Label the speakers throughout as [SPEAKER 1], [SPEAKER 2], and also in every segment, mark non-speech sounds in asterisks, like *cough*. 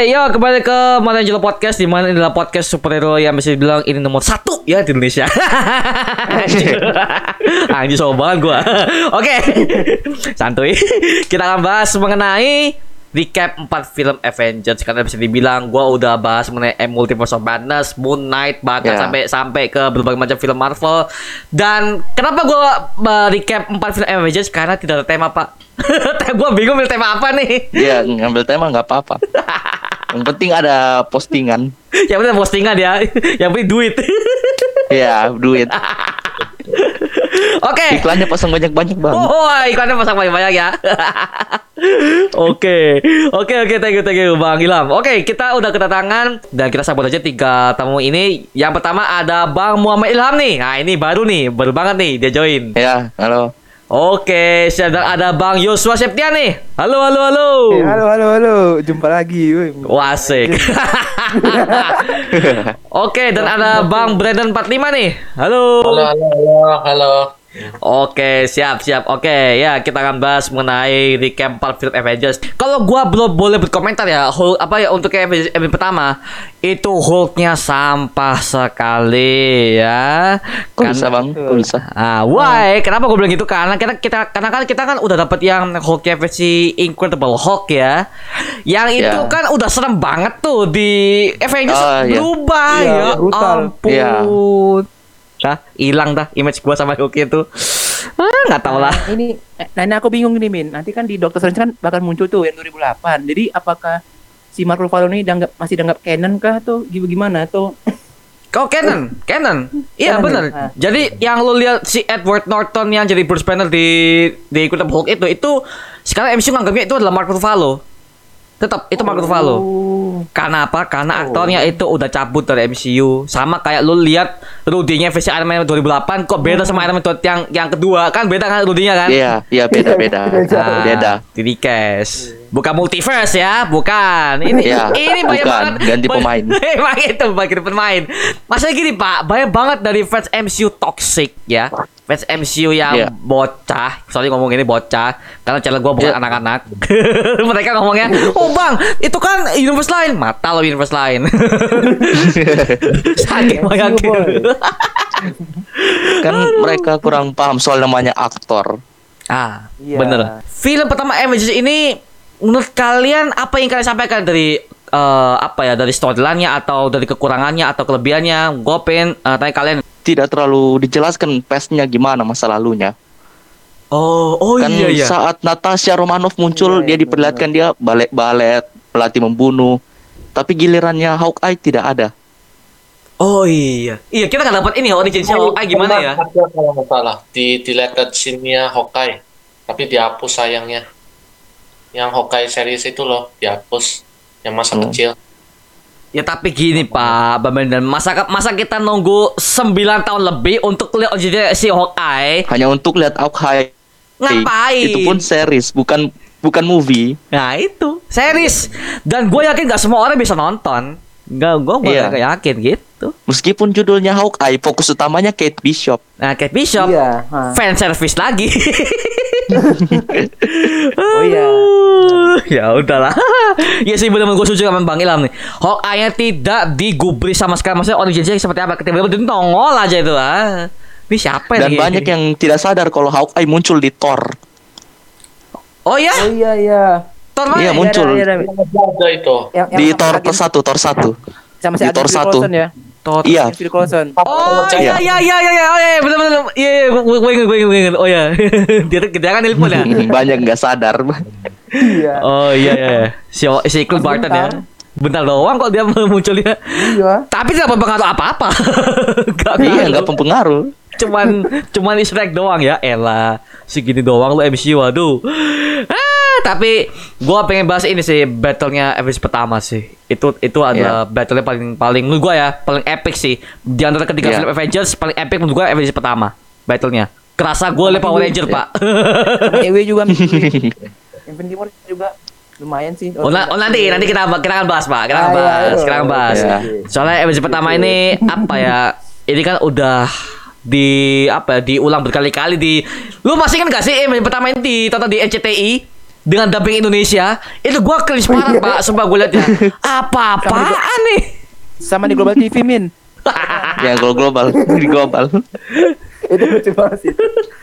[SPEAKER 1] yo kembali ke Mana Jelo Podcast di mana adalah podcast superhero yang bisa dibilang ini nomor satu ya di Indonesia. *laughs* Anjir sombong banget gua. Oke, santuy. Kita akan bahas mengenai recap 4 film Avengers karena bisa dibilang gua udah bahas mengenai M Multiverse of Madness, Moon Knight bahkan
[SPEAKER 2] Ya.
[SPEAKER 1] sampai sampai ke berbagai macam film Marvel. Dan kenapa gua uh, recap 4 film Avengers karena tidak ada tema, Pak. *laughs* gua bingung milih tema apa nih.
[SPEAKER 2] Iya ngambil tema nggak apa-apa. *laughs* Yang penting ada postingan. *laughs*
[SPEAKER 1] Yang penting postingan ya. Yang penting duit. *laughs*
[SPEAKER 2] Iya duit.
[SPEAKER 1] Oke.
[SPEAKER 2] Iklannya pasang banyak-banyak bang.
[SPEAKER 1] Oh, iklannya pasang banyak-banyak ya. *laughs* Oke, oke, oke, thank you, thank you, Bang Ilham. Oke, kita udah kedatangan dan kita sambut aja tiga tamu ini. Yang pertama ada Bang Muhammad Ilham nih. Nah, ini baru nih, baru banget nih dia join.
[SPEAKER 2] Ya halo.
[SPEAKER 1] Oke, dan ada Bang Yosua Septian nih. Halo, halo, halo.
[SPEAKER 3] Eh, halo halo halo, jumpa lagi.
[SPEAKER 1] Wah, asik. *laughs* Oke, dan ada Bang Brandon 45 nih. Halo.
[SPEAKER 4] Halo, halo, halo, halo.
[SPEAKER 1] Oke, siap, siap. Oke, ya kita akan bahas mengenai recap 4 film Avengers. Kalau gua belum boleh berkomentar ya, Hulk apa ya untuk Avengers, Avengers pertama itu Hulknya sampah sekali ya.
[SPEAKER 2] Kok bisa bang? Kok bisa?
[SPEAKER 1] Ah, why? Kenapa gue bilang gitu? Karena kita kita karena kan kita kan udah dapat yang Hulknya versi Incredible Hulk ya. Yang itu
[SPEAKER 2] Ya.
[SPEAKER 1] kan udah serem banget tuh di Avengers
[SPEAKER 2] iya.
[SPEAKER 1] berubah
[SPEAKER 3] Iya,
[SPEAKER 1] ya.
[SPEAKER 3] brutal.
[SPEAKER 1] Ampun. Dah, hilang dah image gua sama Hulk itu. Ah, nggak tahu lah.
[SPEAKER 3] Nah, ini nah ini aku bingung nih Min. Nanti kan di Doctor Strange kan bakal muncul tuh yang 2008. Jadi apakah si Mark Ruffalo ini dianggap masih dianggap canon kah atau gi- gimana atau *coughs*
[SPEAKER 1] Kau Canon, Canon. Iya
[SPEAKER 3] Canon
[SPEAKER 1] benar.
[SPEAKER 3] ya? Ah.
[SPEAKER 1] Jadi yang lu lihat si Edward Norton yang jadi Bruce Banner di di Incredible Hulk itu itu sekarang MCU nganggapnya itu adalah Mark Ruffalo. Tetap itu Mark Ruffalo.
[SPEAKER 3] Oh.
[SPEAKER 1] Karena apa? Karena aktornya itu udah cabut dari MCU. Sama kayak lu lihat Rudy-nya versi Iron Man 2008 kok beda sama Iron Man yang yang kedua. Kan beda kan Rudy-nya kan?
[SPEAKER 2] Iya iya beda beda. *laughs*
[SPEAKER 1] Ah,
[SPEAKER 2] Beda.
[SPEAKER 1] Di cash. Bukan multiverse ya, bukan. Ini
[SPEAKER 2] Iya,
[SPEAKER 1] ini banyak
[SPEAKER 2] bukan.
[SPEAKER 1] banget
[SPEAKER 2] Ganti pemain. *laughs*
[SPEAKER 1] Emang itu bagi pemain. Masalah gini, Pak, banyak banget dari fans MCU toxic ya. Fans MCU yang
[SPEAKER 2] Iya.
[SPEAKER 1] bocah, sorry ngomong ini bocah, karena channel gua bukan
[SPEAKER 2] Iya.
[SPEAKER 1] anak-anak. *laughs* Mereka ngomongnya, "Oh, Bang, itu kan universe lain." Mata lo universe lain. Saking banyak.
[SPEAKER 3] MCU, boy.
[SPEAKER 2] Kan mereka kurang paham soal namanya aktor.
[SPEAKER 1] Ah,
[SPEAKER 3] Iya.
[SPEAKER 1] bener. Film pertama Avengers ini menurut kalian apa yang kalian sampaikan dari eh, apa ya dari storyline-nya atau dari kekurangannya atau kelebihannya? Gue pengen eh, tanya kalian.
[SPEAKER 2] Tidak terlalu dijelaskan pestnya gimana masa lalunya.
[SPEAKER 1] Oh, oh
[SPEAKER 2] kan saat Natasha Romanoff muncul
[SPEAKER 3] Iya,
[SPEAKER 2] dia
[SPEAKER 3] iya,
[SPEAKER 2] diperlihatkan dia balet-balet, pelatih membunuh. Tapi gilirannya Hawkeye tidak ada.
[SPEAKER 1] Oh iya. Iya, kita nggak dapat ini origin si Hawkeye gimana ya?
[SPEAKER 4] Ada kalau nggak salah di deleted scene-nya Hawkeye, tapi dihapus sayangnya. Yang Hawkeye series itu loh dihapus yang masa
[SPEAKER 2] Hmm.
[SPEAKER 4] kecil.
[SPEAKER 1] Ya tapi gini Pak, Bang dan masa masa kita nunggu 9 tahun lebih untuk lihat originnya si Hawkeye?
[SPEAKER 2] Hanya untuk lihat Hawkeye.
[SPEAKER 1] Ngapain?
[SPEAKER 2] Itu pun series, bukan bukan movie.
[SPEAKER 1] Nah itu series dan gue yakin gak semua orang bisa nonton. Gak, gue
[SPEAKER 2] Iya.
[SPEAKER 1] gak yakin gitu.
[SPEAKER 2] Meskipun judulnya Hawkeye, fokus utamanya Kate Bishop.
[SPEAKER 1] Nah, Kate Bishop,
[SPEAKER 3] Iya,
[SPEAKER 1] fan service lagi. *laughs*
[SPEAKER 3] Oh iya.
[SPEAKER 1] Ya udahlah. *laughs* ya sih benar gue setuju sama Bang Ilham nih. Hawkeye-nya tidak digubris sama sekali. Maksudnya originnya seperti apa? Tiba-tiba dia nongol aja itu ah. Ini siapa
[SPEAKER 2] Dan
[SPEAKER 1] nih?
[SPEAKER 2] banyak yang tidak sadar kalau Hawkeye muncul di Thor.
[SPEAKER 1] Oh ya?
[SPEAKER 3] Oh iya iya.
[SPEAKER 1] Thor mana?
[SPEAKER 2] Iya, muncul.
[SPEAKER 3] Iya, iya, iya.
[SPEAKER 4] Ada itu.
[SPEAKER 3] Yang, yang
[SPEAKER 2] Di Thor satu, Thor satu.
[SPEAKER 3] sama si
[SPEAKER 2] di Thor satu.
[SPEAKER 3] Ya.
[SPEAKER 1] Thor.
[SPEAKER 2] Iya.
[SPEAKER 3] Agent Phil Coulson.
[SPEAKER 1] Oh iya
[SPEAKER 2] Iya.
[SPEAKER 1] iya iya iya oh iya benar benar iya iya gue gue inget gue inget gue inget oh iya *laughs* dia dia kan nelpon ya
[SPEAKER 2] banyak nggak sadar.
[SPEAKER 3] Iya.
[SPEAKER 1] oh iya iya si si Clint Barton ya bentar doang kok dia *laughs* munculnya
[SPEAKER 3] Iya.
[SPEAKER 1] tapi tidak berpengaruh apa-apa *laughs* Gak
[SPEAKER 2] iya, nggak pengaruh.
[SPEAKER 1] cuman cuman easter doang ya elah segini doang lo MCU aduh ah tapi gua pengen bahas ini sih battlenya Avengers pertama sih itu itu adalah battlenya paling paling menurut gua ya paling epic sih di antara ketiga
[SPEAKER 2] Iya.
[SPEAKER 1] film Avengers paling epic menurut gua Avengers pertama battlenya kerasa gua liat Power Ranger pak
[SPEAKER 3] Sama *laughs* EW juga. Infinity juga lumayan sih.
[SPEAKER 1] Oh, na- oh, nanti nanti kita kita akan bahas pak kita akan
[SPEAKER 3] Ah, iya,
[SPEAKER 1] bahas
[SPEAKER 3] iya.
[SPEAKER 1] kita akan bahas
[SPEAKER 2] Iya.
[SPEAKER 1] soalnya episode pertama ini apa ya ini kan udah di apa ya diulang berkali-kali di lu masih kan gak sih episode pertama ini ditonton di NCTI dengan dubbing Indonesia, itu gua cringe parah, Pak. Sumpah gue liatnya. *laughs* Apa-apaan nih?
[SPEAKER 3] Sama di Global TV, Min. *laughs*
[SPEAKER 2] Ya kalau global *laughs* di global.
[SPEAKER 3] itu lucu banget sih.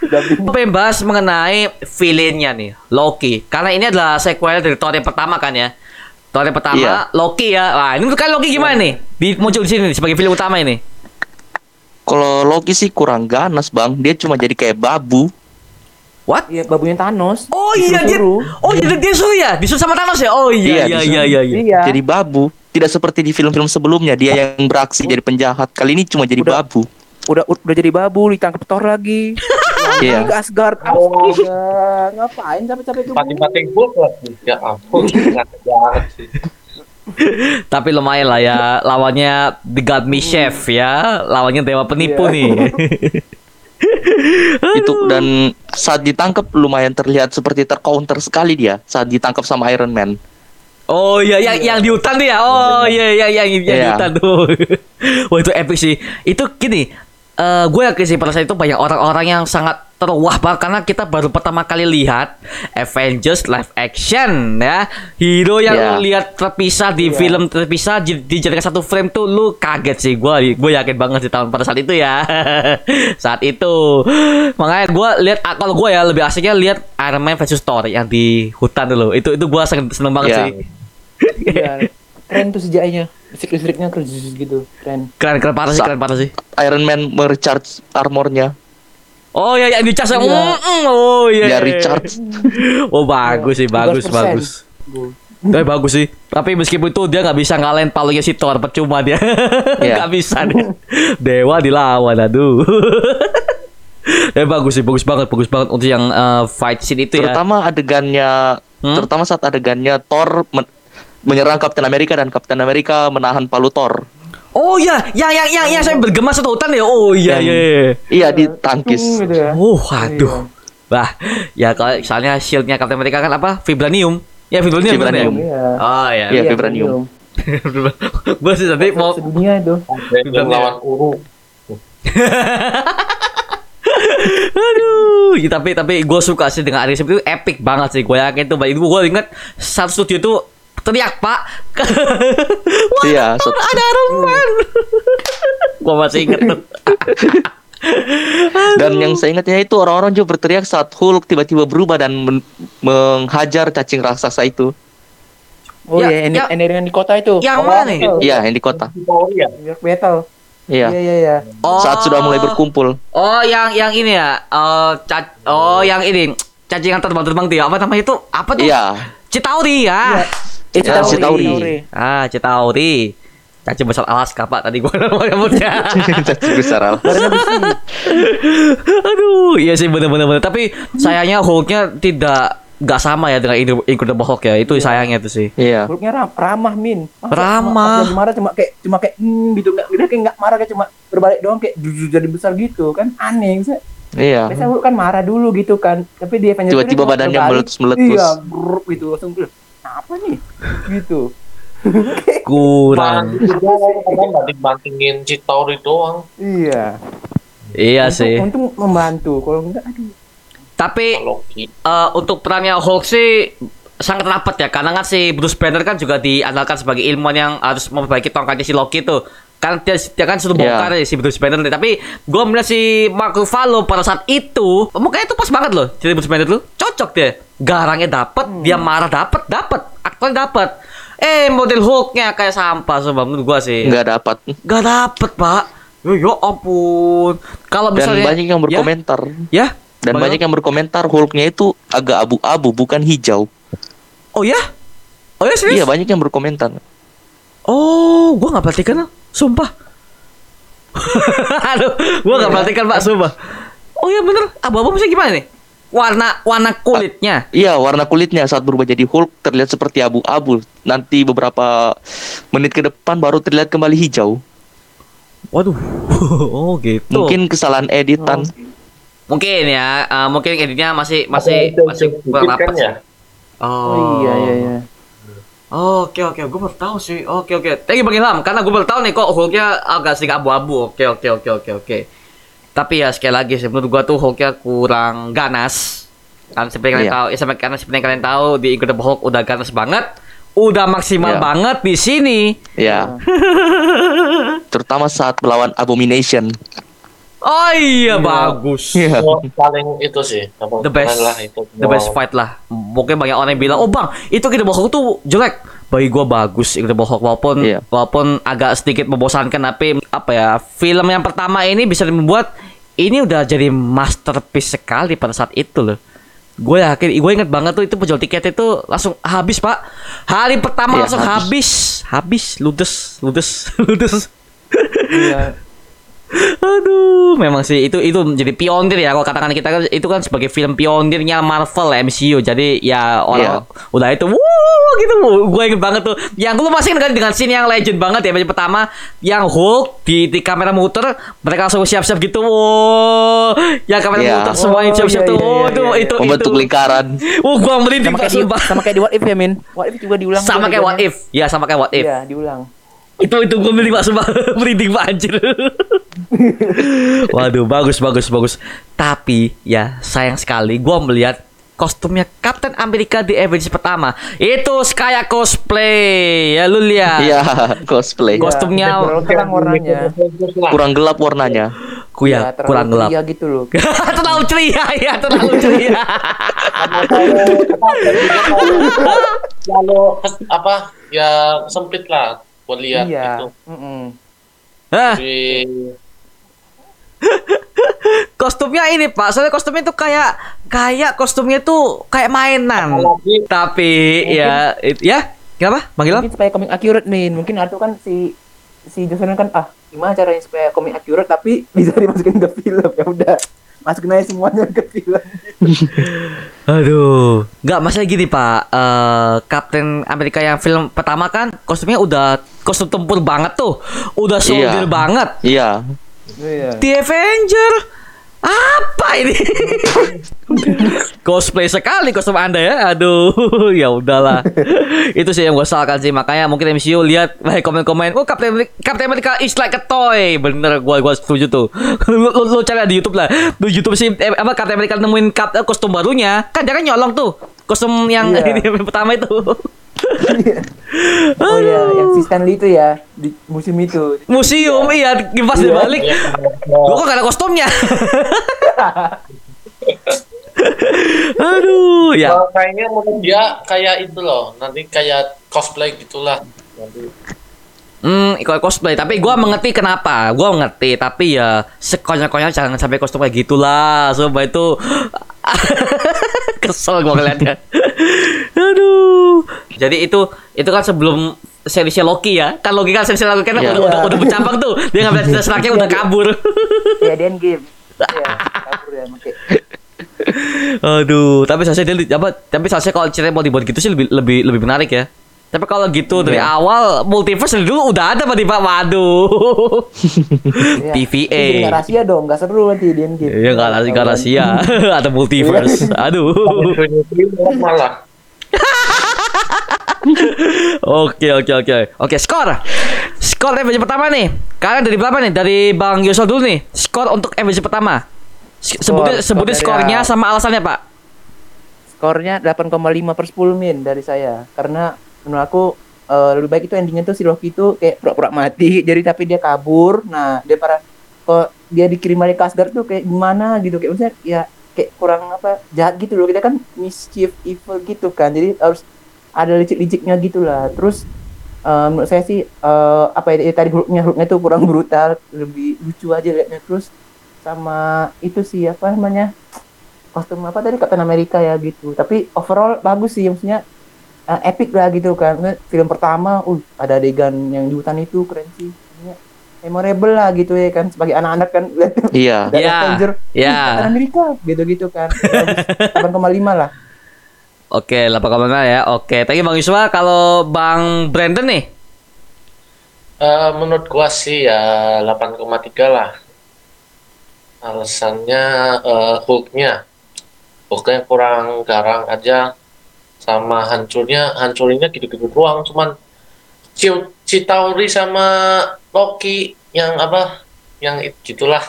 [SPEAKER 3] Dubbing.
[SPEAKER 1] Gue pengen bahas mengenai villainnya nih, Loki. Karena ini adalah sequel dari Thor yang pertama kan ya. Thor yang pertama,
[SPEAKER 2] Iya.
[SPEAKER 1] Loki ya. Wah, ini kan Loki gimana nih? Di, muncul di sini nih, sebagai film utama ini.
[SPEAKER 2] Kalau Loki sih kurang ganas bang, dia cuma jadi kayak babu.
[SPEAKER 1] What?
[SPEAKER 3] Iya, babunya Thanos.
[SPEAKER 1] Oh iya dia.
[SPEAKER 3] Disuruh.
[SPEAKER 1] Oh iya dia suruh ya, disuruh sama Thanos ya. Oh iya iya
[SPEAKER 2] Iya,
[SPEAKER 1] iya iya. iya.
[SPEAKER 3] Iya.
[SPEAKER 2] Jadi babu. Tidak seperti di film-film sebelumnya dia yang beraksi jadi penjahat. Kali ini cuma jadi
[SPEAKER 3] Udah.
[SPEAKER 2] babu.
[SPEAKER 3] Udah udah jadi babu, ditangkap Thor lagi. *laughs*
[SPEAKER 2] Iya.
[SPEAKER 3] Ke Asgard. Astaga, ngapain capek-capek bumi?
[SPEAKER 4] Pating-pating Hulk lagi. Ya ampun, *laughs* ngakak banget sih.
[SPEAKER 1] Tapi lumayan lah ya lawannya The God Me Chef ya, lawannya dewa penipu
[SPEAKER 3] Iya.
[SPEAKER 1] nih. *laughs*
[SPEAKER 2] Itu dan saat ditangkap lumayan terlihat seperti tercounter sekali dia saat ditangkap sama Iron Man.
[SPEAKER 1] Oh iya yang yang di hutan tuh ya. Oh iya iya yang yang di
[SPEAKER 2] Iya.
[SPEAKER 1] hutan tuh. *laughs* Wah itu epic sih. Itu gini, eh gue yakin sih pada saat itu banyak orang-orang yang sangat terwah banget karena kita baru pertama kali lihat Avengers live action ya. Hero yang lu lihat terpisah di
[SPEAKER 3] Iya.
[SPEAKER 1] film terpisah di- dijadikan satu frame tuh lu kaget sih. Gue gue yakin banget sih tahun pada saat itu ya. *laughs* saat itu. Makanya gue lihat ah, kalau gue ya lebih asiknya lihat Iron Man versus Thor yang di hutan dulu. Itu itu gue seneng, seneng banget
[SPEAKER 2] Iya.
[SPEAKER 1] sih.
[SPEAKER 3] Iya. Keren tuh sejaknya. Listrik-listriknya keren gitu. Keren.
[SPEAKER 1] Keren keren parah sih, keren parah sih.
[SPEAKER 2] Iron Man merecharge armornya.
[SPEAKER 1] Oh ya yang dicas yang mm, oh iya.
[SPEAKER 2] Dia
[SPEAKER 1] iya, iya.
[SPEAKER 2] recharge. *laughs*
[SPEAKER 1] Oh bagus sih, bagus
[SPEAKER 3] 13%.
[SPEAKER 1] bagus. Tapi bagus sih. Tapi meskipun itu dia nggak bisa ngalahin palunya si Thor, percuma dia. *laughs*
[SPEAKER 2] Iya.
[SPEAKER 1] Nggak bisa dia. Dewa dilawan, aduh. Tapi *laughs* bagus sih, bagus banget, bagus banget untuk yang eh, fight scene itu ya.
[SPEAKER 2] Terutama adegannya,
[SPEAKER 1] Hmm?
[SPEAKER 2] terutama saat adegannya Thor men- menyerang Captain America dan Captain America menahan palu Thor.
[SPEAKER 1] Oh iya, yang yang yang yang saya bergema satu hutan ya. Oh iya
[SPEAKER 2] Yang-
[SPEAKER 1] iya. iya.
[SPEAKER 2] Iya ditangkis.
[SPEAKER 3] Hmm, gitu ya.
[SPEAKER 1] Oh, aduh. Wah, ya kalau soalnya shieldnya Captain America kan apa? Vibranium. Ya vibranium.
[SPEAKER 2] Vibranium.
[SPEAKER 1] ya?
[SPEAKER 3] Iya.
[SPEAKER 1] Oh iya.
[SPEAKER 2] Iya, vibranium. *laughs*
[SPEAKER 1] Gue sih tadi mau
[SPEAKER 3] Sedunia itu.
[SPEAKER 4] Lawan Uru. *laughs*
[SPEAKER 1] Aduh, ya, tapi tapi gue suka sih dengan Aris itu epic banget sih. Gue yakin tuh, itu gue inget satu studio tuh teriak pak. *laughs* Wah,
[SPEAKER 2] Iya, satu-
[SPEAKER 1] ada Iron Man. *laughs* gue masih inget tuh. *laughs*
[SPEAKER 2] Dan yang saya ingatnya itu orang-orang juga berteriak saat Hulk tiba-tiba berubah dan men- menghajar cacing raksasa itu.
[SPEAKER 3] Oh
[SPEAKER 1] Ya,
[SPEAKER 3] iya, ini
[SPEAKER 1] ya.
[SPEAKER 3] ini yang di kota itu.
[SPEAKER 1] Yang
[SPEAKER 3] Oh,
[SPEAKER 1] mana.
[SPEAKER 2] Iya, yang di kota.
[SPEAKER 4] Ya?
[SPEAKER 3] New York Battle.
[SPEAKER 2] Iya.
[SPEAKER 3] Iya, iya, iya.
[SPEAKER 1] Oh.
[SPEAKER 2] Saat sudah mulai berkumpul.
[SPEAKER 1] Oh, yang yang ini ya. Oh, ca- oh yang ini cacing yang terbang-terbang tuh ya. Apa namanya itu? Apa tuh?
[SPEAKER 2] Iya.
[SPEAKER 1] Citauri ya.
[SPEAKER 3] Eh,
[SPEAKER 2] Ya,
[SPEAKER 3] Citauri.
[SPEAKER 2] Citauri.
[SPEAKER 1] Ah, Citauri. Cacing besar Alaska, Pak. Tadi gua *laughs* mau nyebutnya. *laughs*
[SPEAKER 2] Cacing besar Al.
[SPEAKER 1] Aduh, iya sih bener-bener. bener. Tapi sayangnya Hulknya tidak nggak sama ya dengan Incredible- Hulk ya. Itu sayangnya tuh sih.
[SPEAKER 2] Iya.
[SPEAKER 3] Hulknya ram ramah, Min. Masa
[SPEAKER 1] Ramah.
[SPEAKER 3] Lagi marah cuma kayak cuma kayak hmm, gitu enggak dia kayak enggak marah kayak cuma berbalik doang kayak jujur jadi besar gitu kan aneh Biasa-
[SPEAKER 2] Iya.
[SPEAKER 3] Biasanya Hulk kan marah dulu gitu kan. Tapi dia Avengers
[SPEAKER 2] Tiba-tiba badannya
[SPEAKER 3] berbalik.
[SPEAKER 2] meletus-meletus.
[SPEAKER 3] Iya, grup gitu langsung "Loh, apa nih? Gitu. *laughs*
[SPEAKER 1] Kurang.
[SPEAKER 4] Dibantingin Citauri doang.
[SPEAKER 3] Iya.
[SPEAKER 1] Iya sih.
[SPEAKER 3] Untung membantu. Kalau enggak aduh.
[SPEAKER 1] Tapi eh, untuk perannya Hulk sih sangat rapat ya karena kan si Bruce Banner kan juga diandalkan sebagai ilmuwan yang harus memperbaiki tongkatnya si Loki itu kan dia, dia kan sudah
[SPEAKER 2] Iya.
[SPEAKER 1] bongkar ya si Bruce Banner tapi gue melihat si Mark Ruffalo pada saat itu mukanya itu pas banget loh jadi Bruce Banner tuh cocok deh garangnya dapet dia marah dapet dapet aktornya dapet eh model Hulknya kayak sampah sumpah menurut gue sih
[SPEAKER 2] Nggak dapat.
[SPEAKER 1] Gak dapet pak Yo, yo ampun Kalau
[SPEAKER 2] Dan
[SPEAKER 1] misalnya
[SPEAKER 2] banyak yang berkomentar.
[SPEAKER 1] Ya,
[SPEAKER 2] Dan
[SPEAKER 1] Bagaimana?
[SPEAKER 2] banyak yang berkomentar Hulknya itu agak abu-abu bukan hijau.
[SPEAKER 1] Oh ya? Oh ya serius?
[SPEAKER 2] Iya banyak yang berkomentar.
[SPEAKER 1] Oh, gua nggak perhatikan sumpah. *laughs* Aduh, gua nggak perhatikan pak, sumpah. Oh ya bener, abu-abu bisa gimana nih? Warna warna kulitnya.
[SPEAKER 2] Iya warna kulitnya saat berubah jadi Hulk terlihat seperti abu-abu. Nanti beberapa menit ke depan baru terlihat kembali hijau.
[SPEAKER 1] Waduh, *laughs* oh gitu.
[SPEAKER 2] Mungkin kesalahan editan.
[SPEAKER 1] mungkin ya, eh, mungkin editnya masih masih masih kurang
[SPEAKER 4] kan
[SPEAKER 1] rapat
[SPEAKER 4] ya?
[SPEAKER 1] Oh,
[SPEAKER 3] Oh iya iya iya.
[SPEAKER 1] Oke oke, gue baru tahu sih. Oke oke. Thank you Bang Ilham, karena gue baru tahu nih kok Hulknya agak sedikit abu-abu. Oke oke oke oke oke. Tapi ya sekali lagi sih menurut gue tuh Hulknya kurang ganas. Kan seperti kalian
[SPEAKER 2] Iya.
[SPEAKER 1] tahu, ya, karena seperti yang kalian tahu di Incredible Hulk udah ganas banget, udah maksimal
[SPEAKER 2] Iya.
[SPEAKER 1] banget di sini.
[SPEAKER 2] Ya. *laughs* Terutama saat melawan Abomination.
[SPEAKER 1] Oh iya,
[SPEAKER 3] Iya.
[SPEAKER 1] bagus.
[SPEAKER 2] Iya.
[SPEAKER 4] Oh, paling itu sih
[SPEAKER 1] The best,
[SPEAKER 4] lah itu
[SPEAKER 1] the best fight lah. Mungkin banyak orang yang bilang, oh bang, itu Incredible Hulk tuh jelek. Bagi gua bagus Incredible Hulk walaupun
[SPEAKER 2] Iya.
[SPEAKER 1] walaupun agak sedikit membosankan tapi apa ya film yang pertama ini bisa membuat ini udah jadi masterpiece sekali pada saat itu loh. Gue yakin, gue inget banget tuh itu penjual tiket itu langsung habis pak. Hari pertama
[SPEAKER 2] Iya,
[SPEAKER 1] langsung habis, habis, ludes, ludes, *laughs* ludes.
[SPEAKER 3] Iya.
[SPEAKER 1] Aduh, memang sih itu itu menjadi pionir ya kalau katakan kita kan itu kan sebagai film pionirnya Marvel MCU. Jadi ya orang udah itu wuh gitu. Gue inget banget tuh. Yang lu masih ingat kan dengan scene yang legend banget ya yang pertama yang Hulk di, di kamera muter mereka langsung siap-siap gitu. Wow. Yang kamera
[SPEAKER 2] Iya.
[SPEAKER 1] muter semuanya
[SPEAKER 3] Oh,
[SPEAKER 1] siap-siap
[SPEAKER 3] iya,
[SPEAKER 1] tuh.
[SPEAKER 3] iya,
[SPEAKER 1] Oh,
[SPEAKER 3] iya,
[SPEAKER 1] itu
[SPEAKER 3] iya.
[SPEAKER 1] itu
[SPEAKER 2] Membentuk
[SPEAKER 1] itu.
[SPEAKER 2] lingkaran.
[SPEAKER 1] Oh, gua merinding
[SPEAKER 3] Sama kayak sama kayak di What If ya, Min. What If juga diulang.
[SPEAKER 1] Sama
[SPEAKER 3] tuh
[SPEAKER 1] kayak What. If. Ya, sama kayak What If.
[SPEAKER 3] Iya, diulang.
[SPEAKER 1] Itu itu gue merinding pak. Sumpah. *laughs* Merinding pak anjir. Waduh bagus bagus bagus. Tapi ya sayang sekali gue melihat kostumnya Captain America di Avengers pertama. Itu kayak cosplay. Ya lu lihat.
[SPEAKER 2] Iya, cosplay.
[SPEAKER 3] Iya,
[SPEAKER 1] Kostumnya
[SPEAKER 3] terlalu terang warnanya.
[SPEAKER 2] Kurang gelap warnanya.
[SPEAKER 1] ku ya
[SPEAKER 3] Iya, terlalu
[SPEAKER 1] kurang gelap.
[SPEAKER 3] ceria gitu loh. *laughs*
[SPEAKER 1] terlalu ceria ya terlalu ceria. *laughs*
[SPEAKER 4] Lalu apa ya sempit lah buat lihat
[SPEAKER 3] iya.
[SPEAKER 4] itu.
[SPEAKER 3] Mm-mm.
[SPEAKER 1] Hah,
[SPEAKER 4] Di *laughs*
[SPEAKER 1] kostumnya ini pak soalnya kostumnya itu kayak kayak kostumnya tuh kayak mainan
[SPEAKER 4] Apalagi-
[SPEAKER 1] tapi ya it- ya kenapa manggil apa?
[SPEAKER 3] Mungkin supaya komik accurate Min. Mungkin Arthur kan si si Johnson kan ah gimana caranya supaya komik accurate tapi *laughs* bisa dimasukin ke film ya udah masukin aja semuanya ke film. *laughs*
[SPEAKER 1] Aduh, nggak masalah gini pak. Eh Captain Amerika yang film pertama kan kostumnya udah kostum tempur banget tuh, udah soldier
[SPEAKER 2] Iya.
[SPEAKER 1] banget.
[SPEAKER 2] Iya.
[SPEAKER 3] Iya.
[SPEAKER 1] The Avenger, apa ini? *laughs* Cosplay sekali kostum anda ya. Aduh, *laughs* ya udahlah. Itu sih yang gue salahkan sih. Makanya mungkin MCU lihat banyak komen-komen. Oh Captain America, Captain America is like a toy. Bener, gue gua setuju tuh. *laughs* lu, lu, lu cari di YouTube lah. Di YouTube sih eh, apa Captain America nemuin kap, kostum barunya. Kan kan nyolong tuh kostum yang ini pertama itu. *laughs*
[SPEAKER 3] Oh iya, yang si Stanley itu ya di musim itu.
[SPEAKER 1] Museum iya, pas
[SPEAKER 3] Iya.
[SPEAKER 1] dibalik.
[SPEAKER 4] ya,
[SPEAKER 1] Gua kok gak ada kostumnya. *laughs* Aduh, ya.
[SPEAKER 4] Well, kayaknya menurut dia kayak itu loh, nanti kayak cosplay gitulah. Nanti
[SPEAKER 1] Hmm, kalau cosplay, tapi gua mengerti kenapa. Gua mengerti, tapi ya sekonyol-konyol jangan sampai kostum kayak gitulah. Sumpah itu *laughs* kesel gua ngeliatnya. Aduh. Jadi itu itu kan sebelum seriesnya Loki ya. Kan Loki kan seriesnya Loki kan
[SPEAKER 2] Iya.
[SPEAKER 1] udah, udah udah bercabang tuh. Dia ngambil cerita seraknya udah kabur.
[SPEAKER 3] Ya di Endgame. Iya, kabur ya pakai.
[SPEAKER 1] Aduh, tapi saya dia apa? Tapi saya kalau cerita mau dibuat gitu sih lebih lebih lebih menarik ya. Tapi kalau gitu dari
[SPEAKER 2] Iya.
[SPEAKER 1] awal multiverse dari dulu udah ada Pak di Pak. Waduh.
[SPEAKER 3] Iya.
[SPEAKER 1] TVA.
[SPEAKER 3] Nggak rahasia dong, nggak seru nanti di Endgame.
[SPEAKER 1] Iya nggak rahasia, nggak rahasia. ada multiverse. Aduh.
[SPEAKER 4] malah
[SPEAKER 1] Oke oke oke oke skor. Skor episode pertama nih. Kalian dari berapa nih? Dari Bang Yosol dulu nih. Skor untuk episode pertama. Sebutin
[SPEAKER 3] Skor-
[SPEAKER 1] sebutin skornya sama alasannya Pak.
[SPEAKER 3] Skornya 8,5 per 10 min dari saya. Karena menurut aku eh, lebih baik itu endingnya tuh si Rocky itu kayak pura-pura mati. *laughs* Jadi tapi dia kabur. Nah dia para kok dia dikirim balik ke Asgard tuh kayak gimana gitu kayak maksudnya ya kayak kurang apa jahat gitu loh kita kan mischief evil gitu kan jadi harus ada licik-liciknya gitu lah terus eh, menurut saya sih eh, apa ya, ya tadi Hulknya Hulknya tuh kurang *laughs* brutal lebih lucu aja liatnya. Terus sama itu sih apa namanya kostum apa tadi Captain America ya gitu. Tapi overall bagus sih maksudnya eh, epic lah gitu kan. Film pertama uh ada adegan yang di hutan itu keren sih. Memorable lah gitu ya kan sebagai anak-anak kan. Lihat
[SPEAKER 2] Iya. *laughs*
[SPEAKER 3] ada
[SPEAKER 1] Iya,
[SPEAKER 3] Avenger
[SPEAKER 1] iya.
[SPEAKER 3] "Ih, Captain America gitu-gitu kan. *laughs* Bagus. 8,5 lah
[SPEAKER 1] Oke, 8,5 ya. Oke, tadi Bang Yuswa kalau Bang Brandon nih.
[SPEAKER 4] Eh, menurut gua sih ya 8,3 lah. Alasannya eh, Hulk-nya. Hulk-nya kurang garang aja sama hancurnya hancurinnya gitu-gitu doang cuman Ci- Chitauri sama Loki yang apa yang it- gitulah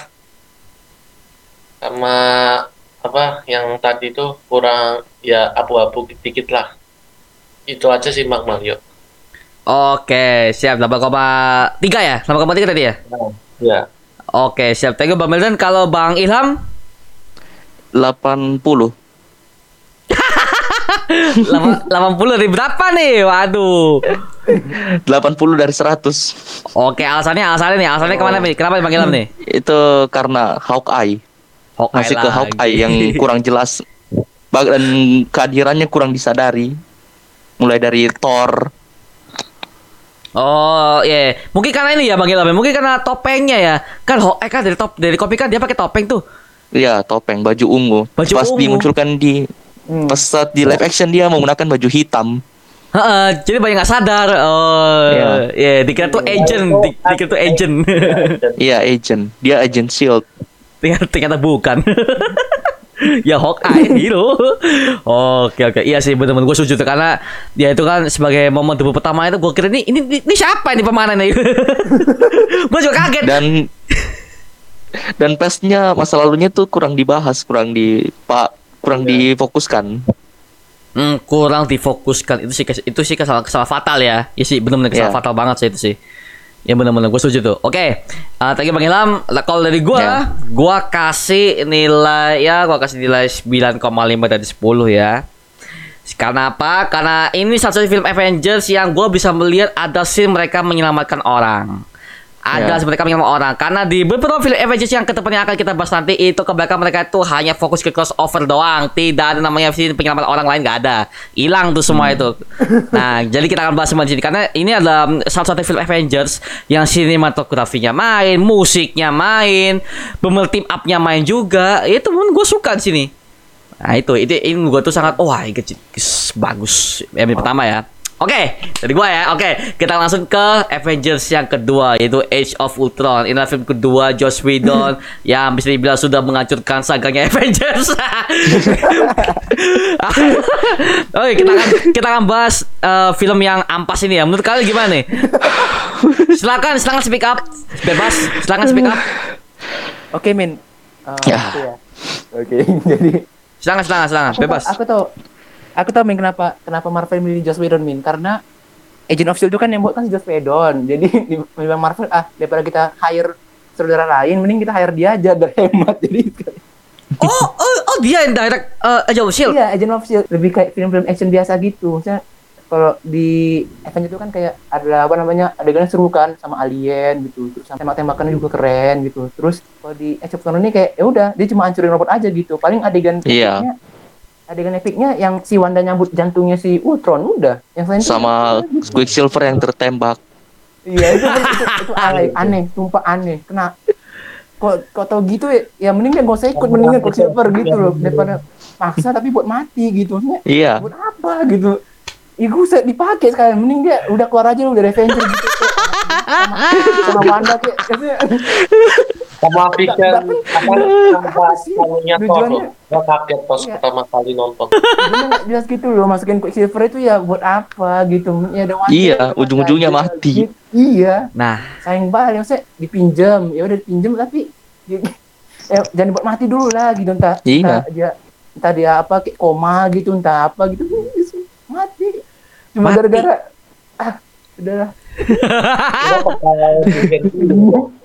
[SPEAKER 4] sama apa yang tadi tuh kurang ya abu-abu dikit lah. Itu aja sih Mak Mario.
[SPEAKER 1] Oke, siap 8,3 ya? 8,3 tadi ya?
[SPEAKER 4] Nah, ya.
[SPEAKER 1] Oke, siap. Thank you Bang Milton. Kalau Bang Ilham
[SPEAKER 2] 80.
[SPEAKER 1] 80 *laughs* dari berapa nih? Waduh.
[SPEAKER 2] 80 dari 100.
[SPEAKER 1] Oke, alasannya alasannya nih. Alasannya ke mana nih? Kenapa Bang Ilham nih?
[SPEAKER 2] Itu karena Hawkeye.
[SPEAKER 1] Hawkeye
[SPEAKER 2] Masih ke. Hawkeye yang kurang jelas. Dan kehadirannya kurang disadari. Mulai dari Thor.
[SPEAKER 1] Oh, iya. Mungkin karena ini ya Bang Ilham. ya. Mungkin karena topengnya ya. Kan Hawkeye kan dari top dari kopi kan dia pakai topeng tuh.
[SPEAKER 2] Iya, topeng, baju ungu.
[SPEAKER 1] Baju
[SPEAKER 2] Pas
[SPEAKER 1] ungu.
[SPEAKER 2] dimunculkan di
[SPEAKER 3] Hmm.
[SPEAKER 2] pas saat di live action dia menggunakan baju hitam.
[SPEAKER 1] Heeh, jadi banyak nggak sadar. Oh,
[SPEAKER 2] Iya.
[SPEAKER 1] iya, dikira tuh agent, di, dikira tuh agent.
[SPEAKER 2] Iya, agent. Dia agent Shield.
[SPEAKER 1] ternyata, ternyata bukan. *laughs* ya Hawkeye *laughs* hero. Oke oke. Iya sih bener-bener gue setuju tuh karena dia itu kan sebagai momen debut pertama itu gue kira ini ini, ini siapa ini pemainnya nih? *laughs* gue juga kaget.
[SPEAKER 2] Dan dan pestnya masa lalunya tuh kurang dibahas, kurang di pak kurang difokuskan.
[SPEAKER 1] Hmm, kurang difokuskan itu sih itu sih kesalahan kesalahan fatal ya. Iya sih benar-benar kesalahan
[SPEAKER 2] Iya.
[SPEAKER 1] fatal banget sih itu sih. Ya benar-benar gue setuju tuh. Oke, Eh tadi Bang Ilham, kalau dari gua,
[SPEAKER 2] Ya.
[SPEAKER 1] gua kasih nilai ya, gua kasih nilai 9,5 dari 10 ya. Karena apa? Karena ini satu film Avengers yang gua bisa melihat ada scene mereka menyelamatkan orang. Ada
[SPEAKER 2] Ya.
[SPEAKER 1] scene mereka menyelamatkan orang. Karena di beberapa film Avengers yang ke depannya akan kita bahas nanti itu kebanyakan mereka itu hanya fokus ke crossover doang. Tidak ada namanya scene penyelamat orang lain nggak ada. Hilang tuh semua itu. Nah, *laughs* jadi kita akan bahas semua di sini karena ini adalah salah satu film Avengers yang sinematografinya main, musiknya main, pemer team up-nya main juga. Itu pun gue suka di sini. Nah itu, itu ini gue tuh sangat wah ini kecil- kis- bagus yang pertama ya. Oke, dari gua ya. Oke, kita langsung ke Avengers yang kedua yaitu Age of Ultron. Ini film kedua Joss Whedon *laughs* yang bisa dibilang sudah menghancurkan saganya Avengers. *laughs* *laughs* Oke, kita akan kita akan bahas eh, film yang ampas ini ya. Menurut kalian gimana nih? silakan, silakan speak up. Bebas, silakan speak up.
[SPEAKER 3] Oke, Min. Eh,
[SPEAKER 2] Ya.
[SPEAKER 3] Oke, jadi
[SPEAKER 1] Silakan, silakan, silakan. Bebas.
[SPEAKER 3] Aku tahu. Aku tahu Min kenapa kenapa Marvel milih Joss Whedon Min karena Agent of Shield itu kan yang buat kan si Joss Whedon. *laughs* Jadi di film Marvel ah daripada kita hire saudara lain mending kita hire dia aja biar hemat. *laughs* Jadi
[SPEAKER 1] Oh, oh, oh dia yang direct eh Agent of Shield.
[SPEAKER 3] iya Agent of Shield lebih kayak film-film action biasa gitu. Maksudnya kalau di Avengers itu kan kayak ada apa namanya adegannya seru kan sama alien gitu terus tembak-tembakannya juga keren gitu terus kalau di Age of Ultron ini kayak ya udah dia cuma hancurin robot aja gitu paling adegan
[SPEAKER 2] Iya.
[SPEAKER 3] Adegan epicnya yang si Wanda nyambut jantungnya si Ultron udah. Yang selain itu
[SPEAKER 2] Sama
[SPEAKER 3] ya gitu.
[SPEAKER 2] Quicksilver yang tertembak.
[SPEAKER 3] iya itu itu, itu *laughs* aneh aneh. sumpah aneh. Kena kok kok tau gitu ya, ya mending dia gak usah ikut mendingan Quicksilver gitu loh daripada maksa tapi buat mati gitu. Maksudnya
[SPEAKER 2] Iya.
[SPEAKER 3] buat apa gitu? Ih gue usah dipakai sekalian mending dia udah keluar aja lu dari Avenger gitu. *laughs* Sama, sama Wanda kayak
[SPEAKER 4] Sama Vision apa sama
[SPEAKER 3] Apa sih
[SPEAKER 4] kamunya Thor
[SPEAKER 3] tujuannya?
[SPEAKER 4] loh. Gua kaget pas
[SPEAKER 3] Iya.
[SPEAKER 4] pertama kali nonton.
[SPEAKER 3] jelas gitu loh masukin Quicksilver itu ya buat apa gitu ya ada
[SPEAKER 2] Iya,
[SPEAKER 3] udah
[SPEAKER 2] ujung-ujungnya
[SPEAKER 3] aja.
[SPEAKER 2] mati.
[SPEAKER 3] Gitu. iya
[SPEAKER 1] Nah,
[SPEAKER 3] sayang banget maksudnya dipinjam ya udah dipinjam tapi ya, *laughs* eh, jangan buat mati dulu lah gitu entah,
[SPEAKER 2] Iya.
[SPEAKER 3] entah dia entah dia apa kayak koma gitu entah apa gitu mati cuma gara-gara ah udahlah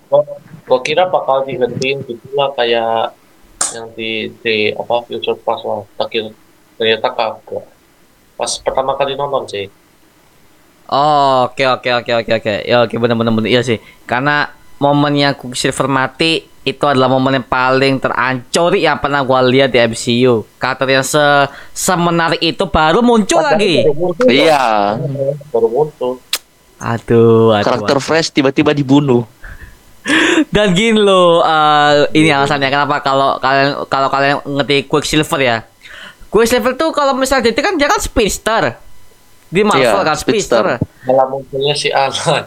[SPEAKER 4] Gua *laughs* Gua kira bakal dihentiin gitu lah kayak yang di di apa Future Plus lah. Tapi ternyata kagak. Pas pertama kali nonton sih.
[SPEAKER 1] Oh, oke oke oke oke oke. Ya oke benar benar benar iya sih. Karena momennya Quicksilver mati itu adalah momen yang paling terancur yang pernah gua lihat di MCU. Karakter yang se semenarik itu baru muncul lagi.
[SPEAKER 4] Baru muncul.
[SPEAKER 2] Iya.
[SPEAKER 4] Baru muncul.
[SPEAKER 1] Aduh, aduh.
[SPEAKER 2] Karakter fresh tiba-tiba dibunuh.
[SPEAKER 1] Dan gini loh, eh, ini alasannya kenapa kalau kalian kalau kalian ngerti Quicksilver ya. Quicksilver tuh kalau misalnya dia kan dia kan speedster. Di Marvel
[SPEAKER 2] Iya,
[SPEAKER 1] kan speedster.
[SPEAKER 4] Malah munculnya si Alan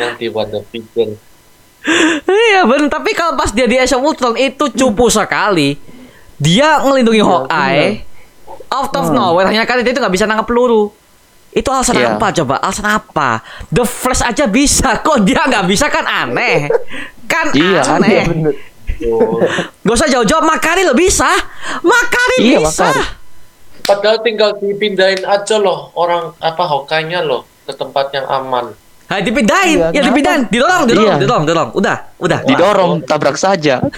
[SPEAKER 4] yang di Wonder Vision.
[SPEAKER 1] Iya bener, tapi kalau pas dia di Age of Ultron itu cupu sekali. Dia ngelindungi Hawkeye. Out of nowhere hanya karena dia itu nggak bisa nangkap peluru. Itu alasan
[SPEAKER 2] Iya.
[SPEAKER 1] apa coba? Alasan apa? The Flash aja bisa, *laughs* kok dia nggak bisa kan aneh? Kan
[SPEAKER 2] Iya,
[SPEAKER 1] aneh.
[SPEAKER 3] bener *laughs*
[SPEAKER 4] Betul.
[SPEAKER 1] Gak usah jauh-jauh, Makari lo bisa. Makari
[SPEAKER 2] Iya,
[SPEAKER 1] bisa.
[SPEAKER 2] Makari.
[SPEAKER 4] Padahal tinggal dipindahin aja loh orang apa Hokainya loh ke tempat yang aman.
[SPEAKER 1] Hai dipindahin,
[SPEAKER 3] Iya,
[SPEAKER 1] ya dipindahin, didorong, didorong,
[SPEAKER 2] Iya.
[SPEAKER 1] didorong, didorong. Udah, udah.
[SPEAKER 2] Didorong, tabrak saja. *laughs*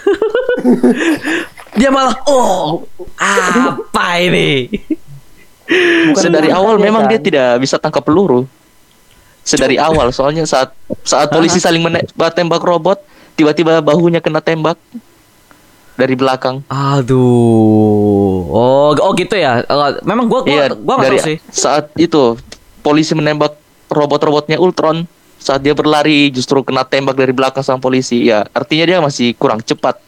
[SPEAKER 1] Dia malah, oh, apa ini?
[SPEAKER 3] Bukan
[SPEAKER 2] Sedari
[SPEAKER 3] bukan
[SPEAKER 2] awal
[SPEAKER 3] dia,
[SPEAKER 2] memang
[SPEAKER 3] kan?
[SPEAKER 2] dia tidak bisa tangkap peluru. Sedari awal, soalnya saat saat polisi saling menembak tembak robot, tiba-tiba bahunya kena tembak dari belakang.
[SPEAKER 1] Aduh, oh, oh gitu ya. Eh, Memang gua, gua,
[SPEAKER 2] Iya,
[SPEAKER 1] gua
[SPEAKER 2] dari
[SPEAKER 1] sih.
[SPEAKER 2] saat itu polisi menembak robot-robotnya Ultron, saat dia berlari justru kena tembak dari belakang sama polisi. Ya, artinya dia masih kurang cepat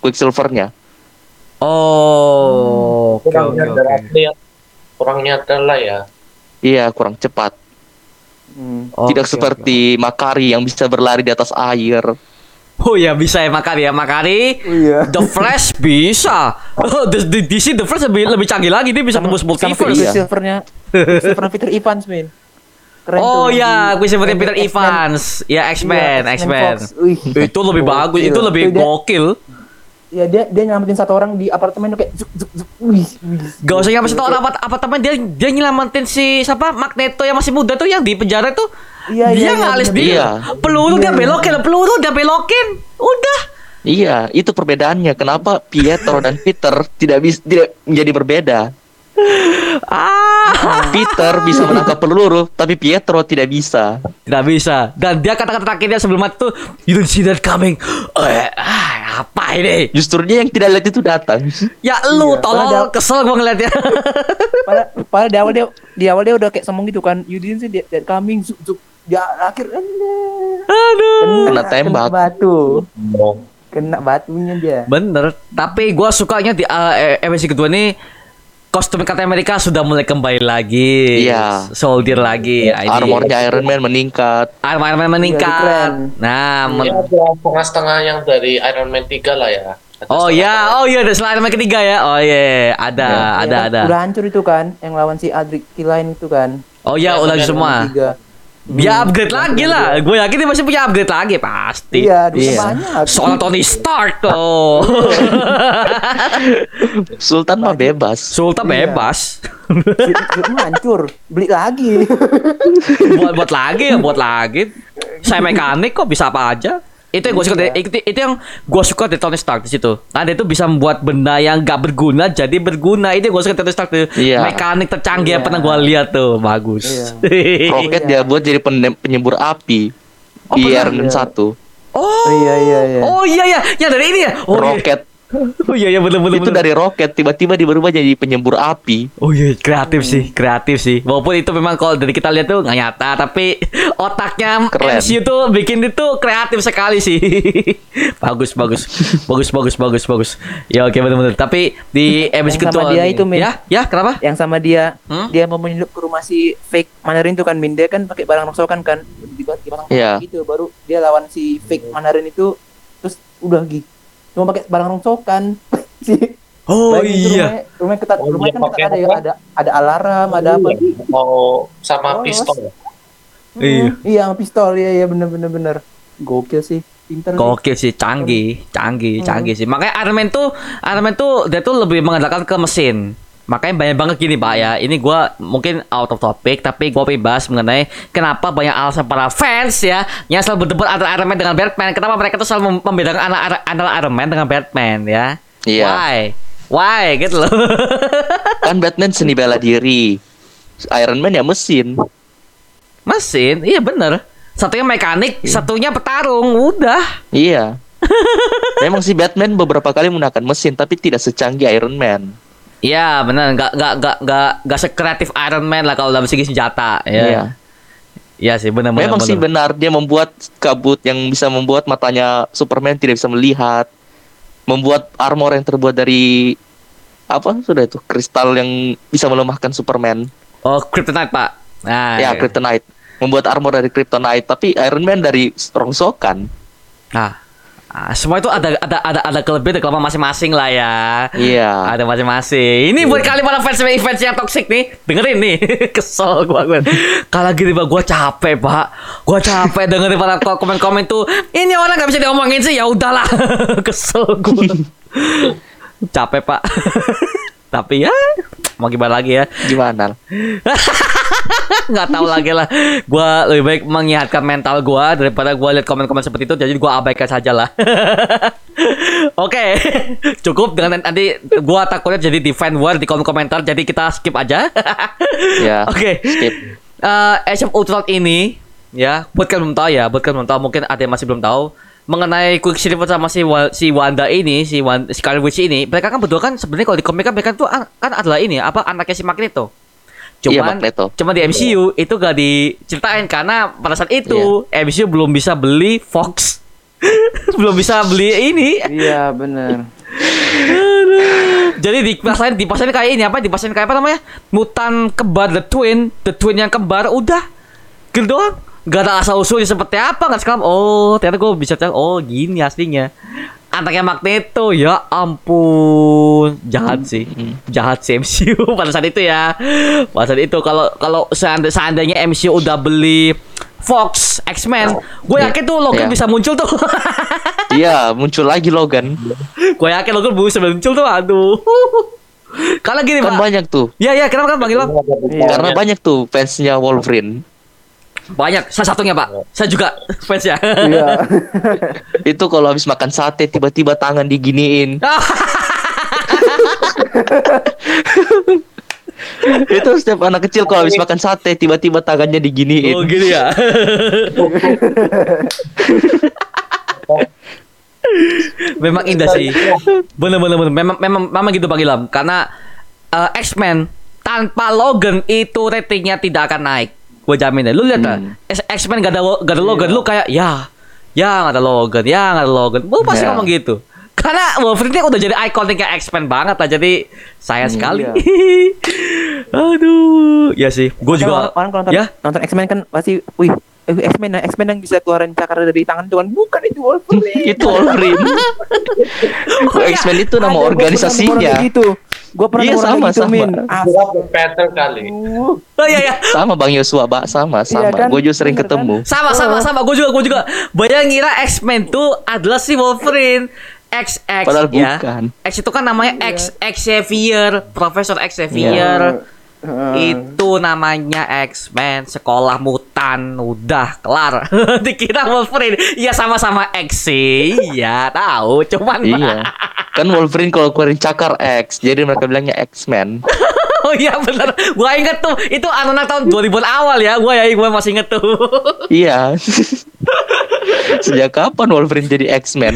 [SPEAKER 2] Quicksilver-nya.
[SPEAKER 1] Oh, oke,
[SPEAKER 4] Kurang
[SPEAKER 1] oke,
[SPEAKER 4] nyadar
[SPEAKER 1] oke.
[SPEAKER 4] aja ya. Kurang nyadar lah ya.
[SPEAKER 2] Iya, kurang cepat.
[SPEAKER 3] Hmm.
[SPEAKER 2] Tidak
[SPEAKER 1] Oke,
[SPEAKER 2] seperti Makari yang bisa berlari di atas air.
[SPEAKER 1] Oh ya bisa ya Makari ya Makari.
[SPEAKER 3] Iya.
[SPEAKER 1] The Flash bisa. Oh, the, the, DC The Flash lebih lebih canggih lagi dia bisa tembus multiverse.
[SPEAKER 2] Iya.
[SPEAKER 3] Silvernya Silvernya Peter Evans men Keren
[SPEAKER 1] Oh ya, gue seperti
[SPEAKER 3] di
[SPEAKER 1] Peter
[SPEAKER 3] X-Men.
[SPEAKER 1] Evans. Ya X-Men, X-Men. Itu lebih bagus, itu lebih gokil.
[SPEAKER 3] Ya dia dia nyelamatin satu orang di apartemen tuh kayak zuk zuk zuk. Wih, wih.
[SPEAKER 1] Gak usah nyampe satu orang apa apa teman dia dia nyelamatin si siapa Magneto yang masih muda tuh yang di penjara tuh.
[SPEAKER 3] Iya,
[SPEAKER 1] dia
[SPEAKER 3] iya, iya,
[SPEAKER 1] ngalis
[SPEAKER 3] bener.
[SPEAKER 1] dia.
[SPEAKER 2] Iya.
[SPEAKER 1] Peluru dia
[SPEAKER 3] Iya, iya.
[SPEAKER 1] belokin, peluru dia belokin. Udah.
[SPEAKER 2] Iya, itu perbedaannya. Kenapa Pietro dan Peter tidak bisa tidak menjadi berbeda?
[SPEAKER 1] Ah,
[SPEAKER 2] Peter bisa menangkap peluru, tapi Pietro tidak bisa.
[SPEAKER 1] tidak bisa. Dan dia kata-kata terakhirnya sebelum mati tuh, you don't see that coming. Eh, ah, apa ini?
[SPEAKER 2] Justru dia yang tidak lihat itu datang.
[SPEAKER 1] Ya lu
[SPEAKER 3] Iya,
[SPEAKER 1] tolol,
[SPEAKER 3] padahal-
[SPEAKER 1] kesel gua ngeliatnya. *laughs*
[SPEAKER 3] Padahal, padahal di awal dia di awal dia udah kayak sombong gitu kan. You didn't see that, that coming zuk zuk. Dia akhir
[SPEAKER 1] Aduh.
[SPEAKER 2] Kena tembak.
[SPEAKER 3] Kena batu.
[SPEAKER 4] Oh.
[SPEAKER 3] Kena batunya dia.
[SPEAKER 1] Bener, tapi gua sukanya di uh, episode kedua ini kostum Captain America sudah mulai kembali lagi.
[SPEAKER 2] Iya.
[SPEAKER 1] Soldier lagi. Ya, ini.
[SPEAKER 2] Armornya Iron Man meningkat.
[SPEAKER 1] Armor Iron Man
[SPEAKER 3] Iya,
[SPEAKER 1] meningkat. Nah, men-
[SPEAKER 4] Ya, ada setengah-setengah yang dari Iron Man 3 lah ya.
[SPEAKER 1] Oh ya, oh iya, ada selain Iron Man ketiga ya. Oh iya, ada,
[SPEAKER 3] Ya,
[SPEAKER 1] ada,
[SPEAKER 3] kan?
[SPEAKER 1] ada.
[SPEAKER 3] Udah hancur itu kan yang lawan si Adric Kilain itu kan.
[SPEAKER 1] Oh iya,
[SPEAKER 4] Ya,
[SPEAKER 1] udah semua.
[SPEAKER 3] Tiga.
[SPEAKER 1] Dia
[SPEAKER 3] Hmm,
[SPEAKER 1] upgrade lagi lah. Gue yakin dia masih punya upgrade lagi pasti.
[SPEAKER 3] Iya, duitnya
[SPEAKER 2] Iya.
[SPEAKER 3] banyak.
[SPEAKER 1] Soalnya Tony Stark tuh. *laughs*
[SPEAKER 2] Sultan mah bebas.
[SPEAKER 1] Sultan
[SPEAKER 3] Iya.
[SPEAKER 1] bebas.
[SPEAKER 3] Hancur. Beli lagi. *laughs*
[SPEAKER 1] buat buat lagi ya buat lagi saya mekanik kok bisa apa aja itu yang gue suka dari- itu, itu yang gue suka dari Tony Stark di situ nah dia tuh bisa membuat benda yang gak berguna jadi berguna itu yang gue suka dari Tony Stark tuh
[SPEAKER 2] Iya.
[SPEAKER 1] mekanik tercanggih yang
[SPEAKER 3] Iya.
[SPEAKER 1] pernah gue lihat tuh bagus *laughs*
[SPEAKER 2] Roket
[SPEAKER 3] Iya.
[SPEAKER 2] dia buat jadi penyembur api.
[SPEAKER 1] Oh,
[SPEAKER 2] di Man
[SPEAKER 3] Iya.
[SPEAKER 2] 1.
[SPEAKER 1] oh
[SPEAKER 3] Iya, iya, iya.
[SPEAKER 1] oh iya iya yang dari ini ya oh iya
[SPEAKER 2] Roket *laughs*
[SPEAKER 1] oh iya iya bener bener
[SPEAKER 2] itu
[SPEAKER 1] bener.
[SPEAKER 2] dari roket tiba-tiba dia berubah jadi penyembur api.
[SPEAKER 1] Oh iya kreatif sih kreatif sih walaupun itu memang kalau dari kita lihat tuh nggak nyata tapi *laughs* otaknya
[SPEAKER 2] Keren.
[SPEAKER 1] MCU tuh bikin itu kreatif sekali sih *laughs* bagus bagus bagus bagus bagus bagus ya oke benar-benar tapi di episode
[SPEAKER 3] Yang sama
[SPEAKER 1] kedua
[SPEAKER 3] dia
[SPEAKER 1] nih-
[SPEAKER 3] itu, Min.
[SPEAKER 1] ya ya kenapa
[SPEAKER 3] Yang sama dia,
[SPEAKER 1] Hmm?
[SPEAKER 3] dia mau menyusup ke rumah si fake Mandarin itu kan, Min. Dia kan pakai barang rongsokan kan. Tiba tiba
[SPEAKER 2] Iya.
[SPEAKER 3] gitu baru dia lawan si fake Mandarin itu terus udah gitu. Cuma pakai barang rongsokan. *laughs* si
[SPEAKER 1] oh
[SPEAKER 3] itu
[SPEAKER 1] iya
[SPEAKER 3] rumahnya, rumahnya ketat,
[SPEAKER 4] Oh,
[SPEAKER 3] rumahnya
[SPEAKER 4] iya,
[SPEAKER 3] kan ketat ada ya, ada ada alarm, ada apa?
[SPEAKER 4] Mau sama
[SPEAKER 3] Oh,
[SPEAKER 4] pistol.
[SPEAKER 1] Iya.
[SPEAKER 3] Hmm, Iya, sama pistol. Iya, iya bener bener bener. Gokil sih. Pinter sih.
[SPEAKER 1] Gokil sih, canggih, canggih,
[SPEAKER 3] Hmm.
[SPEAKER 1] canggih sih. Makanya Iron Man tuh, Iron Man tuh dia tuh lebih mengandalkan ke mesin. Makanya banyak banget gini pak ya. Ini gua mungkin out of topic, tapi gua pengen bahas mengenai kenapa banyak alasan para fans ya yang selalu berdebat antara Iron Man dengan Batman. Kenapa mereka tuh selalu mem- membedakan antara, antara Iron Man dengan Batman ya?
[SPEAKER 2] Iya.
[SPEAKER 1] Why? Why gitu loh. *laughs*
[SPEAKER 2] Kan Batman seni bela diri. Iron Man ya mesin.
[SPEAKER 1] mesin, iya bener. Satunya mekanik, satunya petarung, udah.
[SPEAKER 2] Iya. *laughs* Memang si Batman beberapa kali menggunakan mesin tapi tidak secanggih Iron Man.
[SPEAKER 1] Iya bener, nggak nggak nggak nggak nggak sekreatif Iron Man lah kalau dalam segi senjata. Ya.
[SPEAKER 2] Iya.
[SPEAKER 1] Iya sih benar benar.
[SPEAKER 2] Memang sih
[SPEAKER 1] benar.
[SPEAKER 2] benar dia membuat kabut yang bisa membuat matanya Superman tidak bisa melihat. Membuat armor yang terbuat dari apa sudah itu kristal yang bisa melemahkan Superman.
[SPEAKER 1] Oh Kryptonite pak. Nah,
[SPEAKER 2] ya, Kryptonite. Membuat armor dari Kryptonite, tapi Iron Man dari rongsokan.
[SPEAKER 1] Nah, Ah, semua itu ada ada ada ada kelebihan dan kelemahan masing-masing lah ya.
[SPEAKER 2] Iya.
[SPEAKER 1] Ada masing-masing. Ini buat kalian para fans fans yang toxic nih, dengerin nih. *laughs* Kesel gua gua. Kalau gini pak, gua capek pak. Gua capek dengerin para ko- komen-komen tuh. Ini orang nggak bisa diomongin sih. Ya udahlah. *laughs* Kesel gua. *laughs* capek pak. Tapi ya mau gimana lagi ya?
[SPEAKER 2] Gimana? *laughs*
[SPEAKER 1] nggak tahu lagi lah gue lebih baik menyehatkan mental gue daripada gue lihat komen-komen seperti itu jadi gue abaikan saja lah *laughs* oke *laughs* cukup dengan nanti gue takutnya jadi defend war di kolom komentar jadi kita skip aja
[SPEAKER 2] Ya.
[SPEAKER 1] oke
[SPEAKER 2] Skip.
[SPEAKER 1] Eh, Age of Ultron ini ya buat kalian belum tahu ya buat kalian belum tahu mungkin ada yang masih belum tahu mengenai Quicksilver sama si Wa- si Wanda ini si Wan, Scarlet Witch ini mereka kan berdua kan sebenarnya kalau di komik kan mereka tuh an- kan adalah ini apa anaknya si Magneto.
[SPEAKER 2] Iya,
[SPEAKER 1] cuman
[SPEAKER 2] Magneto.
[SPEAKER 1] cuma di MCU itu gak diceritain karena pada saat itu MCU belum bisa beli Fox. *laughs* Belum bisa beli ini.
[SPEAKER 3] Iya bener.
[SPEAKER 1] jadi dipasain dipasain kayak ini apa dipasain kayak apa namanya? Mutan kembar the twin. The twin yang kembar udah. Gitu doang gak ada asal usulnya seperti apa nggak sekarang oh ternyata gue bisa tahu oh gini aslinya anaknya Magneto ya ampun jahat sih jahat sih MCU *laughs* pada saat itu ya pada saat itu kalau kalau seandainya, MCU udah beli Fox X-Men gue yakin tuh Logan
[SPEAKER 2] Iya.
[SPEAKER 1] bisa muncul tuh *laughs*
[SPEAKER 2] Iya, muncul lagi Logan.
[SPEAKER 1] gue yakin Logan bisa muncul tuh aduh *laughs* kalau gini
[SPEAKER 2] Kan
[SPEAKER 1] pak
[SPEAKER 2] banyak tuh.
[SPEAKER 1] Ya ya kenapa kan Bang Ilham?
[SPEAKER 3] Iya.
[SPEAKER 2] Karena banyak tuh fansnya Wolverine.
[SPEAKER 1] Banyak, salah satunya Pak. Saya juga *laughs* fans ya.
[SPEAKER 3] Iya. *laughs*
[SPEAKER 2] Itu kalau habis makan sate tiba-tiba tangan diginiin. *laughs* Itu setiap anak kecil kalau habis makan sate tiba-tiba tangannya diginiin.
[SPEAKER 1] oh gini ya. memang indah sih. Bener bener bener. Memang memang memang gitu Bang Ilham. Karena eh, X-Men tanpa Logan itu ratingnya tidak akan naik. Gue jamin deh. Lu lihat dah.
[SPEAKER 2] Hmm.
[SPEAKER 1] X- X-Men gak ada gak ada Logan, lu kayak ya ya gak ada Logan, ya gak ada Logan. Lu pasti
[SPEAKER 2] Ya.
[SPEAKER 1] ngomong gitu. Karena Wolverine udah jadi ikoniknya X-Men banget lah. Jadi sayang sekali.
[SPEAKER 3] iya. *laughs*
[SPEAKER 1] Aduh. Ya sih. Gue juga.
[SPEAKER 3] Orang kalau nonton,
[SPEAKER 1] Ya.
[SPEAKER 3] nonton X-Men kan pasti, wih, eh, X-Men, X-Men yang bisa keluarin cakar dari tangan itu kan bukan itu Wolverine. *laughs*
[SPEAKER 2] itu Wolverine. *laughs* X-Men itu nama
[SPEAKER 3] Ada, gua
[SPEAKER 2] organisasinya.
[SPEAKER 3] orang gitu. Gue pernah
[SPEAKER 2] Iya,
[SPEAKER 3] nemu orang
[SPEAKER 2] sama,
[SPEAKER 3] gitu,
[SPEAKER 2] sama.
[SPEAKER 3] Min.
[SPEAKER 4] Gua Peter kali.
[SPEAKER 3] Aduh.
[SPEAKER 1] Oh iya ya.
[SPEAKER 2] Sama Bang Yosua, Pak. Sama, sama.
[SPEAKER 3] kan?
[SPEAKER 2] Gue juga sering
[SPEAKER 3] Bener kan?
[SPEAKER 2] ketemu.
[SPEAKER 1] Sama sama sama. Gue juga gue juga. Banyak ngira X-Men tuh adalah si Wolverine. X X
[SPEAKER 2] Padahal
[SPEAKER 1] ya.
[SPEAKER 2] bukan.
[SPEAKER 1] X itu kan namanya X Xavier, Profesor Xavier.
[SPEAKER 3] Heeh.
[SPEAKER 1] Itu namanya X-Men, sekolah mutan, udah kelar. *laughs* Dikira Wolverine, ya sama-sama X sih, ya tahu, cuman
[SPEAKER 2] Iya. *laughs* Kan Wolverine kalau keluarin cakar X, jadi mereka bilangnya X-Men. *laughs*
[SPEAKER 1] oh iya bener, gua inget tuh, itu anak tahun 2000 awal ya, gua ya, gua masih inget tuh. *laughs*
[SPEAKER 2] iya. *laughs* Sejak kapan Wolverine jadi X-Men?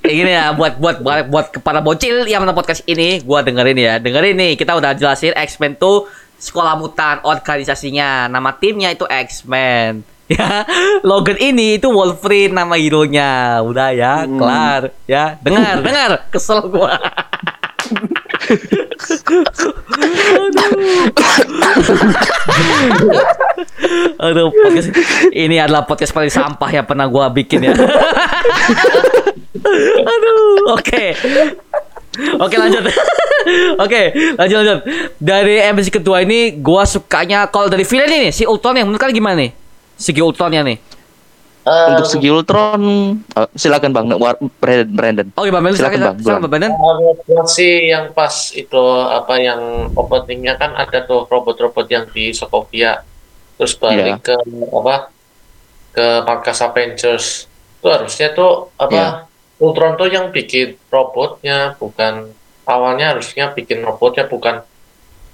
[SPEAKER 1] Kayak gini ya buat buat buat, buat kepada bocil yang menonton podcast ini, gua dengerin ya. Dengerin nih, kita udah jelasin X-Men tuh sekolah mutan organisasinya. Nama timnya itu X-Men. *laughs* Ya, Logan ini itu Wolverine nama hero-nya. Udah ya, kelar. Ya, dengar, *laughs* dengar. Kesel gua. *laughs* Aduh, podcast ini adalah podcast paling sampah yang pernah gua bikin ya. Aduh, oke. Oke lanjut. Oke, lanjut lanjut. Dari episode kedua ini gua sukanya kalau dari villain ini si Ultron yang menurut kalian gimana nih? Segi Ultronnya nih.
[SPEAKER 4] Eh,
[SPEAKER 2] Untuk segi Ultron, eh, silakan Bang, War- Brandon. Brandon.
[SPEAKER 1] Oke, Bang Mel,
[SPEAKER 2] Silakan,
[SPEAKER 1] silakan,
[SPEAKER 2] Bang,
[SPEAKER 1] silakan,
[SPEAKER 2] Bang.
[SPEAKER 1] Bang Brandon.
[SPEAKER 4] Yang pas itu apa yang openingnya kan ada tuh robot-robot yang di Sokovia terus balik
[SPEAKER 2] Iya.
[SPEAKER 4] ke apa ke markas Avengers itu harusnya tuh apa Ultron tuh yang bikin robotnya bukan awalnya harusnya bikin robotnya bukan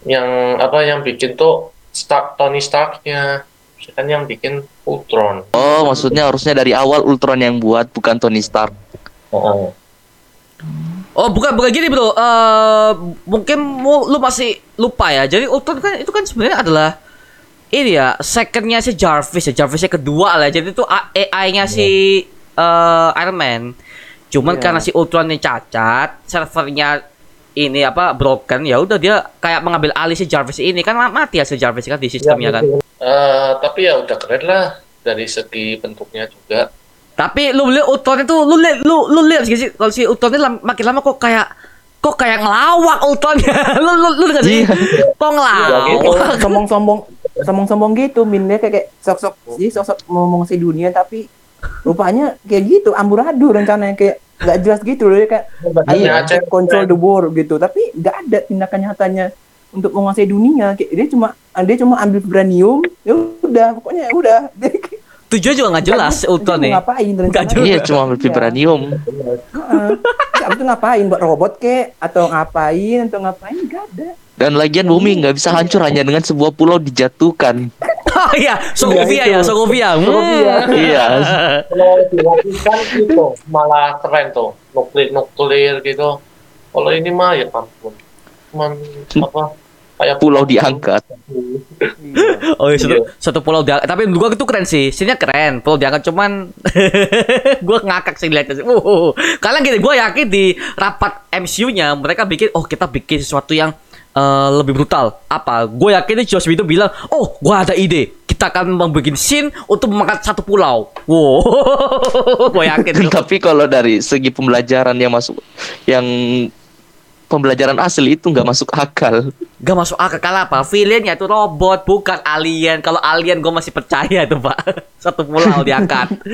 [SPEAKER 4] yang apa yang bikin tuh Stark Tony Starknya kan yang bikin Ultron
[SPEAKER 2] Oh, maksudnya harusnya dari awal Ultron yang buat, bukan Tony Stark.
[SPEAKER 4] Oh.
[SPEAKER 1] Oh, bukan bukan gini, Bro. Eh mungkin mu- lu masih lupa ya. Jadi Ultron kan itu kan sebenarnya adalah ini ya, secondnya si Jarvis ya. Jarvisnya kedua lah. Jadi itu A- AI-nya si eh, Iron Man. Cuman
[SPEAKER 3] Iya.
[SPEAKER 1] karena si Ultron ini cacat, servernya ini apa broken ya udah dia kayak mengambil alih si Jarvis ini kan ma- mati ya si Jarvis kan di sistemnya kan.
[SPEAKER 4] Eh, tapi ya udah keren lah dari segi bentuknya juga.
[SPEAKER 1] Tapi lu lihat Ultron itu lu lihat lu lu lihat sih kalau si Ultron ini makin lama kok kayak kok kayak ngelawak Ultronnya. *laughs* lu lu lu nggak sih?
[SPEAKER 2] Iya.
[SPEAKER 1] Kok ngelawak? *laughs*
[SPEAKER 3] sombong-sombong sombong-sombong gitu min dia kayak, kayak sok-sok sih sok-sok ngomong si dunia tapi rupanya kayak gitu amburadul rencananya kayak nggak jelas gitu loh dia kayak
[SPEAKER 4] Iya,
[SPEAKER 3] control the world gitu. Tapi nggak ada tindakan nyatanya untuk menguasai dunia. Kayak dia cuma dia cuma ambil vibranium ya udah pokoknya ya udah. *laughs*
[SPEAKER 1] Tujuan juga nggak jelas Ultron nih.
[SPEAKER 3] ngapain rencananya
[SPEAKER 1] jelas.
[SPEAKER 2] Iya, cuma ambil vibranium.
[SPEAKER 3] Heeh. Abis itu ngapain? Buat robot kek? Atau ngapain? Atau ngapain? Nggak ada.
[SPEAKER 2] Dan lagian bumi nggak bisa hancur hanya dengan sebuah pulau dijatuhkan. *laughs*
[SPEAKER 1] Oh *laughs* iya, Sokovia
[SPEAKER 3] Iya,
[SPEAKER 1] ya,
[SPEAKER 3] itu.
[SPEAKER 1] Sokovia.
[SPEAKER 3] Sokovia.
[SPEAKER 1] Hmm.
[SPEAKER 2] Iya.
[SPEAKER 4] Kalau dilakukan itu malah keren tuh, nuklir nuklir gitu. Kalau ini mah ya ampun, cuman apa kayak
[SPEAKER 2] Pulau diangkat.
[SPEAKER 3] Iya. *laughs*
[SPEAKER 1] Oh iya, satu,
[SPEAKER 4] Iya.
[SPEAKER 1] satu pulau diangkat. Tapi menurut gua itu keren sih. Sininya keren. Pulau diangkat cuman *laughs* gua ngakak sih lihatnya. sih. Uh, Kalian gini, gua yakin di rapat MCU-nya mereka bikin oh kita bikin sesuatu yang eh, lebih brutal. Apa? Gue yakin Josh Whedon bilang, "Oh, gua ada ide. Kita akan membuat scene untuk mengangkat satu pulau." Wow. *laughs* gua yakin. *laughs* tuh.
[SPEAKER 2] Tapi kalau dari segi pembelajaran yang masuk, yang pembelajaran asli itu nggak masuk akal.
[SPEAKER 1] Gak masuk akal Kalau apa? Villainnya itu robot, bukan alien. Kalau alien gue masih percaya tuh pak. *laughs* Satu pulau diangkat.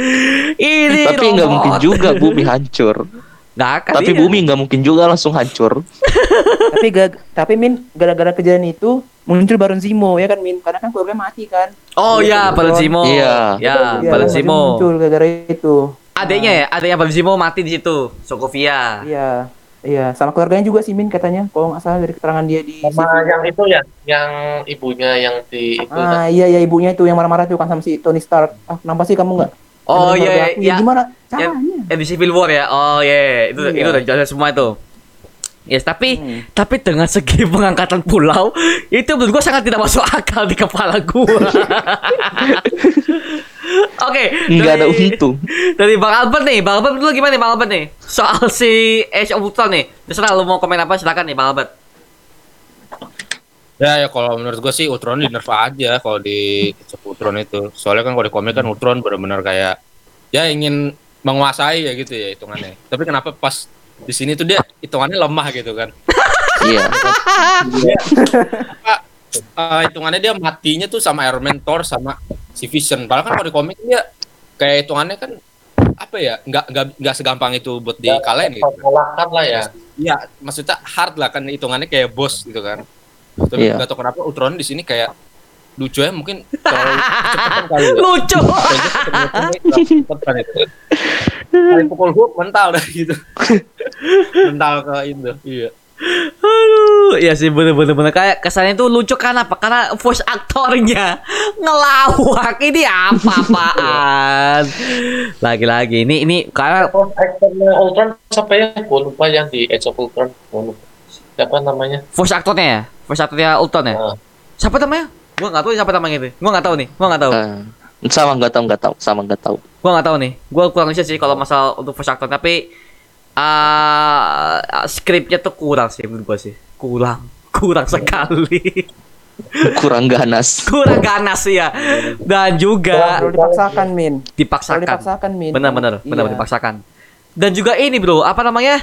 [SPEAKER 1] Ini
[SPEAKER 2] Tapi nggak mungkin juga bumi hancur.
[SPEAKER 1] Nggak akan.
[SPEAKER 2] Tapi
[SPEAKER 1] iya.
[SPEAKER 2] bumi nggak mungkin juga langsung hancur. *laughs*
[SPEAKER 3] tapi gak, tapi min gara-gara kejadian itu muncul Baron Zemo ya kan min karena kan keluarga mati kan
[SPEAKER 1] Oh ya, Valensimo.
[SPEAKER 2] Iya.
[SPEAKER 1] Ya,
[SPEAKER 3] Iya,
[SPEAKER 1] Valensimo.
[SPEAKER 3] muncul gara-gara itu
[SPEAKER 1] Adanya ya, adanya Valensimo mati di situ. Sokovia.
[SPEAKER 3] iya iya sama keluarganya juga sih min katanya kalau nggak salah dari keterangan dia di
[SPEAKER 4] sama
[SPEAKER 3] situ.
[SPEAKER 4] yang itu ya, yang ibunya yang di itu
[SPEAKER 3] ah iya iya ibunya itu yang marah-marah tuh kan sama si Tony Stark ah kenapa sih kamu nggak
[SPEAKER 1] Oh iya, iya.
[SPEAKER 3] ya, gimana
[SPEAKER 1] Yang,
[SPEAKER 3] caranya
[SPEAKER 1] yang di Civil War ya. Oh iya, itu
[SPEAKER 3] Iya.
[SPEAKER 1] itu udah jelas semua itu. Yes, tapi
[SPEAKER 3] Hmm.
[SPEAKER 1] tapi dengan segi *laughs* pengangkatan pulau itu menurut gua sangat tidak masuk akal di kepala gua. *laughs* Oke,
[SPEAKER 2] Nggak ada untung.
[SPEAKER 1] Dari Bang Albert nih, Bang Albert dulu gimana nih Bang Albert nih? Soal si Age of Ultron nih. Terserah lu mau komen apa silakan nih Bang Albert.
[SPEAKER 5] Ya, ya kalau menurut gue sih Ultron di nerf aja kalau di Ultron itu. Soalnya kan kalau di komik kan Ultron benar-benar kayak ya ingin menguasai ya gitu ya hitungannya. Tapi kenapa pas di sini tuh dia hitungannya lemah gitu kan? *laughs*
[SPEAKER 2] Iya.
[SPEAKER 5] Apa, eh, hitungannya dia matinya tuh sama Iron Man, Thor sama si Vision. Padahal kan kalau di komik dia kayak hitungannya kan apa ya nggak nggak nggak segampang itu buat dikalahin gitu.
[SPEAKER 4] kalahkan lah ya.
[SPEAKER 5] Iya, maksudnya hard lah kan hitungannya kayak bos gitu kan. Tapi
[SPEAKER 2] Iya.
[SPEAKER 5] nggak tahu kenapa Ultron di sini kayak lucu ya mungkin terlalu kecepatan kali ya.
[SPEAKER 1] Lucu.
[SPEAKER 5] Kecepatan itu. Kali pukul hook mental dah gitu. mental ke itu. Iya.
[SPEAKER 1] Aduh, iya sih bener-bener bener. kayak kesannya tuh lucu kan apa? Karena voice aktornya ngelawak ini apa-apaan. Lagi-lagi ini ini karena
[SPEAKER 4] aktornya Ultron siapa ya? Gue lupa yang di Age of Ultron. Lupa. Siapa namanya?
[SPEAKER 1] voice aktornya ya, voice aktornya Ultron ya.
[SPEAKER 4] Nah,
[SPEAKER 1] Siapa namanya? Gua nggak tahu siapa namanya itu. Gua nggak tahu nih. Gua nggak tahu.
[SPEAKER 2] Eh, sama nggak tahu nggak tahu sama nggak tahu.
[SPEAKER 1] Gua nggak tahu nih. Gua kurang riset sih kalau masalah untuk voice actor tapi ah skripnya tuh kurang sih menurut gua sih. Kurang, *laughs* kurang sekali. *laughs*
[SPEAKER 2] Kurang ganas.
[SPEAKER 1] kurang ganas ya. Dan juga
[SPEAKER 3] dipaksakan min
[SPEAKER 1] dipaksakan.
[SPEAKER 3] dipaksakan min
[SPEAKER 1] Benar-benar, benar
[SPEAKER 3] Iya.
[SPEAKER 1] dipaksakan. Dan juga ini bro, apa namanya?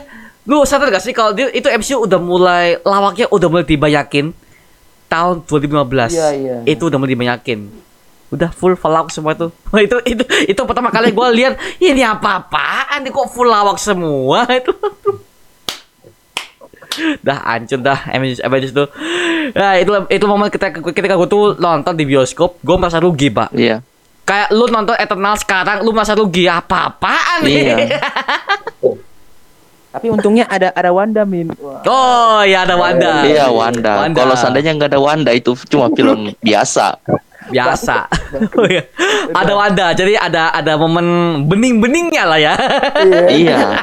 [SPEAKER 1] Lu sadar gak sih kalau dia itu MCU udah mulai lawaknya udah mulai dibanyakin tahun 2015.
[SPEAKER 3] Iya, iya.
[SPEAKER 1] Itu udah mulai dibanyakin. Udah full lawak semua tuh. *laughs* itu itu itu pertama kali gua lihat ini apa-apaan nih kok full lawak semua *laughs* itu. dah hancur dah Avengers, Avengers tuh. Nah, itu itu momen ketika ketika gue tuh nonton di bioskop, gue merasa rugi, Pak
[SPEAKER 2] Iya.
[SPEAKER 1] kayak lu nonton Eternal sekarang lu merasa rugi apa-apaan nih?
[SPEAKER 2] Iya. *laughs*
[SPEAKER 3] tapi untungnya ada ada Wanda min Wah.
[SPEAKER 1] Oh ya ada Wanda.
[SPEAKER 2] Iya Wanda. Kalau seandainya nggak ada Wanda itu cuma film biasa.
[SPEAKER 1] biasa. *laughs* Oh, iya. ada Wanda. Jadi ada ada momen bening-beningnya lah ya.
[SPEAKER 2] iya.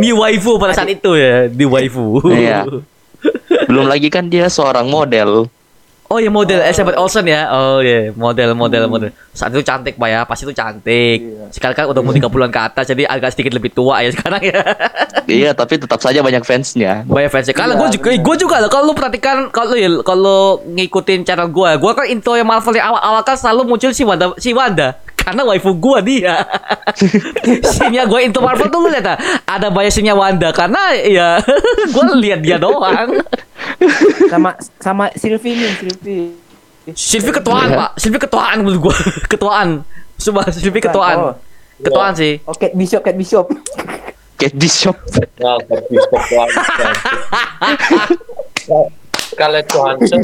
[SPEAKER 1] di waifu pada saat itu ya, di waifu.
[SPEAKER 2] Iya. Belum lagi kan dia seorang model.
[SPEAKER 1] Oh ya model Elizabeth Olsen ya. Oh iya, model model model. Saat itu cantik Pak ya, pasti itu cantik.
[SPEAKER 3] Iya.
[SPEAKER 1] Sekarang kan udah mau 30-an ke atas jadi agak sedikit lebih tua ya sekarang ya.
[SPEAKER 2] Iya, tapi tetap saja banyak fansnya.
[SPEAKER 1] Banyak fansnya. Kalau
[SPEAKER 3] Iya,
[SPEAKER 1] gue juga, gue juga loh. Kalau lu perhatikan, kalau ya, kalau ngikutin channel gue, gue kan intro yang Marvel yang awal-awal kan selalu muncul si Wanda, si Wanda. Karena waifu gua dia. *laughs* Scene-nya gue into Marvel tuh ngeliat ah, ada banyak scene-nya Wanda karena *laughs* ya gue lihat dia doang.
[SPEAKER 3] sama sama Sylvie nih Sylvie
[SPEAKER 1] Sylvie ketuaan,
[SPEAKER 2] Iya.
[SPEAKER 1] Pak. Sylvie ketuaan menurut gua. *laughs* ketuaan. Coba Sylvie ketuaan.
[SPEAKER 3] Oh,
[SPEAKER 1] Ketuaan sih.
[SPEAKER 3] oh Kate Bishop Kate Bishop
[SPEAKER 2] Cat Bishop.
[SPEAKER 4] Nah, tapi Scarlett Johansson.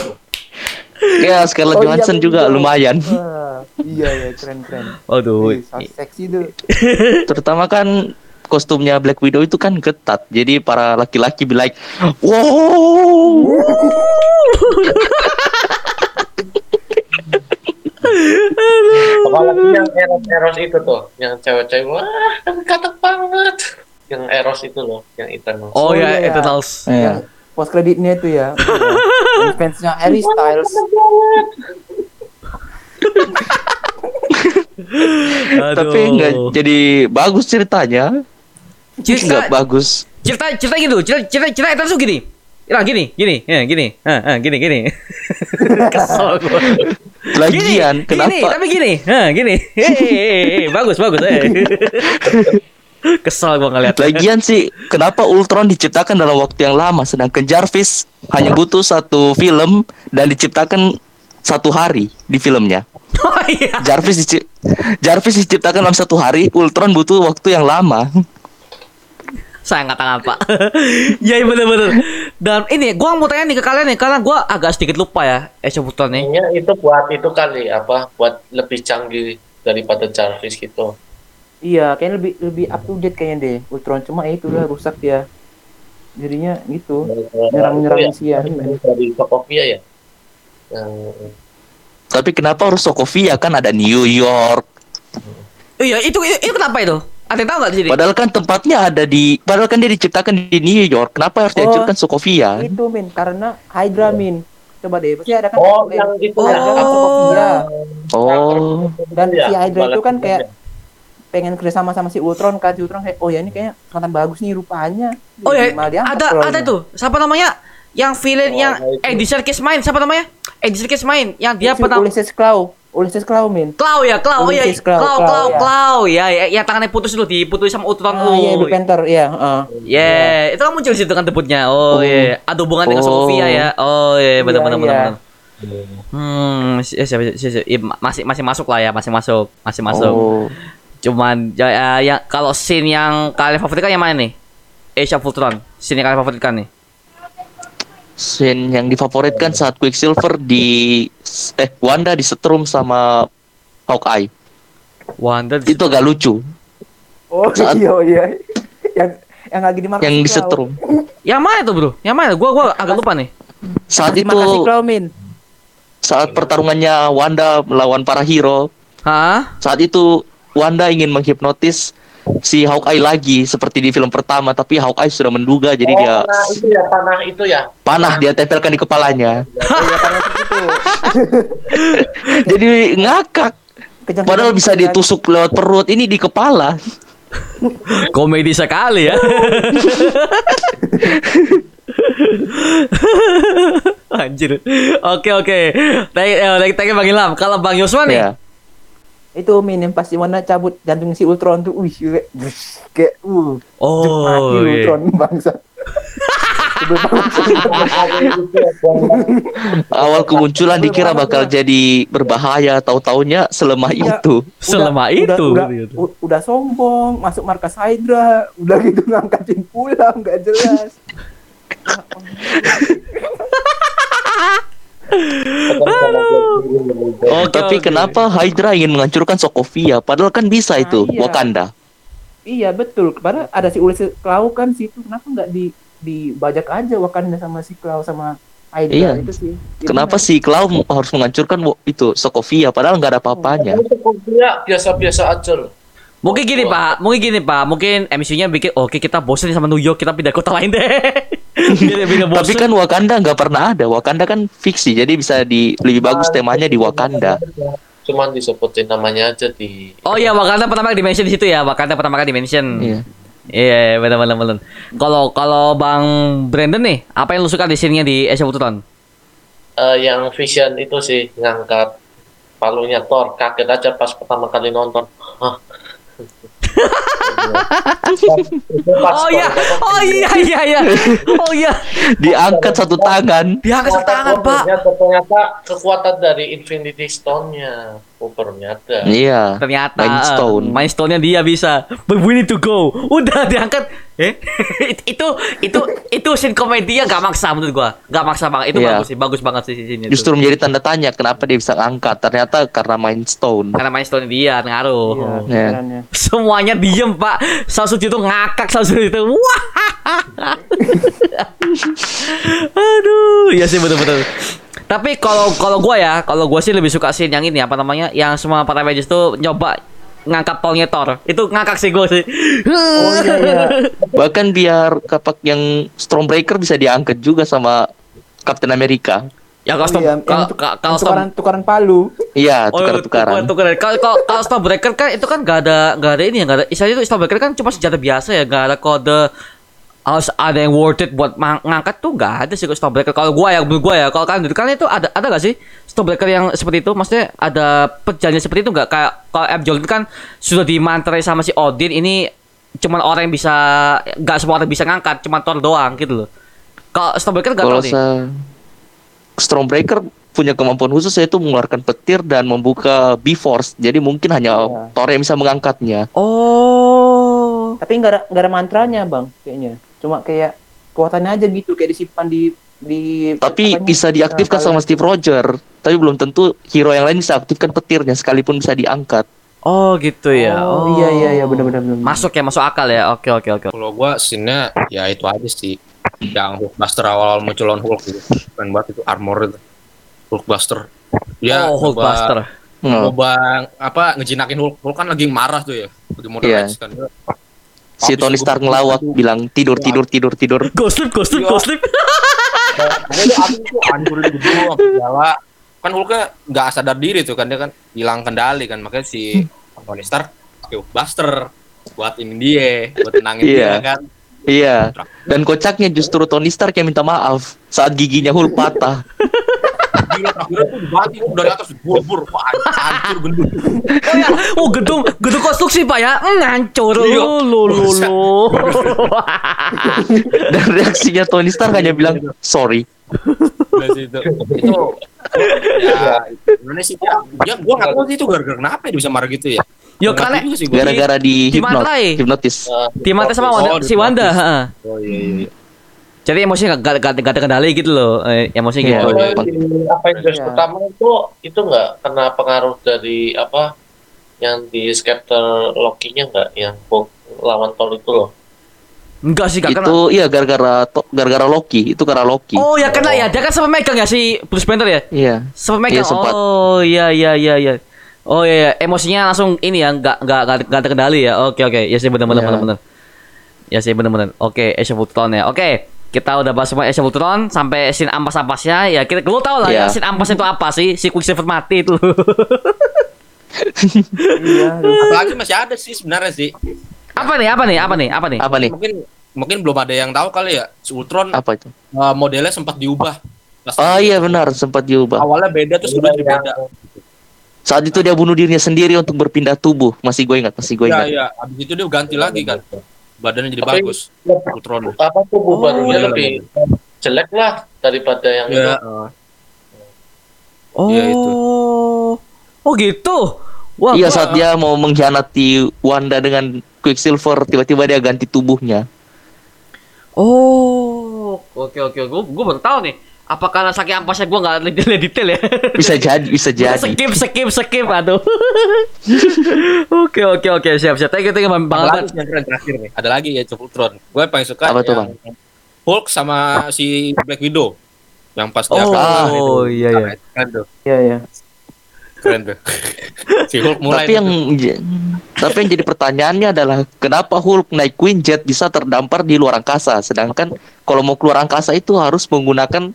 [SPEAKER 2] Ya, Scarlett
[SPEAKER 3] Oh, iya,
[SPEAKER 2] Johansson juga
[SPEAKER 3] betul.
[SPEAKER 2] lumayan.
[SPEAKER 3] Wah, iya ya keren keren
[SPEAKER 1] Waduh.
[SPEAKER 3] Wih, so seksi tuh *laughs*
[SPEAKER 2] Terutama kan kostumnya Black Widow itu kan ketat. Jadi para laki-laki be like, wow. *laughs*
[SPEAKER 4] Apalagi *laughs* yang Eros-Eros itu tuh, yang cewek-cewek, wah, ganteng banget. Yang Eros itu loh, yang Eternal.
[SPEAKER 1] Oh,
[SPEAKER 3] Oh,
[SPEAKER 1] ya,
[SPEAKER 3] iya.
[SPEAKER 1] Eternals.
[SPEAKER 3] yang post kreditnya itu ya fansnya Harry Styles *laughs*
[SPEAKER 1] Aduh.
[SPEAKER 2] Tapi nggak jadi bagus ceritanya.
[SPEAKER 1] cerita,
[SPEAKER 2] Nggak bagus.
[SPEAKER 1] cerita cerita gitu. Cerita cerita cerita Eternals tuh gini. Ya gini, gini, ya gini, ah, ah, gini, gini. *laughs* Kesel gua.
[SPEAKER 2] Lagian
[SPEAKER 1] gini,
[SPEAKER 2] kenapa?
[SPEAKER 1] Gini, tapi gini, ah, gini. Hei, bagus, bagus. eh. *laughs* *laughs* Kesel gua ngeliat.
[SPEAKER 2] Lagian sih, kenapa Ultron diciptakan dalam waktu yang lama, sedangkan Jarvis hanya butuh satu film dan diciptakan satu hari di filmnya. *laughs*
[SPEAKER 1] Oh iya.
[SPEAKER 2] Jarvis dici- Jarvis diciptakan dalam satu hari, Ultron butuh waktu yang lama.
[SPEAKER 1] Saya angkat tangan pak *laughs* Iya iya, bener-bener Dan ini gua mau tanya nih ke kalian nih Karena gua agak sedikit lupa ya of Ultron nih
[SPEAKER 4] Kayaknya itu buat itu kali, apa, buat lebih canggih daripada Jarvis gitu.
[SPEAKER 3] Iya kayaknya lebih lebih up to date kayaknya deh Ultron cuma ya itu udah rusak dia jadinya gitu Nyerang-nyerang
[SPEAKER 4] Itu ya,
[SPEAKER 3] si Ant-Man.
[SPEAKER 4] Dari Sokovia ya? Yang
[SPEAKER 2] Tapi kenapa harus Sokovia kan ada New York.
[SPEAKER 1] Iya itu, itu, itu kenapa itu? Ada yang tahu nggak di sini?
[SPEAKER 2] Padahal kan tempatnya ada di padahal kan dia diciptakan di New York. Kenapa harus
[SPEAKER 3] Oh.
[SPEAKER 2] dihancurkan Sokovia?
[SPEAKER 3] itu min karena Hydra min coba deh pasti ada kan
[SPEAKER 4] Oh,
[SPEAKER 3] eh,
[SPEAKER 4] yang itu
[SPEAKER 1] Oh.
[SPEAKER 4] ya.
[SPEAKER 3] Hydra kan Sokovia.
[SPEAKER 2] Oh,
[SPEAKER 3] dan si Hydra itu kan kayak
[SPEAKER 4] ya.
[SPEAKER 3] Pengen kerjasama sama si Ultron kan si Ultron kayak oh ya ini kayaknya kelihatan bagus nih rupanya
[SPEAKER 1] Oh ya, ada
[SPEAKER 3] role-nya.
[SPEAKER 1] ada tuh. Siapa namanya? Yang villain
[SPEAKER 4] Oh,
[SPEAKER 1] yang
[SPEAKER 4] nah itu.
[SPEAKER 1] Eddie Serkis main. Siapa namanya? Eddie Serkis main. Yang dia
[SPEAKER 3] si
[SPEAKER 1] pernah
[SPEAKER 3] Ulysses Claw Ulysses Claw min
[SPEAKER 1] Clow ya. Oh iya,
[SPEAKER 3] Claw,
[SPEAKER 1] Clow,
[SPEAKER 3] Claw,
[SPEAKER 1] Clow,
[SPEAKER 3] ya.
[SPEAKER 1] Ya, ya, yang tangannya putus dulu diputus sama Ultron.
[SPEAKER 3] ah, iya
[SPEAKER 1] Oh,
[SPEAKER 3] Black Panther iya heeh.
[SPEAKER 1] Yeah, itu kan muncul di situ kan debutnya. Oh,
[SPEAKER 2] Oh.
[SPEAKER 1] iya. Ada hubungan dengan
[SPEAKER 2] Oh.
[SPEAKER 1] Sofia ya. Oh, iya, benar
[SPEAKER 3] Iya,
[SPEAKER 1] benar benar.
[SPEAKER 3] iya.
[SPEAKER 1] benar. Hmm, eh, siapa, si- si- iya, ma- masih masih masuk lah ya, masih masuk, masih masuk.
[SPEAKER 2] Oh.
[SPEAKER 1] Cuman ya, ya, ya, kalau scene yang kalian favoritkan yang mana nih? Age of Ultron. Scene yang kalian favoritkan nih.
[SPEAKER 2] Scene yang difavoritkan saat Quicksilver di eh Wanda disetrum sama Hawkeye.
[SPEAKER 1] Wanda di-
[SPEAKER 2] Itu agak lucu.
[SPEAKER 3] oh
[SPEAKER 2] Saat-
[SPEAKER 3] iya iya yang yang lagi dimakan
[SPEAKER 2] Yang disetrum.
[SPEAKER 1] Yang mana tuh, Bro? Yang mana? Gua gua agak lupa nih.
[SPEAKER 2] Saat
[SPEAKER 3] Terima
[SPEAKER 2] itu
[SPEAKER 3] kasih Claw min
[SPEAKER 2] saat pertarungannya Wanda melawan para hero,
[SPEAKER 1] Hah?
[SPEAKER 2] saat itu Wanda ingin menghipnotis si Hawkeye lagi seperti di film pertama, tapi Hawkeye sudah menduga jadi
[SPEAKER 4] oh,
[SPEAKER 2] dia
[SPEAKER 4] panah itu ya, panah itu ya.
[SPEAKER 2] panah dia tempelkan di kepalanya. *laughs*
[SPEAKER 3] oh iya *laughs*
[SPEAKER 2] Jadi ngakak.
[SPEAKER 3] Kejang-
[SPEAKER 2] Padahal bisa ditusuk lewat perut, ini di kepala.
[SPEAKER 1] Komedi sekali ya. *laughs* Anjir. Oke oke. Thank eh, thank you Bang Ilham. Kalau Bang Yosua nih.
[SPEAKER 2] Ya.
[SPEAKER 3] Itu min yang pasti mana cabut jantung si Ultron tuh wih kayak kayak uh
[SPEAKER 1] Oh,
[SPEAKER 3] mati
[SPEAKER 1] iya.
[SPEAKER 3] Ultron *laughs* bangsa. *laughs*
[SPEAKER 2] Awal kemunculan dikira bakal jadi berbahaya, tahu-taunya selemah
[SPEAKER 3] Iya.
[SPEAKER 2] itu.
[SPEAKER 1] Selama
[SPEAKER 3] udah,
[SPEAKER 1] itu.
[SPEAKER 3] udah,
[SPEAKER 1] gitu.
[SPEAKER 3] u- udah sombong masuk markas Hydra udah gitu ngangkatin pulang nggak jelas *laughs*
[SPEAKER 1] Oke,
[SPEAKER 2] Tapi
[SPEAKER 1] oke.
[SPEAKER 2] kenapa Hydra ingin menghancurkan Sokovia? Padahal kan bisa
[SPEAKER 3] Nah,
[SPEAKER 2] itu
[SPEAKER 3] iya.
[SPEAKER 2] Wakanda.
[SPEAKER 3] iya betul padahal ada si Ulysses Claw kan situ kenapa nggak di dibajak aja Wakanda sama si Claw sama Hydra
[SPEAKER 2] Iya.
[SPEAKER 3] itu sih Gimana?
[SPEAKER 2] Kenapa si Klaw harus menghancurkan itu Sokovia? Padahal nggak ada apa-apanya.
[SPEAKER 4] Sokovia biasa-biasa aja loh.
[SPEAKER 1] Mungkin gini Pak, mungkin gini Pak, mungkin MC-nya bikin oke kita bosan sama New York, kita pindah kota lain deh. *laughs* biar biar bosan.
[SPEAKER 2] Tapi kan Wakanda nggak pernah ada. Wakanda kan fiksi, jadi bisa di lebih bagus temanya di Wakanda.
[SPEAKER 4] Cuman disebutin namanya aja di
[SPEAKER 1] Oh iya, Wakanda pertama kali dimention di situ ya, Wakanda pertama kali dimension.
[SPEAKER 2] Iya.
[SPEAKER 1] Iya, benar benar benar. Kalau kalau Bang Brandon nih, apa yang lu suka di scene-nya di Ultron?
[SPEAKER 4] Eh, yang Vision itu sih ngangkat palunya Thor kaget aja pas pertama kali nonton *laughs*
[SPEAKER 1] Oh iya, oh iya iya iya, oh iya.
[SPEAKER 2] Diangkat satu tangan.
[SPEAKER 1] Diangkat satu tangan pak.
[SPEAKER 4] Ternyata kekuatan dari Infinity Stone-nya. Oh, ternyata.
[SPEAKER 2] Iya.
[SPEAKER 1] Ternyata
[SPEAKER 2] Mind Stone.
[SPEAKER 1] eh, Mind Stone-nya dia bisa. But we need to go. Udah diangkat. Eh? *laughs* itu itu itu scene komedi yang gak maksa menurut gua. Gak maksa banget. Itu
[SPEAKER 2] Iya.
[SPEAKER 1] bagus sih, bagus banget sih itu.
[SPEAKER 2] Justru menjadi tanda tanya kenapa dia bisa ngangkat. Ternyata karena Mind Stone.
[SPEAKER 1] karena Mind Stone dia ngaruh.
[SPEAKER 3] Iya,
[SPEAKER 2] Iya.
[SPEAKER 3] pikirannya.
[SPEAKER 1] Semuanya diem pak Sasuke itu ngakak Sasuke itu Wah *laughs* Aduh Ya sih betul-betul Tapi kalau kalau gue ya Kalau gue sih lebih suka scene yang ini Apa namanya Yang semua para Avengers tuh Nyoba ngangkat tolnya Thor Itu ngakak sih gue sih
[SPEAKER 3] Oh iya iya. *laughs*
[SPEAKER 2] Bahkan biar kapak yang Stormbreaker bisa diangkat juga sama Captain America.
[SPEAKER 1] Ya kalau
[SPEAKER 3] Oh iya,
[SPEAKER 1] Kalau kalau
[SPEAKER 3] tukaran tukaran palu.
[SPEAKER 2] Iya,
[SPEAKER 1] Oh,
[SPEAKER 2] tukar-tukaran.
[SPEAKER 1] tukaran. Kalau kalau kalau Stormbreaker kan itu kan gak ada gak ada ini ya, gak ada. Istilahnya itu Stormbreaker kan cuma senjata biasa ya, gak ada kode harus ada yang worth it buat ngangkat tuh gak ada sih kalau Stormbreaker. Kalau gua ya, menurut gua ya, kalau kalian kalian itu ada ada gak sih Stormbreaker yang seperti itu? Maksudnya ada perjanjian seperti itu nggak? Kayak kalau F. Jordan kan sudah dimantrai sama si Odin, ini cuman orang yang bisa nggak semua orang bisa ngangkat, cuma Thor doang gitu loh. Kalau Stormbreaker gak
[SPEAKER 2] Kalau
[SPEAKER 1] tahu nih.
[SPEAKER 2] sa Stormbreaker punya kemampuan khusus yaitu mengeluarkan petir dan membuka B-Force. Jadi mungkin hanya
[SPEAKER 3] Iya.
[SPEAKER 2] Thor yang bisa mengangkatnya.
[SPEAKER 1] Oh.
[SPEAKER 3] Tapi nggak ada nggak ada mantranya bang kayaknya. Cuma kayak kekuatannya aja gitu kayak disimpan di di.
[SPEAKER 2] Tapi
[SPEAKER 3] apanya,
[SPEAKER 2] bisa diaktifkan
[SPEAKER 3] nah,
[SPEAKER 2] sama Steve Roger. Tapi belum tentu hero yang lain bisa aktifkan petirnya sekalipun bisa diangkat.
[SPEAKER 1] Oh gitu ya.
[SPEAKER 3] Oh, iya iya iya benar-benar benar.
[SPEAKER 1] Masuk ya, masuk akal ya. Oke oke oke.
[SPEAKER 5] Kalau gua scene-nya ya itu aja sih. Yang Hulkbuster awal-awal muncul lawan Hulk gitu. Keren banget itu armor itu. Hulkbuster. Dia
[SPEAKER 1] oh,
[SPEAKER 5] coba-
[SPEAKER 1] Hulkbuster.
[SPEAKER 2] Oh.
[SPEAKER 5] Coba apa ngejinakin Hulk. Hulk kan lagi marah tuh ya. Lagi
[SPEAKER 2] Iya.
[SPEAKER 5] X kan.
[SPEAKER 2] Si Tony Stark ngelawak bilang tidur tidur tidur *laughs* tidur.
[SPEAKER 5] Iya.
[SPEAKER 1] ghost slip. *laughs*
[SPEAKER 5] Pokoknya dia habis itu hancur gedung. Kan Hulknya nggak sadar diri tuh kan dia kan hilang kendali kan makanya si Tony Stark pakai Hulkbuster buat ini dia, buat tenangin
[SPEAKER 2] Iya.
[SPEAKER 5] dia kan.
[SPEAKER 2] Iya. Dan kocaknya justru Tony Stark yang minta maaf saat giginya Hulk patah. *laughs*
[SPEAKER 5] Gila terakhirnya tuh dibanting dari atus bur-bur. Wah, hancur gendut.
[SPEAKER 1] Oh ya, oh gedung, gedung konstruksi pak ya, hancur.
[SPEAKER 5] Iya.
[SPEAKER 1] Lo lo lo.
[SPEAKER 2] Dan reaksinya Tony Stark hanya bilang sorry.
[SPEAKER 5] Nah. Itu ya gimana sih dia? Ya gua nggak tahu sih itu gara-gara kenapa dia bisa marah gitu ya.
[SPEAKER 1] Yo
[SPEAKER 5] Nggak
[SPEAKER 1] karena.
[SPEAKER 2] Gara-gara di hipnot,
[SPEAKER 1] Dimantrai.
[SPEAKER 2] hipnotis.
[SPEAKER 4] Nah,
[SPEAKER 1] Timothy sama Wanda,
[SPEAKER 5] Oh,
[SPEAKER 1] si Wanda. heeh.
[SPEAKER 5] Oh iya iya. Iya.
[SPEAKER 1] Jadi emosinya gak, gak, gak ada kendali gitu loh, eh, emosinya
[SPEAKER 2] Iya.
[SPEAKER 1] gitu.
[SPEAKER 4] Kalau
[SPEAKER 5] iya.
[SPEAKER 4] di Avengers
[SPEAKER 3] Iya.
[SPEAKER 4] pertama itu itu nggak kena pengaruh dari apa yang di scepter Loki-nya nggak yang lawan Thor itu loh.
[SPEAKER 1] Enggak sih, gak kena.
[SPEAKER 2] Itu iya gara-gara gara-gara Loki, itu karena Loki.
[SPEAKER 1] Oh ya kena ya, dia kan sempat megang ya si Bruce Banner ya?
[SPEAKER 2] Iya.
[SPEAKER 1] Sempat megang.
[SPEAKER 2] Iya, sempat.
[SPEAKER 1] Oh iya iya iya iya. Oh iya, iya. emosinya langsung ini ya, nggak nggak nggak nggak terkendali ya. Oke oke, ya sih benar benar
[SPEAKER 2] Iya.
[SPEAKER 1] benar benar. Ya sih benar benar. Oke, Age of Ultron ya. Oke, kita udah bahas semua Age of Ultron sampai scene ampas-ampasnya. Ya kita lu tahu lah ya
[SPEAKER 2] Iya.
[SPEAKER 1] scene ampas itu apa sih? Si Quicksilver mati itu.
[SPEAKER 3] Iya. *laughs*
[SPEAKER 5] Apalagi masih ada sih sebenarnya sih.
[SPEAKER 1] apa nih? Apa nih? Apa nih? Apa nih?
[SPEAKER 2] Apa nih?
[SPEAKER 5] Mungkin mungkin belum ada yang tahu kali ya. Si Ultron
[SPEAKER 2] Apa itu?
[SPEAKER 5] uh, modelnya sempat diubah. Pas
[SPEAKER 2] Oh iya benar, sempat diubah.
[SPEAKER 5] Awalnya beda terus jadi beda.
[SPEAKER 2] Saat itu dia bunuh dirinya sendiri untuk berpindah tubuh. Masih gue ingat, masih gue
[SPEAKER 5] Iya
[SPEAKER 2] ingat.
[SPEAKER 5] iya. Abis itu dia ganti lagi kan. Badannya jadi
[SPEAKER 4] Tapi-
[SPEAKER 5] bagus. Ultron.
[SPEAKER 4] Apa tubuh
[SPEAKER 1] Oh,
[SPEAKER 4] barunya
[SPEAKER 5] iya,
[SPEAKER 4] lebih jelek lah daripada yang itu.
[SPEAKER 5] Iya.
[SPEAKER 1] Oh.
[SPEAKER 5] Iya, itu.
[SPEAKER 1] Oh gitu. Wah,
[SPEAKER 2] Iya
[SPEAKER 1] gua-
[SPEAKER 2] saat dia mau mengkhianati Wanda dengan Quicksilver, tiba-tiba dia ganti tubuhnya.
[SPEAKER 1] Oh, oke oke. Gue gue baru tahu nih. Apa karena saking ampasnya gue nggak lihat detail ya?
[SPEAKER 2] Bisa jadi, bisa jadi.
[SPEAKER 1] skip skip skip aduh. oke oke oke siap siap. Thank you thank you Bang
[SPEAKER 5] Ada lagi yang terakhir nih. Ada lagi ya Ultron. Gue paling suka
[SPEAKER 2] Apa tuh,
[SPEAKER 5] yang Hulk sama si Black Widow. Yang pas dia
[SPEAKER 1] Oh,
[SPEAKER 5] akan- itu.
[SPEAKER 1] iya, iya.
[SPEAKER 5] Keren tuh.
[SPEAKER 3] Iya iya.
[SPEAKER 5] Keren tuh. *laughs* si Hulk mulai
[SPEAKER 2] tapi yang tapi yang jadi pertanyaannya adalah kenapa Hulk naik Queen Jet bisa terdampar di luar angkasa sedangkan kalau mau keluar angkasa itu harus menggunakan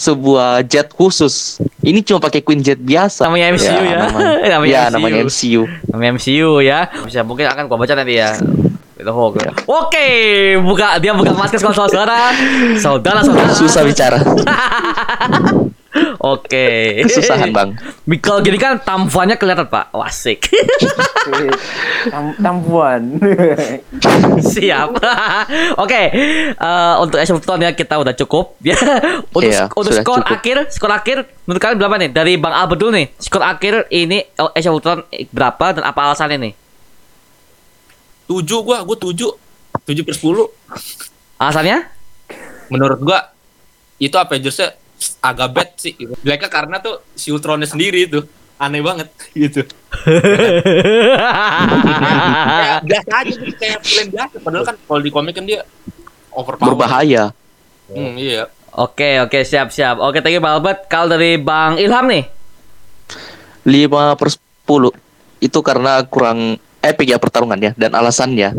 [SPEAKER 2] sebuah jet khusus. Ini cuma pakai Queen Jet biasa.
[SPEAKER 1] Namanya MCU ya.
[SPEAKER 2] Namanya, *laughs*
[SPEAKER 1] Namanya
[SPEAKER 2] ya,
[SPEAKER 1] MCU.
[SPEAKER 2] namanya MCU.
[SPEAKER 1] Namanya MCU ya. Bisa mungkin akan gua baca nanti ya. Itu Hulk. Oke, buka dia buka masker kalau *laughs* saudara. Saudara saudara.
[SPEAKER 2] Susah bicara. *laughs*
[SPEAKER 1] Oke.
[SPEAKER 2] Kesusahan bang.
[SPEAKER 1] Kalau gini kan tampannya kelihatan pak, wasik. *laughs*
[SPEAKER 3] Tam tampuan. *laughs*
[SPEAKER 1] Siap. *laughs* Oke, eh, untuk Asia Ultron ya kita udah cukup ya. Untuk
[SPEAKER 2] Iya,
[SPEAKER 1] untuk skor
[SPEAKER 2] cukup.
[SPEAKER 1] akhir, skor akhir menurut kalian berapa nih? Dari Bang Albert dulu nih. Skor akhir ini Asia Ultron berapa dan apa alasannya nih?
[SPEAKER 5] Tujuh gua, gua tujuh. Tujuh per sepuluh.
[SPEAKER 1] Alasannya?
[SPEAKER 5] Menurut gua itu Avengers-nya agak bad sih. Jeleknya karena tuh si Ultronnya sendiri itu aneh banget *laughs* gitu. *laughs* Biasa aja gitu, kayak film biasa. Padahal kan kalau di komik kan dia overpower.
[SPEAKER 2] Berbahaya.
[SPEAKER 5] Hmm, iya.
[SPEAKER 1] Oke, oke, siap, siap. Oke, thank you Bang Albert. Kalau dari Bang Ilham nih?
[SPEAKER 2] 5 per 10 itu karena kurang epic ya pertarungannya dan alasannya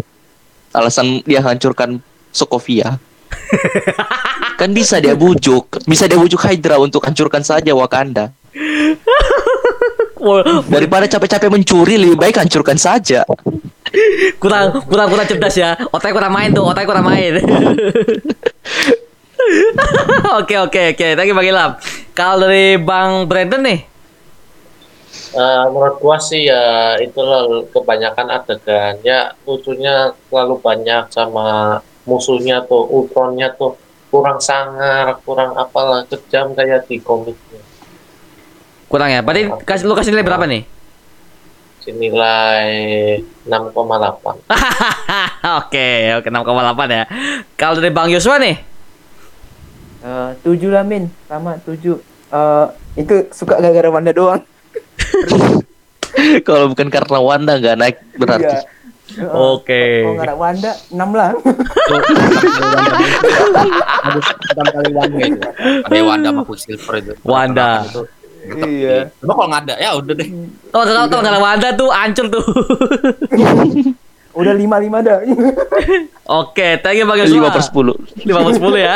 [SPEAKER 2] alasan dia hancurkan Sokovia *laughs* kan bisa dia bujuk. Bisa dia bujuk Hydra untuk hancurkan saja Wakanda daripada capek-capek mencuri lebih baik hancurkan saja.
[SPEAKER 1] Kurang kurang kurang cerdas ya. Otaknya kurang main tuh otaknya kurang main. *laughs* Oke oke oke. Thank you bang Ilham. Kalau dari bang Brandon nih?
[SPEAKER 4] Eh, menurut gua sih ya itulah kebanyakan adegan ya lucunya terlalu banyak sama musuhnya tuh Ultronnya tuh kurang sangar kurang apalah kejam kayak di komiknya.
[SPEAKER 1] Kurang ya? Berarti kasih lu kasih nilai berapa nih?
[SPEAKER 4] Senilai 6,8 *laughs*
[SPEAKER 1] oke oke 6,8 ya. Kalau dari bang Yosua nih?
[SPEAKER 3] Eh, tujuh lah min, sama tujuh. Eh itu suka gara-gara Wanda doang. *laughs*
[SPEAKER 2] kalau bukan karena Wanda nggak naik berarti.
[SPEAKER 3] Iya.
[SPEAKER 1] Oke.
[SPEAKER 3] Kalau nggak ada Wanda, enam lah.
[SPEAKER 5] Pertama kali Wanda itu. Ada Wanda sama Quicksilver itu.
[SPEAKER 1] Wanda.
[SPEAKER 3] Iya.
[SPEAKER 5] Cuma kalau nggak ada ya udah deh.
[SPEAKER 1] kalau kalau kalau nggak ada Wanda tuh hancur tuh *laughs*
[SPEAKER 3] Udah lima lima dah.
[SPEAKER 1] Oke, thank you Yosua.
[SPEAKER 2] 5 per 10
[SPEAKER 1] 5 per 10 ya.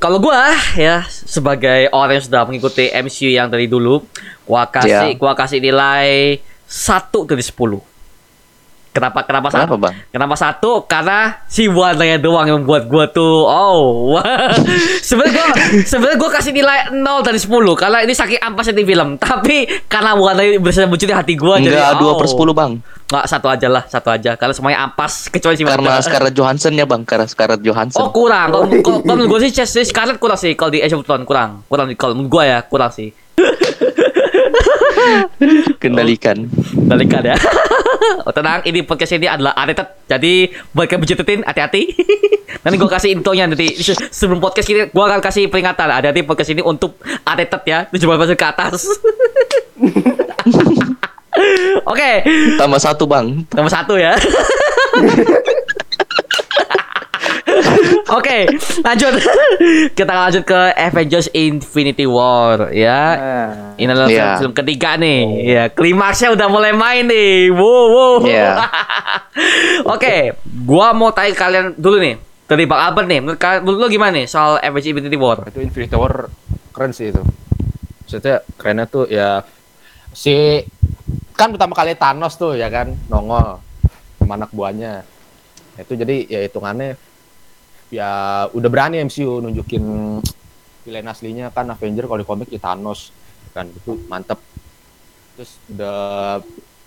[SPEAKER 1] Kalau gua ya sebagai orang yang sudah mengikuti MCU yang dari dulu, gua kasih
[SPEAKER 2] Ya.
[SPEAKER 1] gua kasih nilai 1 dari 10. Kenapa kenapa
[SPEAKER 2] Kenapa,
[SPEAKER 1] satu?
[SPEAKER 2] Bang?
[SPEAKER 1] Kenapa satu? Karena si Wandanya doang yang membuat gua tuh oh. *laughs* sebenarnya gua sebenarnya gua kasih nilai 0 dari 10 karena ini saking ampasnya di film. *laughs* Tapi karena Wanda bisa muncul di hati gua jadi
[SPEAKER 2] enggak 2
[SPEAKER 1] oh.
[SPEAKER 2] per 10 bang
[SPEAKER 1] Nggak, satu aja lah, satu aja. Karena semuanya ampas kecuali si
[SPEAKER 2] karena. Scarlett Johansson ya bang karena Scarlett Johansson
[SPEAKER 1] Oh kurang. *laughs* Kalau gue sih Scarlett kurang sih kalau di Age of Ultron kurang. Kurang di kalau menurut gue ya kurang sih. *laughs*
[SPEAKER 2] kendalikan
[SPEAKER 1] Balikan ya. *laughs* oh, tenang, ini podcast ini adalah rated. Jadi buat kalian hati-hati. *laughs* nanti gue kasih infonya nanti Se- sebelum podcast ini gue akan kasih peringatan. Hati-hati podcast ini untuk rated ya. 17 ke atas. Oke,
[SPEAKER 2] tambah satu bang
[SPEAKER 1] nomor satu ya. *laughs* Oke, lanjut. *laughs* Kita lanjut ke Avengers Infinity War ya.
[SPEAKER 3] Nah,
[SPEAKER 1] Ini adalah
[SPEAKER 2] Iya.
[SPEAKER 1] film, film ketiga nih. Ya, klimaksnya udah mulai main nih. Wow, wow.
[SPEAKER 2] Iya. *laughs*
[SPEAKER 1] Oke, gua mau tanya kalian dulu nih. Dari Bang Albert nih, menurut, kalian- menurut lo gimana nih soal Avengers Infinity War?
[SPEAKER 5] itu Infinity War keren sih itu maksudnya kerennya tuh ya si kan pertama kali Thanos tuh ya kan nongol sama anak buahnya itu jadi ya hitungannya ya udah berani MCU nunjukin villain aslinya. Kan Avenger kalau di komik ya Thanos kan? Itu mantep. Terus udah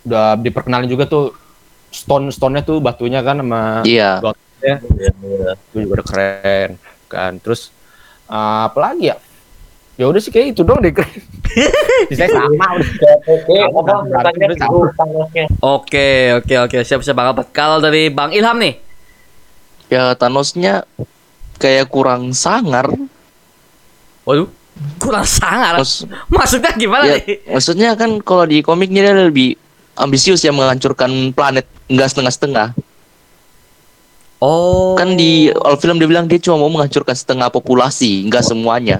[SPEAKER 5] udah diperkenalin juga tuh stone stone nya tuh batunya kan sama
[SPEAKER 2] iya.
[SPEAKER 5] ya itu juga udah keren kan? Terus uh, apa lagi ya? Ya udah sih kayak itu dong deh *laughs* saya sama. Udah
[SPEAKER 4] Oke.
[SPEAKER 1] Oke, oke, oke. Siap-siap Bang Albert. Kalau dari Bang Ilham nih?
[SPEAKER 2] Ya Thanosnya kayak kurang sangar
[SPEAKER 1] Waduh, kurang sangar.
[SPEAKER 2] Maksud-
[SPEAKER 1] Maksudnya gimana
[SPEAKER 2] ya,
[SPEAKER 1] nih?
[SPEAKER 2] maksudnya kan kalau di komiknya dia lebih ambisius ya menghancurkan planet enggak setengah-setengah
[SPEAKER 1] Oh.
[SPEAKER 2] kan di all film dia bilang dia cuma mau menghancurkan setengah populasi enggak semuanya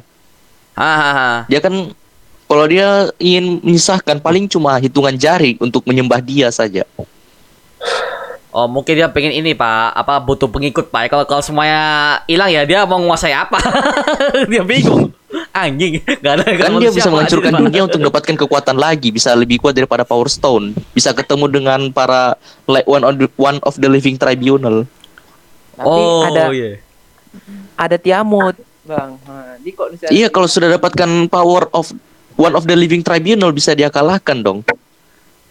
[SPEAKER 1] Hahaha.
[SPEAKER 2] dia kan kalau dia ingin menyisahkan paling cuma hitungan jari untuk menyembah dia saja
[SPEAKER 1] Oh, mungkin dia pengen ini, Pak. Apa butuh pengikut, Pak. Kalau kalau semuanya hilang ya dia mau menguasai apa? *laughs* dia bingung. Anjing, Gak ada
[SPEAKER 2] kan dia bisa menghancurkan
[SPEAKER 1] Pak.
[SPEAKER 2] dunia untuk mendapatkan kekuatan lagi bisa lebih kuat daripada Power Stone bisa ketemu dengan para like one of the, one of the living tribunal
[SPEAKER 3] tapi
[SPEAKER 1] Oh,
[SPEAKER 3] ada
[SPEAKER 1] iya.
[SPEAKER 3] ada Tiamut. bang. Nah, di kok bisa
[SPEAKER 2] Iya, kalau sudah dapatkan power of one of the living tribunal bisa dia kalahkan dong.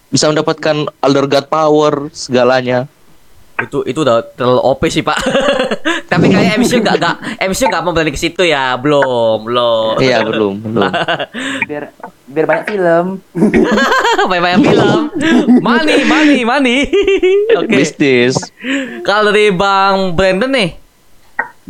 [SPEAKER 2] Bisa mendapatkan Elder God power segalanya.
[SPEAKER 1] Itu itu udah terlalu OP sih, Pak. *laughs* Tapi kayak MCU enggak enggak MCU enggak mau berani ke situ ya, belum, belum.
[SPEAKER 2] Iya, belum, belum.
[SPEAKER 3] biar biar banyak film. *laughs*
[SPEAKER 1] Banyak-banyak film. Money, money, money. *laughs* Oke.
[SPEAKER 2] Bisnis.
[SPEAKER 1] Kalau dari Bang Brandon nih.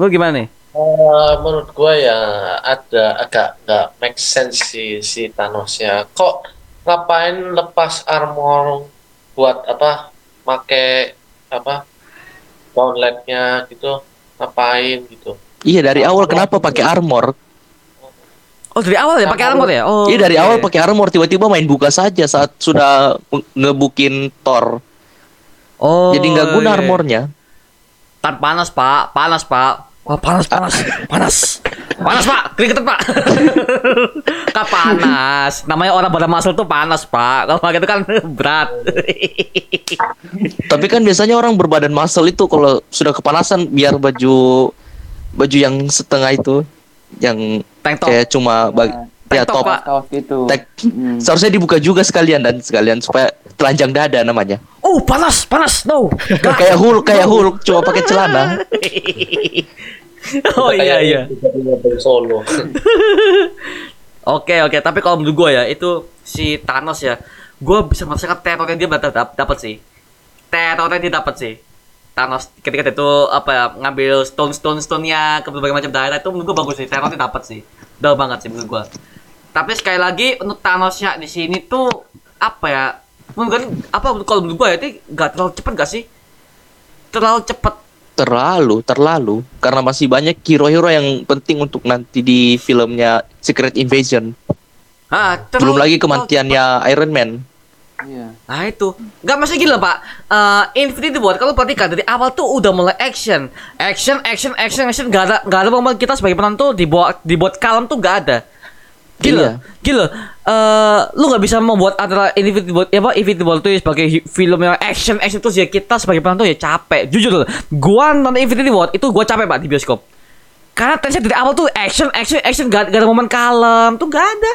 [SPEAKER 1] Lu gimana nih?
[SPEAKER 4] Eh, menurut gua ya ada agak nggak make sense si si Thanos ya. Kok ngapain lepas armor buat apa? Make apa? Gauntletnya gitu. Ngapain gitu.
[SPEAKER 2] Iya, dari awal kenapa pakai armor?
[SPEAKER 1] Oh, dari awal ya pakai armor ya? Oh.
[SPEAKER 2] Iya, dari
[SPEAKER 1] oke.
[SPEAKER 2] awal pakai armor tiba-tiba main buka saja saat sudah ngebukin Thor.
[SPEAKER 1] Oh.
[SPEAKER 2] Jadi nggak guna
[SPEAKER 1] iya.
[SPEAKER 2] armornya.
[SPEAKER 1] Tan panas, Pak. Panas, Pak. Wah, panas, panas. Panas. Panas, Pak. Keringetan, Pak. *laughs* Kak panas. Namanya orang pada muscle tuh panas, Pak. Kalau pakai itu kan *laughs* berat.
[SPEAKER 2] Tapi kan biasanya orang berbadan muscle itu kalau sudah kepanasan biar baju baju yang setengah itu yang
[SPEAKER 1] Tank top.
[SPEAKER 2] kayak cuma bag, ya
[SPEAKER 1] top,
[SPEAKER 2] top
[SPEAKER 1] Pak.
[SPEAKER 3] Kaos gitu.
[SPEAKER 2] tek
[SPEAKER 3] Hmm.
[SPEAKER 2] seharusnya dibuka juga sekalian dan sekalian supaya telanjang dada namanya.
[SPEAKER 1] Oh, panas, panas. No. *laughs*
[SPEAKER 2] kayak Hulk, kayak Hulk cuma pakai celana. *laughs*
[SPEAKER 1] oh iya iya.
[SPEAKER 4] Solo.
[SPEAKER 1] Oke oke, tapi kalau menurut gue ya itu si Thanos ya, gue bisa merasakan terornya dia dapat dapat sih, terornya dia dapat sih. Thanos ketika itu apa ya ngambil stone stone stone nya ke berbagai macam daerah itu menurut gue bagus sih, terornya dapat sih, udah banget sih menurut gue. Tapi sekali lagi untuk Thanosnya di sini tuh apa ya? Gue apa kalau menurut gue ya itu nggak terlalu cepet gak sih? Terlalu cepet.
[SPEAKER 2] Terlalu, terlalu karena masih banyak hero-hero yang penting untuk nanti di filmnya Secret Invasion.
[SPEAKER 1] Ah,
[SPEAKER 2] Belum
[SPEAKER 1] terlalu-
[SPEAKER 2] lagi
[SPEAKER 1] terlalu
[SPEAKER 2] kematiannya Iron Man.
[SPEAKER 3] Iya.
[SPEAKER 1] Nah itu Nggak masih gila pak Eh, Infinity War Kalau perhatikan dari awal tuh udah mulai action Action, action, action, action Gak ada, gak ada momen kita sebagai penonton dibuat, dibuat kalem tuh gak ada Gila
[SPEAKER 2] Iya.
[SPEAKER 1] Gila. Eh, Lu gak bisa membuat antara War ya apa, War itu sebagai hi- film yang action, action Terus ya kita sebagai penonton ya capek. Jujur Gua nonton Infinity War Itu gua capek pak di bioskop. Karena tensi dari awal tuh action, action, action Gak, gak ada momen kalem Tuh gak ada.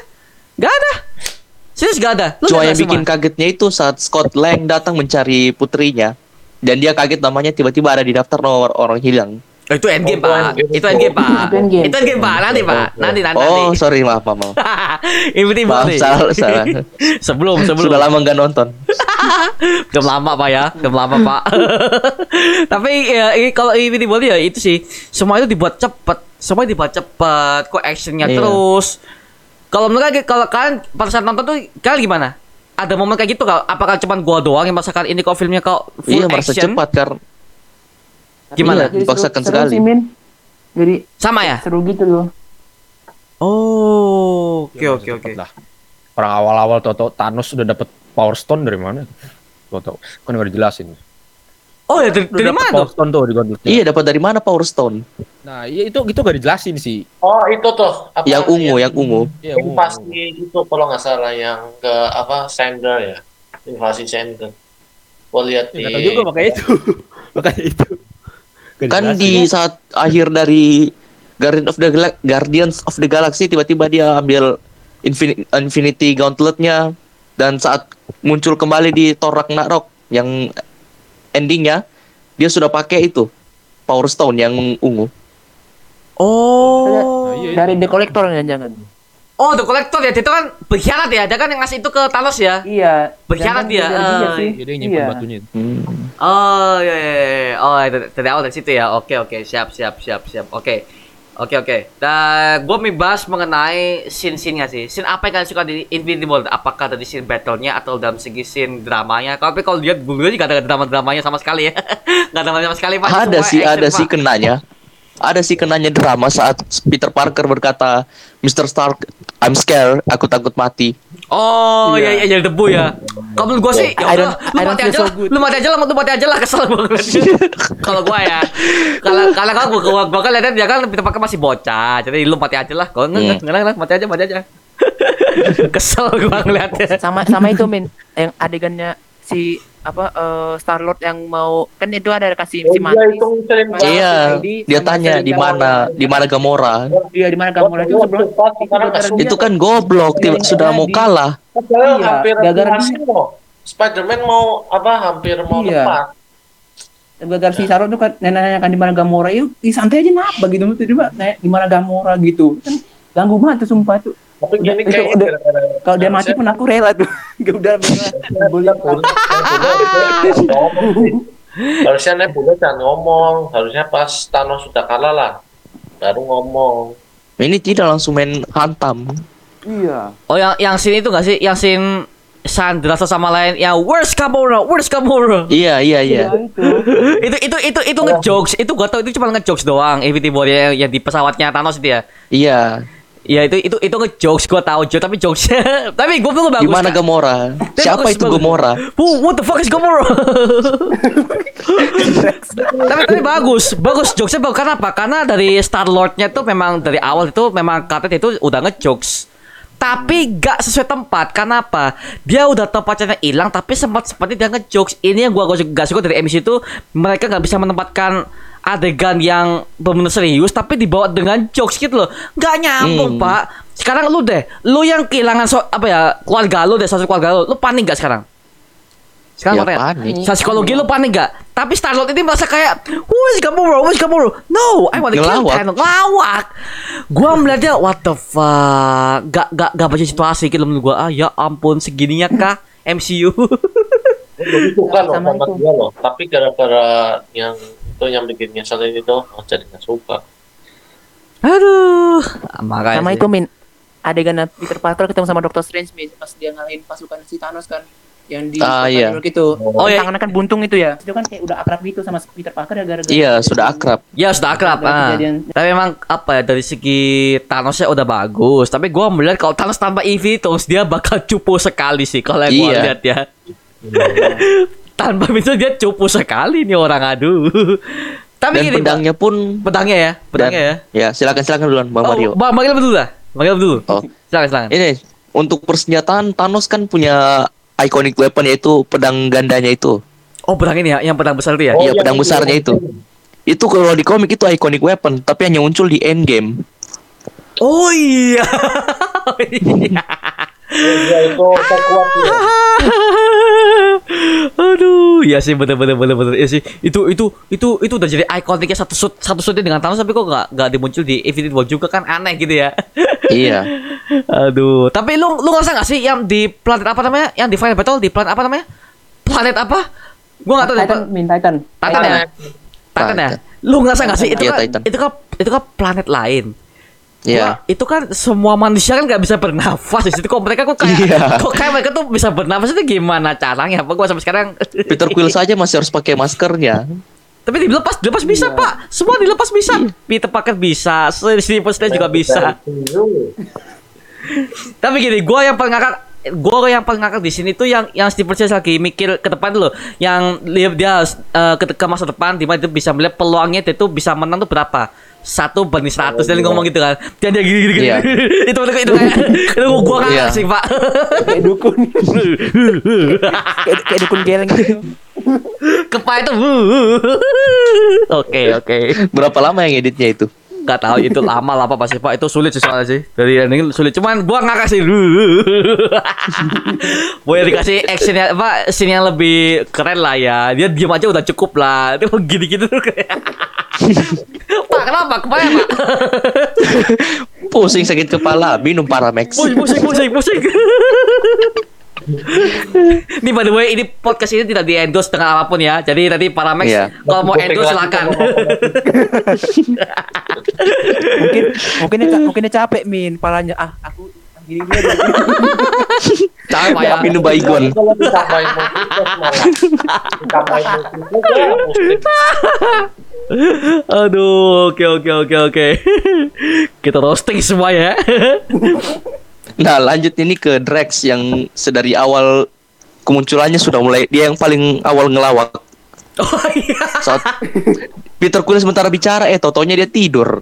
[SPEAKER 1] Gak ada. Serius gak ada. Lu
[SPEAKER 2] Cuma yang
[SPEAKER 1] nggak
[SPEAKER 2] bikin kagetnya itu saat Scott Lang datang mencari putrinya dan dia kaget namanya tiba-tiba ada di daftar nomor orang hilang.
[SPEAKER 1] Oh, itu endgame,
[SPEAKER 4] Oh,
[SPEAKER 1] Pak.
[SPEAKER 4] endgame.
[SPEAKER 1] Itu endgame, Pak.
[SPEAKER 3] Itu endgame.
[SPEAKER 1] Itu endgame, Pak. Nanti, Pak. Nanti, nanti.
[SPEAKER 2] Oh,
[SPEAKER 1] nanti.
[SPEAKER 2] sorry maaf maaf. maaf. *laughs*
[SPEAKER 1] Infinity War
[SPEAKER 2] Maaf
[SPEAKER 1] nih.
[SPEAKER 2] salah salah. *laughs*
[SPEAKER 1] sebelum, sebelum.
[SPEAKER 2] Sudah lama nggak nonton. *laughs*
[SPEAKER 1] Belum lama, Pak ya. Belum lama, Pak. Tapi ya, ini kalau Infinity War ya itu sih semua itu dibuat cepet. Semua dibuat cepet. Kok actionnya
[SPEAKER 2] Iya.
[SPEAKER 1] terus. Kalau menurut kalian- kalau kalian pada saat nonton tuh kalian gimana? Ada momen kayak gitu kak? Apakah cuma gua doang yang merasakan ini kok filmnya kok full
[SPEAKER 2] Iya merasa
[SPEAKER 1] action?
[SPEAKER 2] cepat karena
[SPEAKER 1] Gimana?
[SPEAKER 2] Iya, dipaksakan
[SPEAKER 3] seru,
[SPEAKER 2] sekali.
[SPEAKER 3] Seru sih, Min. Jadi
[SPEAKER 1] Sama ya?
[SPEAKER 3] seru gitu loh.
[SPEAKER 1] Oh, oke
[SPEAKER 5] Ya,
[SPEAKER 1] oke oke.
[SPEAKER 5] cepet lah. Orang awal-awal Toto Thanos sudah dapat Power Stone dari mana? Toto kan nggak dijelasin.
[SPEAKER 1] Oh ya dari,
[SPEAKER 5] Udah
[SPEAKER 1] dari mana
[SPEAKER 5] Power? Stone tuh di.
[SPEAKER 2] Iya dapat dari mana Power Stone?
[SPEAKER 5] Nah, iya itu itu gak dijelasin sih.
[SPEAKER 4] Oh itu tuh apa
[SPEAKER 2] Yang ungu, yang ungu.
[SPEAKER 5] Iya,
[SPEAKER 4] invasi itu kalau nggak salah yang ke apa Sender ya invasi Sender gua lihat di
[SPEAKER 5] Enggak tahu juga makanya itu. *laughs* makanya itu.
[SPEAKER 2] Kan di saat akhir dari Guardian of the Gala- Guardians of the Galaxy tiba-tiba dia ambil Infin- Infinity Gauntletnya dan saat muncul kembali di Thor Ragnarok yang endingnya dia sudah pakai itu Power Stone yang ungu.
[SPEAKER 1] Oh.
[SPEAKER 3] Dari The Collector ya jangan.
[SPEAKER 1] Oh, The Collector ya, itu kan berkhianat ya. Dia kan yang ngasih itu ke Thanos ya.
[SPEAKER 3] Iya.
[SPEAKER 1] Berkhianat dia,
[SPEAKER 3] dari dia
[SPEAKER 1] eh,
[SPEAKER 5] yang nyimpen
[SPEAKER 3] Iya.
[SPEAKER 5] batunya.
[SPEAKER 2] Hmm.
[SPEAKER 1] Oh, iya iya. iya. Oh, dari, dari awal dari situ ya. Oke, oke. Siap, siap, siap, siap. Oke. Oke, oke. Dan gue mau bahas mengenai scene-scene-nya sih. Scene apa yang kalian suka di Infinity War? Apakah dari scene battle-nya atau dalam segi scene dramanya? Tapi kalau lihat gue juga gak ada drama-dramanya sama sekali ya. *laughs* gak ada drama sama sekali, Pak.
[SPEAKER 2] Ada sih, ada sih kenanya. Ada sih kenanya drama saat Peter Parker berkata, Mr. Stark, I'm scared, aku takut mati.
[SPEAKER 1] Oh iya iya jadi debu ya. Kalau menurut gua sih ya udah, lu
[SPEAKER 3] I don't
[SPEAKER 1] mati
[SPEAKER 3] feel
[SPEAKER 1] aja
[SPEAKER 3] so
[SPEAKER 1] lah.
[SPEAKER 3] good.
[SPEAKER 1] Lu mati aja lah, lu mati aja lah kesel banget. *laughs* kalau gua ya. Kalau kalau gua gua, gua kan lihat dia kan Peter Parker masih bocah. Jadi lu mati aja lah. Kalau enggak enggak enggak mati aja mati aja. *laughs* kesel gua ngeliatnya.
[SPEAKER 3] Sama sama itu Min yang adegannya si apa eh, Star Lord yang mau kan itu ada kasih
[SPEAKER 4] Oh,
[SPEAKER 3] si
[SPEAKER 4] iya, itu misalnya
[SPEAKER 3] Mantis
[SPEAKER 2] Iya, dia tanya di mana, di mana Gamora.
[SPEAKER 3] Iya di mana Gamora itu sebelum.
[SPEAKER 2] Itu kan goblok,
[SPEAKER 3] Iya,
[SPEAKER 2] tiba-
[SPEAKER 3] iya,
[SPEAKER 2] sudah mau kalah.
[SPEAKER 4] Padahal
[SPEAKER 3] Iya, gara-gara.
[SPEAKER 4] Spider-Man mau apa hampir mau
[SPEAKER 3] Iya.
[SPEAKER 4] lepas.
[SPEAKER 3] Gagal si Star Lord tuh kan nanya kan di mana Gamora itu di santai aja kenapa gitu tiba-tiba nanya di mana Gamora gitu kan ganggu banget tuh sumpah tuh
[SPEAKER 4] Tapi gini kayaknya
[SPEAKER 3] udah-
[SPEAKER 4] gara-gara-
[SPEAKER 3] kalau dia mati pun aku rela tuh *laughs* gak udah
[SPEAKER 4] Nebula pun-. Harusnya Nebula jangan ngomong, harusnya pas Thanos sudah kalah lah, baru ngomong.
[SPEAKER 2] Ini tidak langsung main hantam.
[SPEAKER 3] iya
[SPEAKER 1] Oh yang yang scene itu gak sih? Yang scene Sandra sama lain yang where's Gamora? Where's Gamora?
[SPEAKER 2] Iya, iya, iya. *laughs*
[SPEAKER 3] itu
[SPEAKER 1] itu itu itu itu ngejokes. Itu gua tau itu cuma ngejokes doang. Infinity War yang, yang di pesawatnya Thanos itu ya.
[SPEAKER 2] Iya.
[SPEAKER 1] Ya itu itu itu ngejokes gua tahu joke tapi jokesnya *laughs* tapi gua bilang bagus.
[SPEAKER 2] Di mana
[SPEAKER 1] Kak.
[SPEAKER 2] Gamora? Siapa itu. Gamora?
[SPEAKER 1] Who, what the fuck is Gamora? *laughs* tapi tapi bagus, bagus jokesnya bagus karena apa? Karena dari Star Lordnya tuh memang dari awal itu memang katanya itu udah ngejokes. Tapi gak sesuai tempat. Karena apa? Dia udah tempatnya hilang tapi sempat sempatnya dia ngejokes. Ini yang gua suka, gak suka dari MC itu mereka gak bisa menempatkan adegan yang benar serius tapi dibawa dengan jokes gitu loh. Gak nyambung,
[SPEAKER 2] Hmm.
[SPEAKER 1] Pak. Sekarang lu deh, lu yang kehilangan so, apa ya keluarga lu deh, satu keluarga lu, lu panik gak sekarang? Sekarang
[SPEAKER 2] Ya,
[SPEAKER 1] tanya,
[SPEAKER 2] panik.
[SPEAKER 1] Secara psikologi lu panik gak? Tapi Star Lord ini merasa kayak Who is Gamora? Who is Gamora? No, I want to kill. Thanos Ngelawak Gua melihatnya What the fuck Gak, gak, gak baca situasi gitu menurut gua Ah ya ampun segininya kah MCU
[SPEAKER 4] suka loh
[SPEAKER 3] Sama
[SPEAKER 4] dia loh, tapi gara-gara yang itu yang bikin nyeselin itu, oh, jadi nggak suka.
[SPEAKER 1] Aduh Makanya
[SPEAKER 3] sama itu min adegan Peter Parker ketemu sama Doctor Strange min pas dia ngalahin pasukan si Thanos kan yang di
[SPEAKER 2] Ah, iya.
[SPEAKER 3] Itu
[SPEAKER 1] Oh, iya.
[SPEAKER 3] tangannya kan buntung itu ya itu kan kayak udah akrab gitu sama Peter Parker ya gara-gara
[SPEAKER 2] Iya, sudah akrab.
[SPEAKER 1] Ya sudah akrab ah.
[SPEAKER 3] kejadian.
[SPEAKER 1] Tapi memang apa ya Dari segi Thanosnya udah bagus Tapi gua melihat kalau Thanos tanpa Infinity Dia bakal cupu sekali sih Kalau yang gua
[SPEAKER 2] Iya.
[SPEAKER 1] lihat ya *laughs* Tanpa itu dia cupu sekali nih orang aduh Tapi
[SPEAKER 2] Dan
[SPEAKER 1] gini
[SPEAKER 2] pedangnya pun
[SPEAKER 1] Pedangnya ya Pedangnya ya
[SPEAKER 2] Ya, silakan silakan duluan Bang Mario.
[SPEAKER 1] Oh, Bang, panggil dulu dah. Panggil dulu.
[SPEAKER 2] Oh.
[SPEAKER 1] Silakan, silakan.
[SPEAKER 2] Ini untuk persenjataan Thanos kan punya iconic weapon yaitu pedang gandanya itu.
[SPEAKER 1] Oh, pedang ini ya, yang pedang besar itu ya.
[SPEAKER 2] Iya,
[SPEAKER 4] yang
[SPEAKER 2] pedang
[SPEAKER 4] itu.
[SPEAKER 2] besarnya itu. Itu kalau di komik itu iconic weapon, tapi hanya muncul di Endgame.
[SPEAKER 1] Oh iya. *laughs* Oh, iya.
[SPEAKER 4] Dia itu terkuat dia.
[SPEAKER 1] Aduh, ya sih bener bener bener bener. Ya sih, itu itu itu itu udah jadi ikoniknya satu shoot satu shootnya dengan Thanos tapi kok nggak nggak dimuncul di Infinity War juga kan aneh gitu ya.
[SPEAKER 2] iya. *laughs*
[SPEAKER 1] Aduh, tapi lu lu ngerasa nggak sih yang di planet apa namanya? Yang di Final Battle di planet apa namanya? Planet apa? Gua nggak tahu deh.
[SPEAKER 3] Titan min Titan
[SPEAKER 1] Titan ya? Titan ya? Lu ngerasa nggak sih itu
[SPEAKER 2] Iya,
[SPEAKER 1] kan
[SPEAKER 2] Titan.
[SPEAKER 1] itu kan itu kan planet lain.
[SPEAKER 2] Iya.
[SPEAKER 1] Wah, itu kan semua manusia kan nggak bisa bernafas di situ. Kok mereka kok kayak
[SPEAKER 2] Iya. *laughs*
[SPEAKER 1] kok kayak mereka tuh bisa bernafas itu gimana caranya? Apa gua sampai sekarang
[SPEAKER 2] Peter Quill saja masih harus pakai maskernya.
[SPEAKER 1] tapi dilepas dilepas bisa pak semua dilepas bisa Peter Parker bisa Stephen Strange juga bisa tapi gini gua yang paling ngakak gua yang paling ngakak di sini tuh yang yang Stephen Strange lagi mikir ke depan dulu yang dia dia eh, ke, ke masa depan di mana dia bisa melihat peluangnya dia tuh bisa menang tuh berapa satu banding seratus dia ngomong gitu kan. Dan dia gini gini, gini.
[SPEAKER 2] Iya. *laughs*
[SPEAKER 1] itu itu itu kayak itu gua ngakak
[SPEAKER 2] Iya.
[SPEAKER 1] sih pak.
[SPEAKER 3] Kayak dukun. *laughs* Kayak, kayak dukun geleng gitu.
[SPEAKER 1] Kepala itu. Oke oke.
[SPEAKER 2] Berapa lama yang editnya itu?
[SPEAKER 1] Gak tahu itu lama lah apa pasti pak itu sulit sih soalnya sih. Dari ending sulit. Cuman gua nggak kasih. *laughs* Boleh dikasih action yang apa scene yang lebih keren lah ya. Dia diam aja udah cukup lah. Itu gini gitu pak kenapa? Kepala pak? *laughs*
[SPEAKER 2] Pusing sakit kepala, minum Paramex.
[SPEAKER 1] pusing pusing pusing pusing. *laughs* Ini by the way ini podcast ini tidak di endorse dengan apa pun ya. Jadi tadi Paramex
[SPEAKER 2] Iya.
[SPEAKER 1] kalau mau endorse silakan. *laughs*
[SPEAKER 3] Mungkin mungkin dia, mungkin dia capek min palanya. Ah aku gini gini
[SPEAKER 1] ya
[SPEAKER 2] Minum baygon.
[SPEAKER 4] Kalau malah. Ya, pusing.
[SPEAKER 1] Aduh, oke oke oke oke. Kita roasting semua ya.
[SPEAKER 2] Nah, lanjut ini ke Drax yang sedari awal kemunculannya sudah mulai dia yang paling awal ngelawak.
[SPEAKER 1] oh iya.
[SPEAKER 2] Saat Peter Quill sementara bicara, eh totonya dia tidur.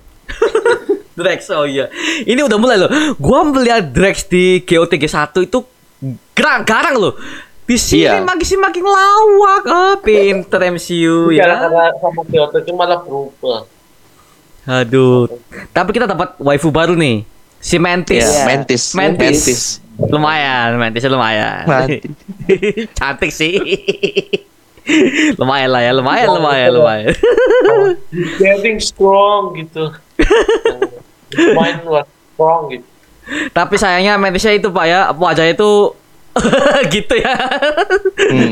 [SPEAKER 1] Drax, oh iya. Ini udah mulai loh. Gua melihat Drax di GOTG 1 itu garang, garang loh. Di sini
[SPEAKER 2] Iya.
[SPEAKER 1] makin sih makin lawak. Ah, pinter MCU ya.
[SPEAKER 4] karena sama itu malah berubah.
[SPEAKER 1] Aduh. Tapi kita dapat waifu baru nih. Si Mantis.
[SPEAKER 2] Ya,
[SPEAKER 3] Iya.
[SPEAKER 2] Mantis.
[SPEAKER 1] Mantis. Lumayan, Mantisnya lumayan.
[SPEAKER 2] Mantis. *laughs*
[SPEAKER 1] Cantik sih. lumayan lah ya, lumayan, lumayan, lumayan.
[SPEAKER 4] Getting strong gitu. *laughs* Mind was strong gitu.
[SPEAKER 1] Tapi sayangnya Mantisnya itu Pak ya, wajahnya itu *laughs* gitu ya.
[SPEAKER 2] Hmm.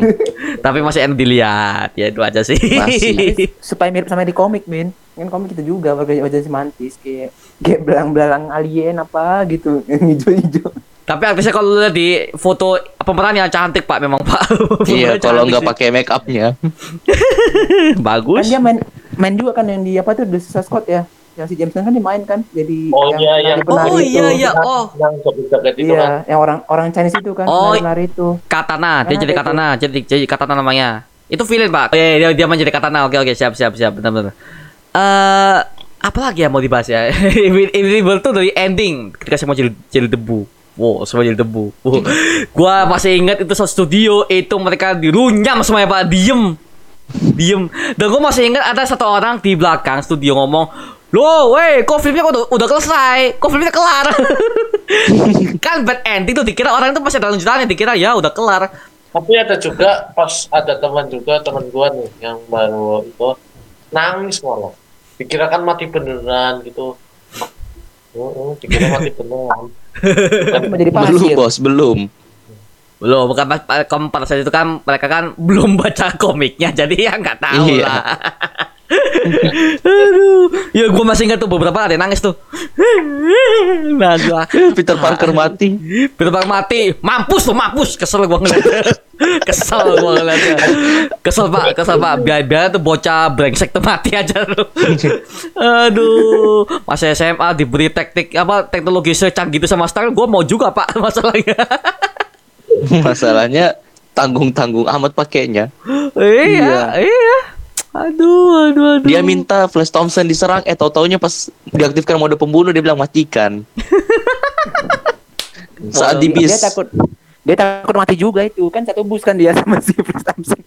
[SPEAKER 1] Tapi masih enak dilihat. Ya itu aja sih.
[SPEAKER 2] Masih. *laughs*
[SPEAKER 3] supaya mirip sama di komik min kan komik itu juga wajah wajah si mantis kayak kayak belang-belang alien apa gitu *laughs* yang hijau-hijau
[SPEAKER 1] Tapi artisnya kalau lihat di foto pemeran yang cantik Pak memang Pak.
[SPEAKER 2] Iya, kalau nggak pakai make upnya.
[SPEAKER 3] kan
[SPEAKER 1] bagus.
[SPEAKER 3] dia main main juga kan yang di apa tuh The Suicide Squad ya yang si James Gunn kan dia main kan jadi
[SPEAKER 4] Oh,
[SPEAKER 3] yang
[SPEAKER 4] iya, iya.
[SPEAKER 3] penari-penari
[SPEAKER 1] Oh,
[SPEAKER 3] itu.
[SPEAKER 1] iya, iya. oh.
[SPEAKER 4] Yang joget-joget itu
[SPEAKER 3] iya
[SPEAKER 4] kan.
[SPEAKER 3] yang orang orang Chinese itu kan
[SPEAKER 1] Oh.
[SPEAKER 3] penari itu
[SPEAKER 1] Katana, dia
[SPEAKER 3] Ah,
[SPEAKER 1] jadi
[SPEAKER 3] itu.
[SPEAKER 1] katana, jadi jadi katana namanya. Itu villain pak. Oh, iya, dia dia menjadi katana. Oke oke siap siap siap benar benar. Eh apa lagi yang mau dibahas ya? *laughs* Invisible tuh dari ending ketika semua jadi jadi debu. Wow, semua jadi debu. Wow. Gua masih ingat itu satu studio itu mereka dirunyam semuanya pak, diem, diem. Dan gua masih ingat ada satu orang di belakang studio ngomong, Loh, weh, kok filmnya kok udah, udah selesai? Kok filmnya kelar? *laughs* kan bad ending tuh dikira orang itu masih ada lanjutannya, dikira ya udah kelar.
[SPEAKER 4] Tapi ada juga pas ada teman juga teman gua nih yang baru itu nangis malah. Dikira kan mati beneran gitu. Heeh, dikira mati beneran.
[SPEAKER 3] Kan menjadi
[SPEAKER 2] Belum, Bos, belum.
[SPEAKER 1] Belum, bukan pas, pada saat itu kan mereka kan belum baca komiknya, *laughs* jadi ya nggak tahu
[SPEAKER 2] Iya.
[SPEAKER 1] lah. Aduh, ya gue masih ingat tuh beberapa ada nangis tuh. Nah, gua
[SPEAKER 2] Peter Parker mati.
[SPEAKER 1] Peter Parker mati, mampus tuh mampus, kesel gue ngeliatnya. kesel gue ngeliatnya. Kesel pak, kesel pak. Biar biar tuh bocah brengsek tuh mati aja tuh. Aduh, masih SMA diberi teknik apa teknologi secanggih gitu sama Star, gue mau juga pak masalahnya.
[SPEAKER 2] Masalahnya tanggung-tanggung amat pakainya.
[SPEAKER 1] iya, iya. Aduh, aduh, aduh.
[SPEAKER 2] Dia minta Flash Thompson diserang, eh tau-taunya pas diaktifkan mode pembunuh dia bilang matikan. *laughs* Saat di
[SPEAKER 3] dia
[SPEAKER 2] bis.
[SPEAKER 3] takut dia takut mati juga itu kan satu bus kan dia *laughs* sama si Chris Thompson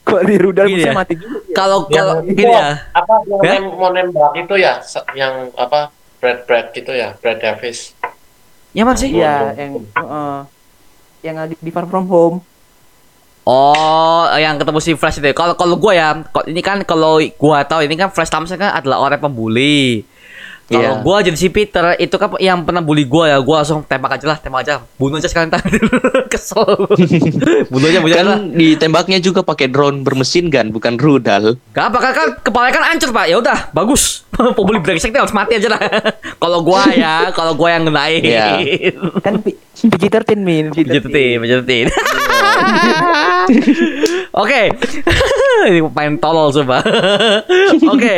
[SPEAKER 3] kalau di rudal
[SPEAKER 1] Gini
[SPEAKER 3] busnya
[SPEAKER 1] ya.
[SPEAKER 3] mati juga dia.
[SPEAKER 1] Kalau kalau
[SPEAKER 4] Yang itu
[SPEAKER 1] gini ya.
[SPEAKER 4] Apa yang
[SPEAKER 1] Ya?
[SPEAKER 4] mau nembak itu ya yang apa Brad Brad gitu ya, Brad Davis.
[SPEAKER 1] Ya mana sih?
[SPEAKER 3] iya yang heeh. yang lagi di Far From Home
[SPEAKER 1] Oh, yang ketemu si Flash itu. Kalau kalau gua ya, ini kan kalau gua tahu ini kan Flash Thompson kan adalah orang pembuli. Kalau
[SPEAKER 2] Iya.
[SPEAKER 1] gua jadi si Peter itu kan yang pernah bully gua ya, gua langsung tembak aja lah, tembak aja. Bunuh aja sekalian tadi. *laughs* Kesel. *laughs* bunuh aja, bunuh aja.
[SPEAKER 2] Kan ditembaknya juga pakai drone bermesin gun, bukan rudal.
[SPEAKER 1] Gak apa kan, kan kepalanya kan hancur, Pak. Ya udah, bagus. *laughs* Pembuli brengsek harus mati aja lah. *laughs* kalau gua ya, kalau gua yang ngenain.
[SPEAKER 2] Iya.
[SPEAKER 3] kan P- PG-13 min
[SPEAKER 1] Menjadi tim, menjadi tim. Oke. *laughs* Ini main tolol coba. Oke.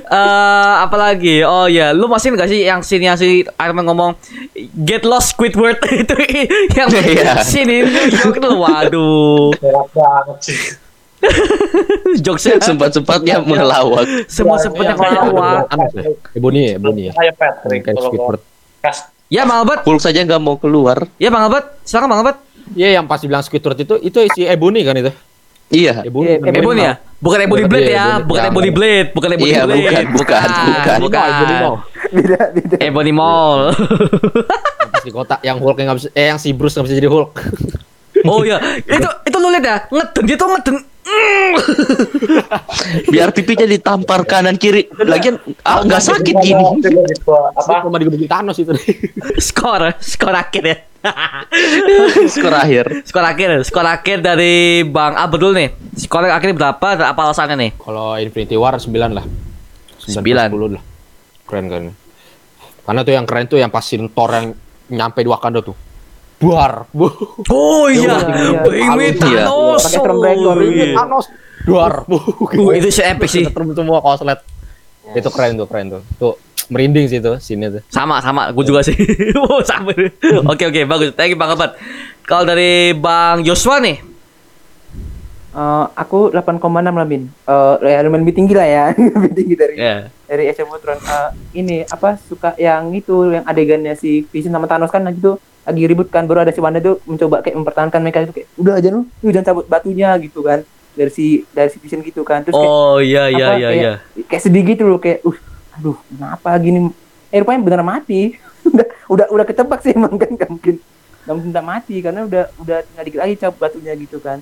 [SPEAKER 1] Eh apa lagi? Oh ya, lu masih ingat gak sih yang scene yang si Iron Man ngomong get lost Squidward itu yang
[SPEAKER 2] Iya.
[SPEAKER 1] scene ini New York tuh. Waduh.
[SPEAKER 4] Berat banget sih. *laughs*
[SPEAKER 1] Jokesnya *laughs*
[SPEAKER 2] Sempat-sempatnya melawak.
[SPEAKER 1] semua sempatnya
[SPEAKER 4] Yang-
[SPEAKER 1] kelawak.
[SPEAKER 5] Anas ya? Ebony ya, Ebony ya.
[SPEAKER 4] Kayak Patrick
[SPEAKER 1] Ya Bang Albert.
[SPEAKER 2] Hulk saja nggak mau keluar.
[SPEAKER 1] Ya Bang Albert. Silakan Bang Albert.
[SPEAKER 5] Iya yang pas bilang Squidward itu itu si Ebony kan itu.
[SPEAKER 2] Iya.
[SPEAKER 5] Ebony.
[SPEAKER 3] Iya,
[SPEAKER 5] bener.
[SPEAKER 1] Ebony ya? Bukan Ebony
[SPEAKER 5] Bukan,
[SPEAKER 1] Blade
[SPEAKER 5] iya,
[SPEAKER 1] ya, bukan Ebony Blade, bukan Ebony
[SPEAKER 2] Iya,
[SPEAKER 1] Blade.
[SPEAKER 2] bukan, bukan, bukan.
[SPEAKER 1] bukan.
[SPEAKER 5] Ebony mau.
[SPEAKER 3] beda beda
[SPEAKER 1] Ebony Mall.
[SPEAKER 5] Di kota yang Hulk yang nggak bisa eh yang si Bruce nggak bisa jadi Hulk.
[SPEAKER 1] Oh iya, itu itu lu lihat ya, ngeden dia tuh ngeden. *laughs*
[SPEAKER 2] Biar pipinya ditampar kanan kiri. Lagian ah, nggak sakit gini.
[SPEAKER 4] Apa
[SPEAKER 5] Cuma digebukin Thanos itu. *laughs*
[SPEAKER 1] skor, skor akhir ya. *laughs*
[SPEAKER 2] Skor akhir.
[SPEAKER 1] skor akhir, skor akhir dari Bang Abdul nih. Skor akhirnya berapa dan apa alasannya nih?
[SPEAKER 5] Kalau Infinity War 9 lah. 9
[SPEAKER 1] Sembilan.
[SPEAKER 5] 10 lah. Keren kan. Karena tuh yang keren tuh yang pas scene Thor yang nyampe di Wakanda tuh. Buar. Bu. *laughs*
[SPEAKER 1] Oh iya,
[SPEAKER 3] iya.
[SPEAKER 1] Me
[SPEAKER 2] Iya.
[SPEAKER 1] Thanos.
[SPEAKER 3] Pakai.
[SPEAKER 1] Oh, iya.
[SPEAKER 5] Thanos. Duar. Bu.
[SPEAKER 1] Uh, itu sih epic sih.
[SPEAKER 5] Semua koslet. Itu keren tuh, keren tuh. Tuh merinding sih tuh scene tuh.
[SPEAKER 1] Sama sama, gue juga sih. *laughs* oh, sama. Oke oke, bagus. Thank you Bang Abad. Kalau dari Bang Joshua nih,
[SPEAKER 3] Eh, aku 8,6 lah min Eh, ya lumayan lebih tinggi lah ya *laughs* lebih tinggi dari
[SPEAKER 1] ya.
[SPEAKER 3] dari of Ultron Eh, ini apa suka yang itu yang adegannya si Vision sama Thanos kan gitu lagi ribut kan baru ada si Wanda tuh mencoba kayak mempertahankan mereka itu kayak udah aja lu lu jangan cabut batunya gitu kan dari si dari si Vision gitu kan. Terus kayak,
[SPEAKER 1] Oh iya iya iya
[SPEAKER 3] kayak,
[SPEAKER 1] iya.
[SPEAKER 3] kayak sedih gitu loh kayak uh aduh kenapa gini eh rupanya benar mati. *laughs* Udah udah udah ketebak sih emang kan nggak mungkin nggak mungkin nggak mati karena udah udah tinggal dikit lagi cabut batunya gitu kan.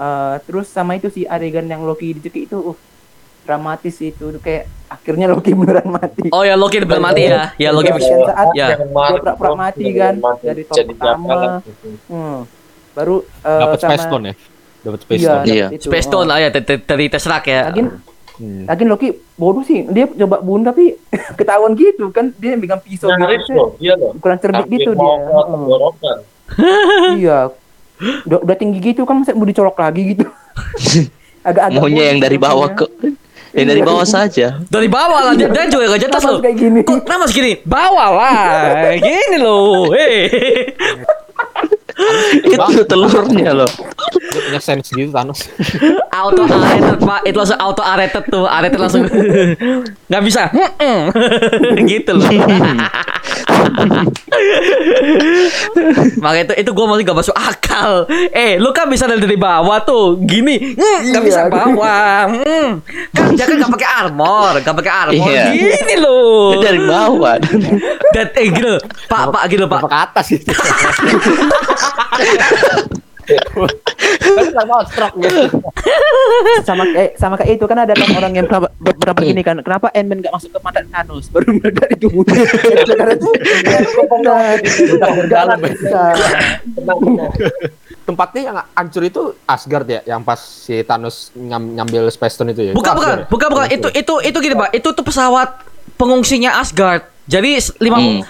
[SPEAKER 3] Eh, terus sama itu si adegan yang Loki dicekik itu uh dramatis itu kayak akhirnya Loki beneran mati
[SPEAKER 1] Oh ya Loki bener mati ya. Ya Loki
[SPEAKER 3] Bagian saat
[SPEAKER 1] ya.
[SPEAKER 3] Dia pura-pura mati kan, dari tahun
[SPEAKER 4] jadi
[SPEAKER 3] pertama. hmm, baru eh,
[SPEAKER 5] Dapat
[SPEAKER 3] sama
[SPEAKER 5] Space Stone ya. Dapat Space
[SPEAKER 3] iya,
[SPEAKER 5] Stone.
[SPEAKER 2] Iya.
[SPEAKER 1] Space Stone
[SPEAKER 3] Oh.
[SPEAKER 1] lah ya dari- Tesseract ya.
[SPEAKER 3] Lagian,
[SPEAKER 5] Hmm.
[SPEAKER 3] lagian Loki bodoh sih dia coba bunuh tapi *laughs* ketahuan gitu kan dia megang pisau
[SPEAKER 4] Nyaris
[SPEAKER 3] gitu
[SPEAKER 4] dia loh.
[SPEAKER 3] kurang cerdik gitu dia Hmm. *laughs* *laughs* iya udah, udah tinggi gitu kan masa mau dicolok lagi gitu agak-agak
[SPEAKER 2] Maunya yang dari bawah ke yang dari
[SPEAKER 3] Iya.
[SPEAKER 2] bawah saja.
[SPEAKER 1] Dari bawah lah, dia, dia juga gak jelas
[SPEAKER 3] Kenapa
[SPEAKER 1] loh.
[SPEAKER 3] kayak gini
[SPEAKER 1] Kok kenapa harus gini? Bawah lah, gini loh. Hei.
[SPEAKER 2] Itu telurnya loh.
[SPEAKER 5] Dia punya sense gitu Thanos.
[SPEAKER 1] Auto arrested pak, itu langsung auto arrested tuh, arrested langsung *laughs* nggak bisa, *laughs* gitu loh. Makanya itu itu gue masih gak masuk akal. Eh, lu kan bisa dari, bawah tuh, gini, mm, nggak bisa
[SPEAKER 3] Iya.
[SPEAKER 1] bawah. Mm. Kan kan gak pakai armor, gak pakai armor,
[SPEAKER 2] Iya.
[SPEAKER 1] gini loh.
[SPEAKER 2] Dia dari bawah.
[SPEAKER 1] Dan eh gitu, Pak, Pak gitu Pak.
[SPEAKER 5] Ke atas gitu. *laughs* Sama stroke gitu.
[SPEAKER 3] sama kayak sama kayak itu kan ada kan orang yang berapa, berapa gini kan kenapa Ant-Man nggak masuk ke mata Thanos baru meledak tubuhnya karena
[SPEAKER 4] tenang.
[SPEAKER 5] Tempatnya yang hancur itu Asgard ya, yang pas si Thanos nyam, nyambil Space Stone itu ya.
[SPEAKER 1] Bukan, bukan,
[SPEAKER 5] ya?
[SPEAKER 1] bukan, bukan. Itu itu itu gini, Pak. Itu tuh pesawat pengungsinya Asgard. Jadi lima
[SPEAKER 2] Hmm.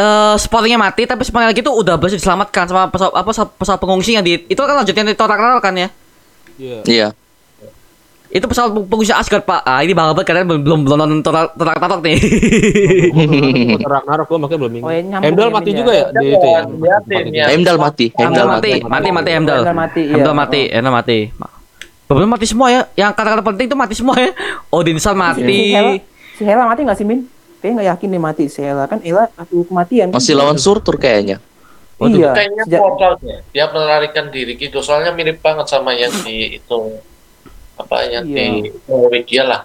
[SPEAKER 1] Eh spottingnya mati, tapi sepanjang lagi itu udah berhasil diselamatkan sama pesawat apa pesawat, pesawat pengungsi yang di itu kan lanjutnya di Thor Ragnarok kan ya.
[SPEAKER 5] Iya.
[SPEAKER 2] Iya.
[SPEAKER 1] Itu pesawat pengungsi Asgard, Pak. Ah, ini bangga banget kalian belum belum belum nonton Ragnarok nih. *laughs*
[SPEAKER 5] Ragnarok gua makanya belum
[SPEAKER 3] Oh, ya,
[SPEAKER 5] Heimdall
[SPEAKER 3] ya,
[SPEAKER 5] mati
[SPEAKER 3] Min,
[SPEAKER 5] juga
[SPEAKER 3] ya.
[SPEAKER 5] ya di itu ya.
[SPEAKER 4] Ya.
[SPEAKER 2] Heimdall mati.
[SPEAKER 1] Heimdall
[SPEAKER 2] Heimdall
[SPEAKER 1] mati,
[SPEAKER 2] mati.
[SPEAKER 1] mati, mati Heimdall.
[SPEAKER 3] Heimdall mati, iya.
[SPEAKER 1] Heimdall mati. Beberapa mati semua ya. Yang kata-kata penting itu mati semua ya. Odinson mati.
[SPEAKER 3] Si Hela mati nggak sih Min kayaknya nggak yakin nih mati si Hela kan Hela satu kematian kan?
[SPEAKER 2] Masih lawan Surtur kayaknya.
[SPEAKER 3] iya
[SPEAKER 4] Kayaknya
[SPEAKER 3] sejak
[SPEAKER 4] portalnya. Dia melarikan diri gitu. Soalnya mirip banget sama yang di itu apa yang di Norwegia lah.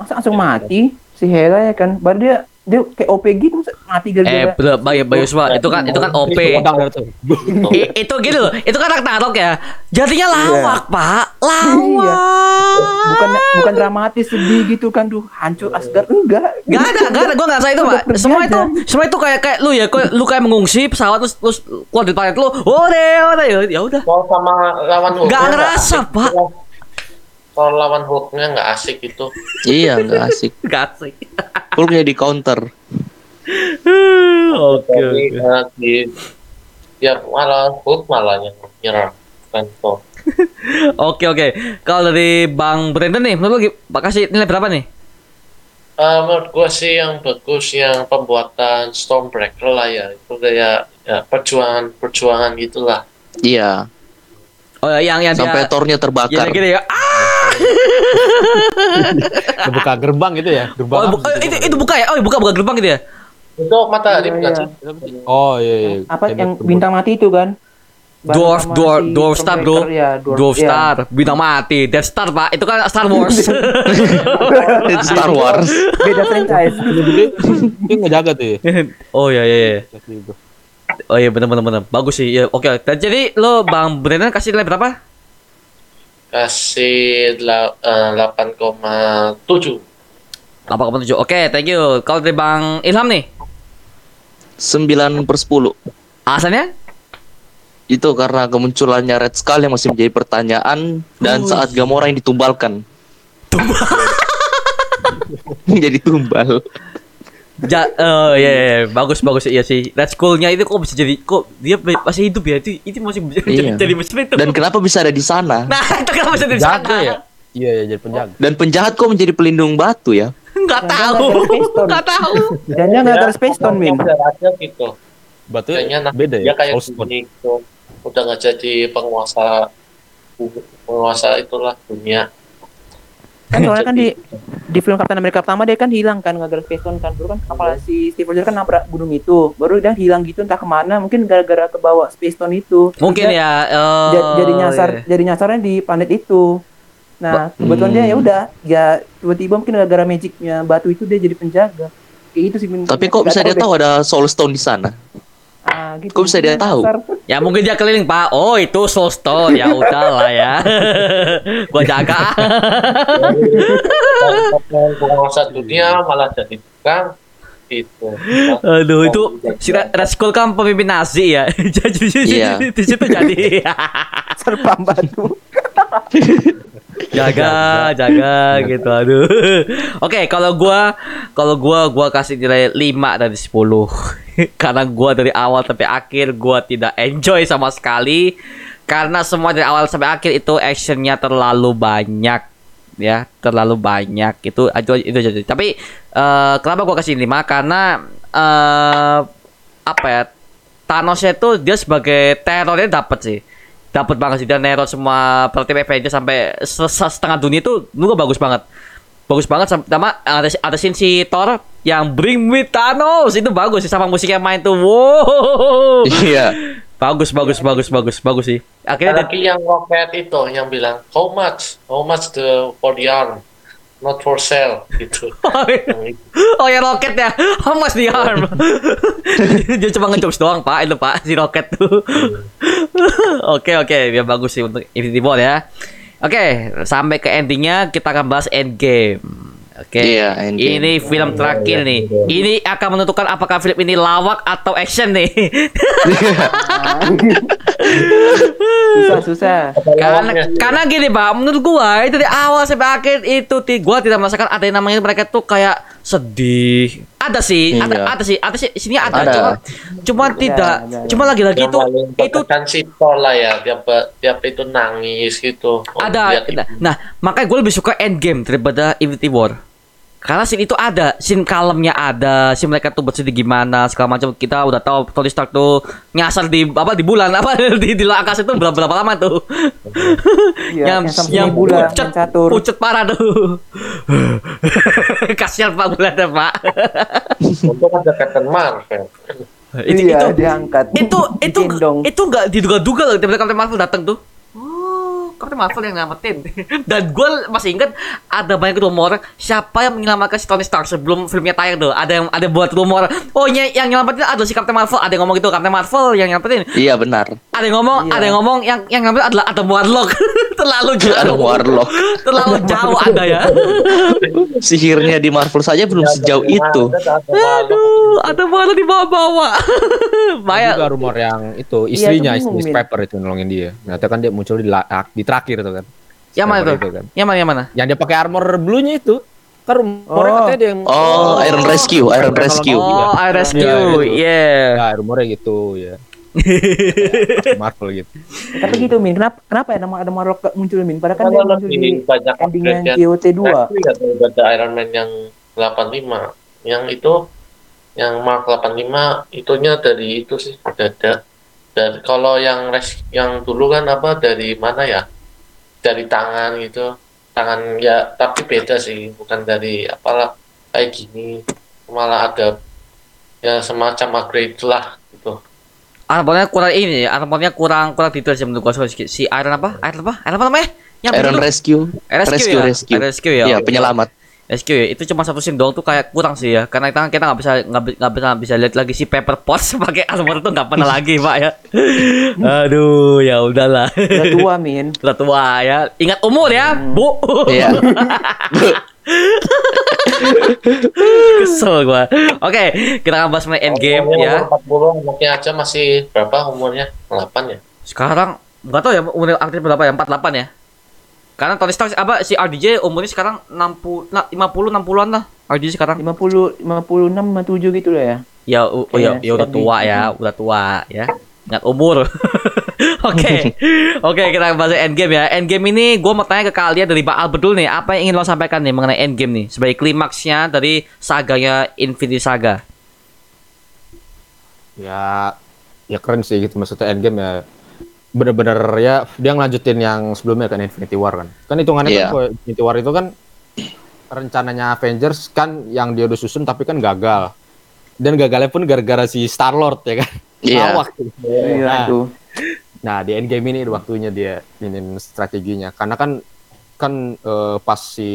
[SPEAKER 3] masa langsung mati si Hela ya kan baru dia dia kayak OP gitu mati
[SPEAKER 1] Eh,
[SPEAKER 3] gara-gara
[SPEAKER 1] bener, Bayu, Bayu semua. Itu kan, itu kan OP.
[SPEAKER 5] Tuh.
[SPEAKER 1] I- itu gitu loh, itu kan Ragnarok ya. Jadinya
[SPEAKER 3] Iya.
[SPEAKER 1] lawak, Pak. Lawak.
[SPEAKER 3] bukan bukan dramatis sedih gitu kan duh hancur Asgard enggak
[SPEAKER 1] Gak ada, gak ada, gue gak rasa itu, Pak. Semua itu, semua itu kayak kayak lu ya, kayak lu kayak mengungsi pesawat terus terus keluar di planet lu. Ode, ode, ya udah.
[SPEAKER 4] Sama lawan Hulk.
[SPEAKER 1] Gak ngerasa, Pak.
[SPEAKER 4] Kalau lawan Hulknya nggak asik itu.
[SPEAKER 2] Iya, nggak asik. *laughs*
[SPEAKER 1] Gak asik.
[SPEAKER 2] Hulknya di counter. *laughs*
[SPEAKER 1] Oke,
[SPEAKER 4] Jadi
[SPEAKER 1] oke.
[SPEAKER 4] eh, di ya malah Hulk malah yang nyerang kan Thor. *laughs*
[SPEAKER 1] Oke, oke. Kalau dari Bang Brandon nih, menurut lu kasih nilai berapa nih?
[SPEAKER 4] Eh, menurut gua sih yang bagus yang pembuatan Stormbreaker lah ya itu kayak ya, perjuangan perjuangan gitulah.
[SPEAKER 2] Iya.
[SPEAKER 1] Oh, yang yang
[SPEAKER 2] Sampai
[SPEAKER 1] dia
[SPEAKER 2] tornya terbakar.
[SPEAKER 1] gini ya. Ah, *laughs*
[SPEAKER 5] Buka gerbang itu ya, gerbang.
[SPEAKER 1] oh, eh, itu itu buka ya? Oh, buka buka gerbang gitu ya?
[SPEAKER 4] Itu matahari
[SPEAKER 3] Iya,
[SPEAKER 4] bukan
[SPEAKER 3] iya.
[SPEAKER 5] Oh iya iya.
[SPEAKER 3] apa yang bintang mati itu kan
[SPEAKER 1] Dwarf, dwarf,
[SPEAKER 3] si
[SPEAKER 1] dwarf star bro,
[SPEAKER 3] ya, dwarf,
[SPEAKER 1] dwarf
[SPEAKER 3] iya.
[SPEAKER 1] star, bintang mati, Death Star pak, itu kan Star *laughs* Wars.
[SPEAKER 2] Itu Star Wars.
[SPEAKER 3] beda franchise
[SPEAKER 5] dia ngejaga tuh ya. *laughs*
[SPEAKER 1] oh iya iya, iya. Oh iya benar benar benar, bagus sih, ya oke. Dan jadi lo bang Brandon kasih nilai berapa?
[SPEAKER 4] Kasih la- eh, 8,7.
[SPEAKER 1] 8,7. Oke, thank you. Kalau dari bang Ilham nih,
[SPEAKER 2] 9 per 10.
[SPEAKER 1] alasannya?
[SPEAKER 2] Itu karena kemunculannya Red Skull yang masih menjadi pertanyaan dan saat Gamora yang ditumbalkan. *laughs* Jadi tumbal.
[SPEAKER 1] Ja, oh iya, iya, iya. bagus bagus iya sih. Red Skull-nya itu kok bisa jadi kok dia masih hidup ya? Itu itu masih bisa jadi
[SPEAKER 2] Iya.
[SPEAKER 1] jadi mesin itu.
[SPEAKER 2] Dan kenapa bisa ada di sana? *laughs*
[SPEAKER 1] Nah, itu kenapa bisa jadi
[SPEAKER 5] Jaga
[SPEAKER 1] sana?
[SPEAKER 5] ya. Iya iya jadi penjaga.
[SPEAKER 2] Dan penjahat kok menjadi pelindung batu ya?
[SPEAKER 1] Enggak
[SPEAKER 3] Jangan
[SPEAKER 1] tahu.
[SPEAKER 3] ada.
[SPEAKER 1] Enggak tahu.
[SPEAKER 3] dan dia nggak ada space stone min
[SPEAKER 4] Ada aja gitu.
[SPEAKER 5] Batu
[SPEAKER 4] Kayaknya nah,
[SPEAKER 5] beda
[SPEAKER 4] dia
[SPEAKER 5] ya.
[SPEAKER 4] kayak
[SPEAKER 5] Stone.
[SPEAKER 4] gini gitu. Udah nggak jadi penguasa penguasa itulah dunia.
[SPEAKER 3] Kan soalnya kan di di film Captain America pertama dia kan hilang kan gara-gara kan baru kan kepala si Steve Rogers kan nabrak gunung itu baru dia hilang gitu entah ke mana mungkin gara-gara kebawa Space Stone itu
[SPEAKER 1] Mungkin
[SPEAKER 3] dia
[SPEAKER 1] ya.
[SPEAKER 3] ja- jadi nyasar jadi nyasarnya di planet itu nah kebetulan dia ya udah ya tiba-tiba mungkin gara-gara magicnya batu itu dia jadi penjaga kayak gitu sih.
[SPEAKER 2] Tapi kok bisa dia tahu ada Soul Stone di sana?
[SPEAKER 3] Ah, gitu.
[SPEAKER 2] kok bisa dia tahu?
[SPEAKER 1] Ya mungkin dia keliling pak. Oh itu Soul Stone ya udahlah ya. *laughs* gua jaga.
[SPEAKER 4] Penguasa dunia malah jadi tukang itu.
[SPEAKER 1] Aduh itu si Ra- Raskol kan pemimpin Nazi ya. *laughs* jadi
[SPEAKER 2] Iya.
[SPEAKER 1] di situ jadi
[SPEAKER 3] serpam batu *laughs*
[SPEAKER 1] jaga jaga gitu aduh. *laughs* Oke kalau gua kalau gua gua kasih nilai 5 dari 10 *laughs* karena gua dari awal sampai akhir gua tidak enjoy sama sekali. Karena semua dari awal sampai akhir itu actionnya terlalu banyak ya. Terlalu banyak. Itu itu itu aja. Tapi eh, kenapa gua kasih 5 karena eh apa ya Thanosnya itu dia sebagai terornya dapat sih dapat banget sih dia neror semua per tim Avengers sampai se- se- setengah dunia itu lu bagus banget. Bagus banget sama ada ada scene si Thor yang Bring Me Thanos. Itu bagus sih sama musiknya main tuh. Wow.
[SPEAKER 2] Iya.
[SPEAKER 1] bagus bagus bagus bagus bagus sih.
[SPEAKER 4] Ada
[SPEAKER 1] akhirnya
[SPEAKER 4] lagi yang roket itu yang bilang how much? How much the for the arm not for sale gitu. *laughs*
[SPEAKER 1] Oh ya roket ya, how much the arm? Dia cuma ngejokes doang pak, itu pak si roket tuh. *laughs* Oke oke, dia bagus sih untuk Infinity War ya. Oke, sampai ke endingnya kita akan bahas Endgame. Oke,
[SPEAKER 2] Iya, Endgame.
[SPEAKER 1] ini film terakhir nih. Ini akan menentukan apakah film ini lawak atau action nih.
[SPEAKER 3] susah susah
[SPEAKER 1] karena karena gini pak, menurut gua itu di awal sampai akhir itu ti, gua tidak merasakan ada yang namanya mereka tuh kayak sedih. Ada sih, ada
[SPEAKER 2] Iya.
[SPEAKER 1] ada sih, ada sih sini ada,
[SPEAKER 2] Ada.
[SPEAKER 1] cuma cuma tidak,
[SPEAKER 3] ada, ada.
[SPEAKER 1] cuma lagi-lagi itu itu
[SPEAKER 4] berkesan si Thor lah ya tiap tiap itu nangis gitu. Oh,
[SPEAKER 1] ada.
[SPEAKER 4] lihat itu.
[SPEAKER 1] Nah, nah, makanya gue lebih suka Endgame daripada Infinity War. Karena scene itu ada, scene kalemnya ada, scene mereka tuh bersedih gimana segala macam. Kita udah tahu Tony Stark tuh nyasar di apa di bulan apa *laughs* di di luar angkasa itu berapa, berapa lama tuh.
[SPEAKER 3] Iya,
[SPEAKER 1] yang
[SPEAKER 3] yang bulan,
[SPEAKER 1] pucet, pucet parah tuh. *laughs* Kasihan Pak bulan ya, Pak.
[SPEAKER 4] Untuk ada Captain Marvel.
[SPEAKER 1] itu,
[SPEAKER 3] iya
[SPEAKER 1] itu,
[SPEAKER 3] diangkat
[SPEAKER 1] itu itu itu nggak diduga-duga loh tiba-tiba Captain Marvel datang tuh Captain Marvel yang nyelamatin *laughs* dan gue masih ingat ada banyak rumor siapa yang menyelamatkan si Tony Stark sebelum filmnya tayang tuh ada yang ada buat rumor oh ny- yang nyelamatin adalah si Captain Marvel ada yang ngomong gitu Captain Marvel yang nyelamatin
[SPEAKER 2] Iya benar.
[SPEAKER 1] ada yang ngomong
[SPEAKER 3] Iya.
[SPEAKER 1] ada yang ngomong yang yang nyelamatin adalah ada Warlock *laughs* terlalu jauh
[SPEAKER 2] Ada Warlock.
[SPEAKER 1] terlalu jauh ada ya *laughs*
[SPEAKER 2] Sihirnya di Marvel saja belum sejauh itu.
[SPEAKER 1] aduh ada Warlock di bawah-bawah
[SPEAKER 5] Ada
[SPEAKER 1] banyak
[SPEAKER 5] juga rumor yang itu
[SPEAKER 3] Iya,
[SPEAKER 5] istrinya Miss
[SPEAKER 3] Min.
[SPEAKER 5] Pepper itu nolongin dia. Ternyata kan dia muncul di, la- di terakhir tuh kan.
[SPEAKER 1] yang mana tuh
[SPEAKER 5] itu kan.
[SPEAKER 1] yang mana yang mana
[SPEAKER 5] Yang dia pakai armor blue-nya itu. Kan rumornya
[SPEAKER 3] Oh.
[SPEAKER 5] katanya dia yang
[SPEAKER 2] Oh, Iron Rescue, Iron Rescue.
[SPEAKER 1] Oh, I
[SPEAKER 5] Iya,
[SPEAKER 1] rescue,
[SPEAKER 5] itu.
[SPEAKER 1] yeah.
[SPEAKER 5] Ya, rumornya gitu ya. *laughs* Marvel gitu.
[SPEAKER 3] tapi gitu min kenapa kenapa ya nama ada gak muncul min padahal kan dia muncul di
[SPEAKER 4] lebih banyak
[SPEAKER 3] endingnya
[SPEAKER 4] upgrade-nya.
[SPEAKER 3] JOT 2
[SPEAKER 4] Netflix atau ada Iron Man yang 85 yang itu yang Mark 85 itunya dari itu sih ada dan kalau yang res yang dulu kan apa dari mana ya dari tangan gitu tangan ya tapi beda sih bukan dari apalah kayak gini malah ada ya semacam upgrade lah gitu
[SPEAKER 1] Armornya kurang ini, ya, armornya kurang kurang detail sih menurut gua. Si Iron apa? Iron apa? Iron apa namanya? Yang
[SPEAKER 2] Iron? Rescue.
[SPEAKER 1] Rescue,
[SPEAKER 2] Rescue,
[SPEAKER 1] ya?
[SPEAKER 2] Rescue.
[SPEAKER 1] Rescue ya.
[SPEAKER 2] Iya,
[SPEAKER 1] oke.
[SPEAKER 2] penyelamat.
[SPEAKER 1] Rescue ya. Itu cuma satu scene doang tuh kayak kurang sih ya. Karena kita kita nggak bisa nggak bi- nggak bisa bisa lihat lagi si Pepper Potts *laughs* pakai armor itu nggak pernah lagi pak ya. *laughs* Aduh, ya udahlah.
[SPEAKER 3] udah tua *laughs* min
[SPEAKER 1] Udah tua ya. Ingat umur ya, Bu.
[SPEAKER 2] Iya.
[SPEAKER 1] Kesel gua. Oke, kita akan bahas mengenai endgame
[SPEAKER 4] Umurnya
[SPEAKER 1] ya.
[SPEAKER 4] umur 40 anaknya aja masih berapa umurnya 8 ya
[SPEAKER 1] Sekarang nggak tahu ya umur aktif berapa ya? 48 ya. Karena Tony Stark apa si RDJ umurnya sekarang 60 nah, 50 60-an lah. RDJ sekarang.
[SPEAKER 3] 50 56 57 gitu lah ya
[SPEAKER 1] Ya u- oh, ya,
[SPEAKER 3] Iya,
[SPEAKER 1] ya udah tua ya, udah tua ya. Ingat umur. *laughs* Oke. *laughs* Oke, kita bahas endgame ya. Endgame ini gue mau tanya ke kalian dari Pak Albert dulu nih, apa yang ingin lo sampaikan nih mengenai endgame nih sebagai klimaksnya dari saganya Infinity Saga.
[SPEAKER 5] Ya ya keren sih gitu maksudnya Endgame ya bener-bener ya dia ngelanjutin yang sebelumnya kan Infinity War kan kan hitungannya
[SPEAKER 2] Iya.
[SPEAKER 5] kan kalau Infinity War itu kan rencananya Avengers kan yang dia udah susun tapi kan gagal. Dan gagalnya pun gara-gara si Star Lord ya kan.
[SPEAKER 2] Iya.
[SPEAKER 5] Lawak.
[SPEAKER 3] Iya
[SPEAKER 5] Nah,
[SPEAKER 3] itu.
[SPEAKER 5] Nah di endgame ini waktunya dia ini strateginya karena kan kan eh, pas si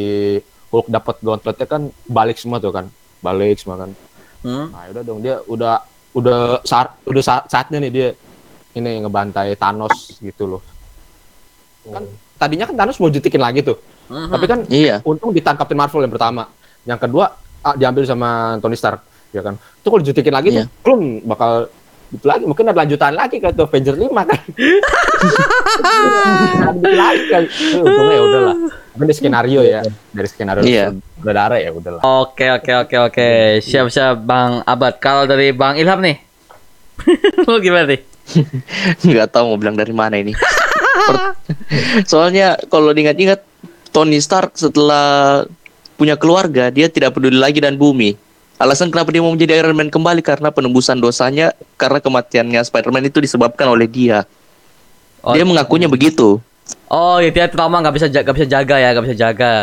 [SPEAKER 5] Hulk dapat gauntletnya kan balik semua tuh kan balik semua kan.
[SPEAKER 1] Hmm?
[SPEAKER 5] Nah udah dong dia udah udah saat udah saat, saatnya nih dia ini ngebantai Thanos gitu loh. Kan tadinya kan Thanos mau jutikin lagi tuh,
[SPEAKER 1] Mhm.
[SPEAKER 5] tapi kan
[SPEAKER 2] Iya.
[SPEAKER 5] untung ditangkapin Marvel yang pertama. Yang kedua ah, diambil sama Tony Stark ya kan. Itu kalau dijutikin lagi
[SPEAKER 2] Iya.
[SPEAKER 5] tuh belum bakal itu lagi mungkin ada lanjutan lagi ke tuh Avenger 5 kan. Lanjut *laughs* lagi. Eh, Untungnya ya udahlah. Tapi dari skenario ya, dari skenario
[SPEAKER 2] Iya.
[SPEAKER 5] saudara ya udahlah.
[SPEAKER 1] Oke oke oke oke siap siap Bang Abad. Kalau dari Bang Ilham nih, *laughs* lu gimana nih? *laughs*
[SPEAKER 2] nggak tahu mau bilang dari mana ini. *laughs* Soalnya kalau diingat-ingat Tony Stark setelah punya keluarga dia tidak peduli lagi dan bumi. Alasan kenapa dia mau menjadi Iron Man kembali karena penembusan dosanya karena kematiannya Spider-Man itu disebabkan oleh dia.
[SPEAKER 1] Oh,
[SPEAKER 2] Dia mengakunya begitu.
[SPEAKER 1] Oh ya dia trauma nggak bisa nggak bisa jaga ya nggak bisa jaga.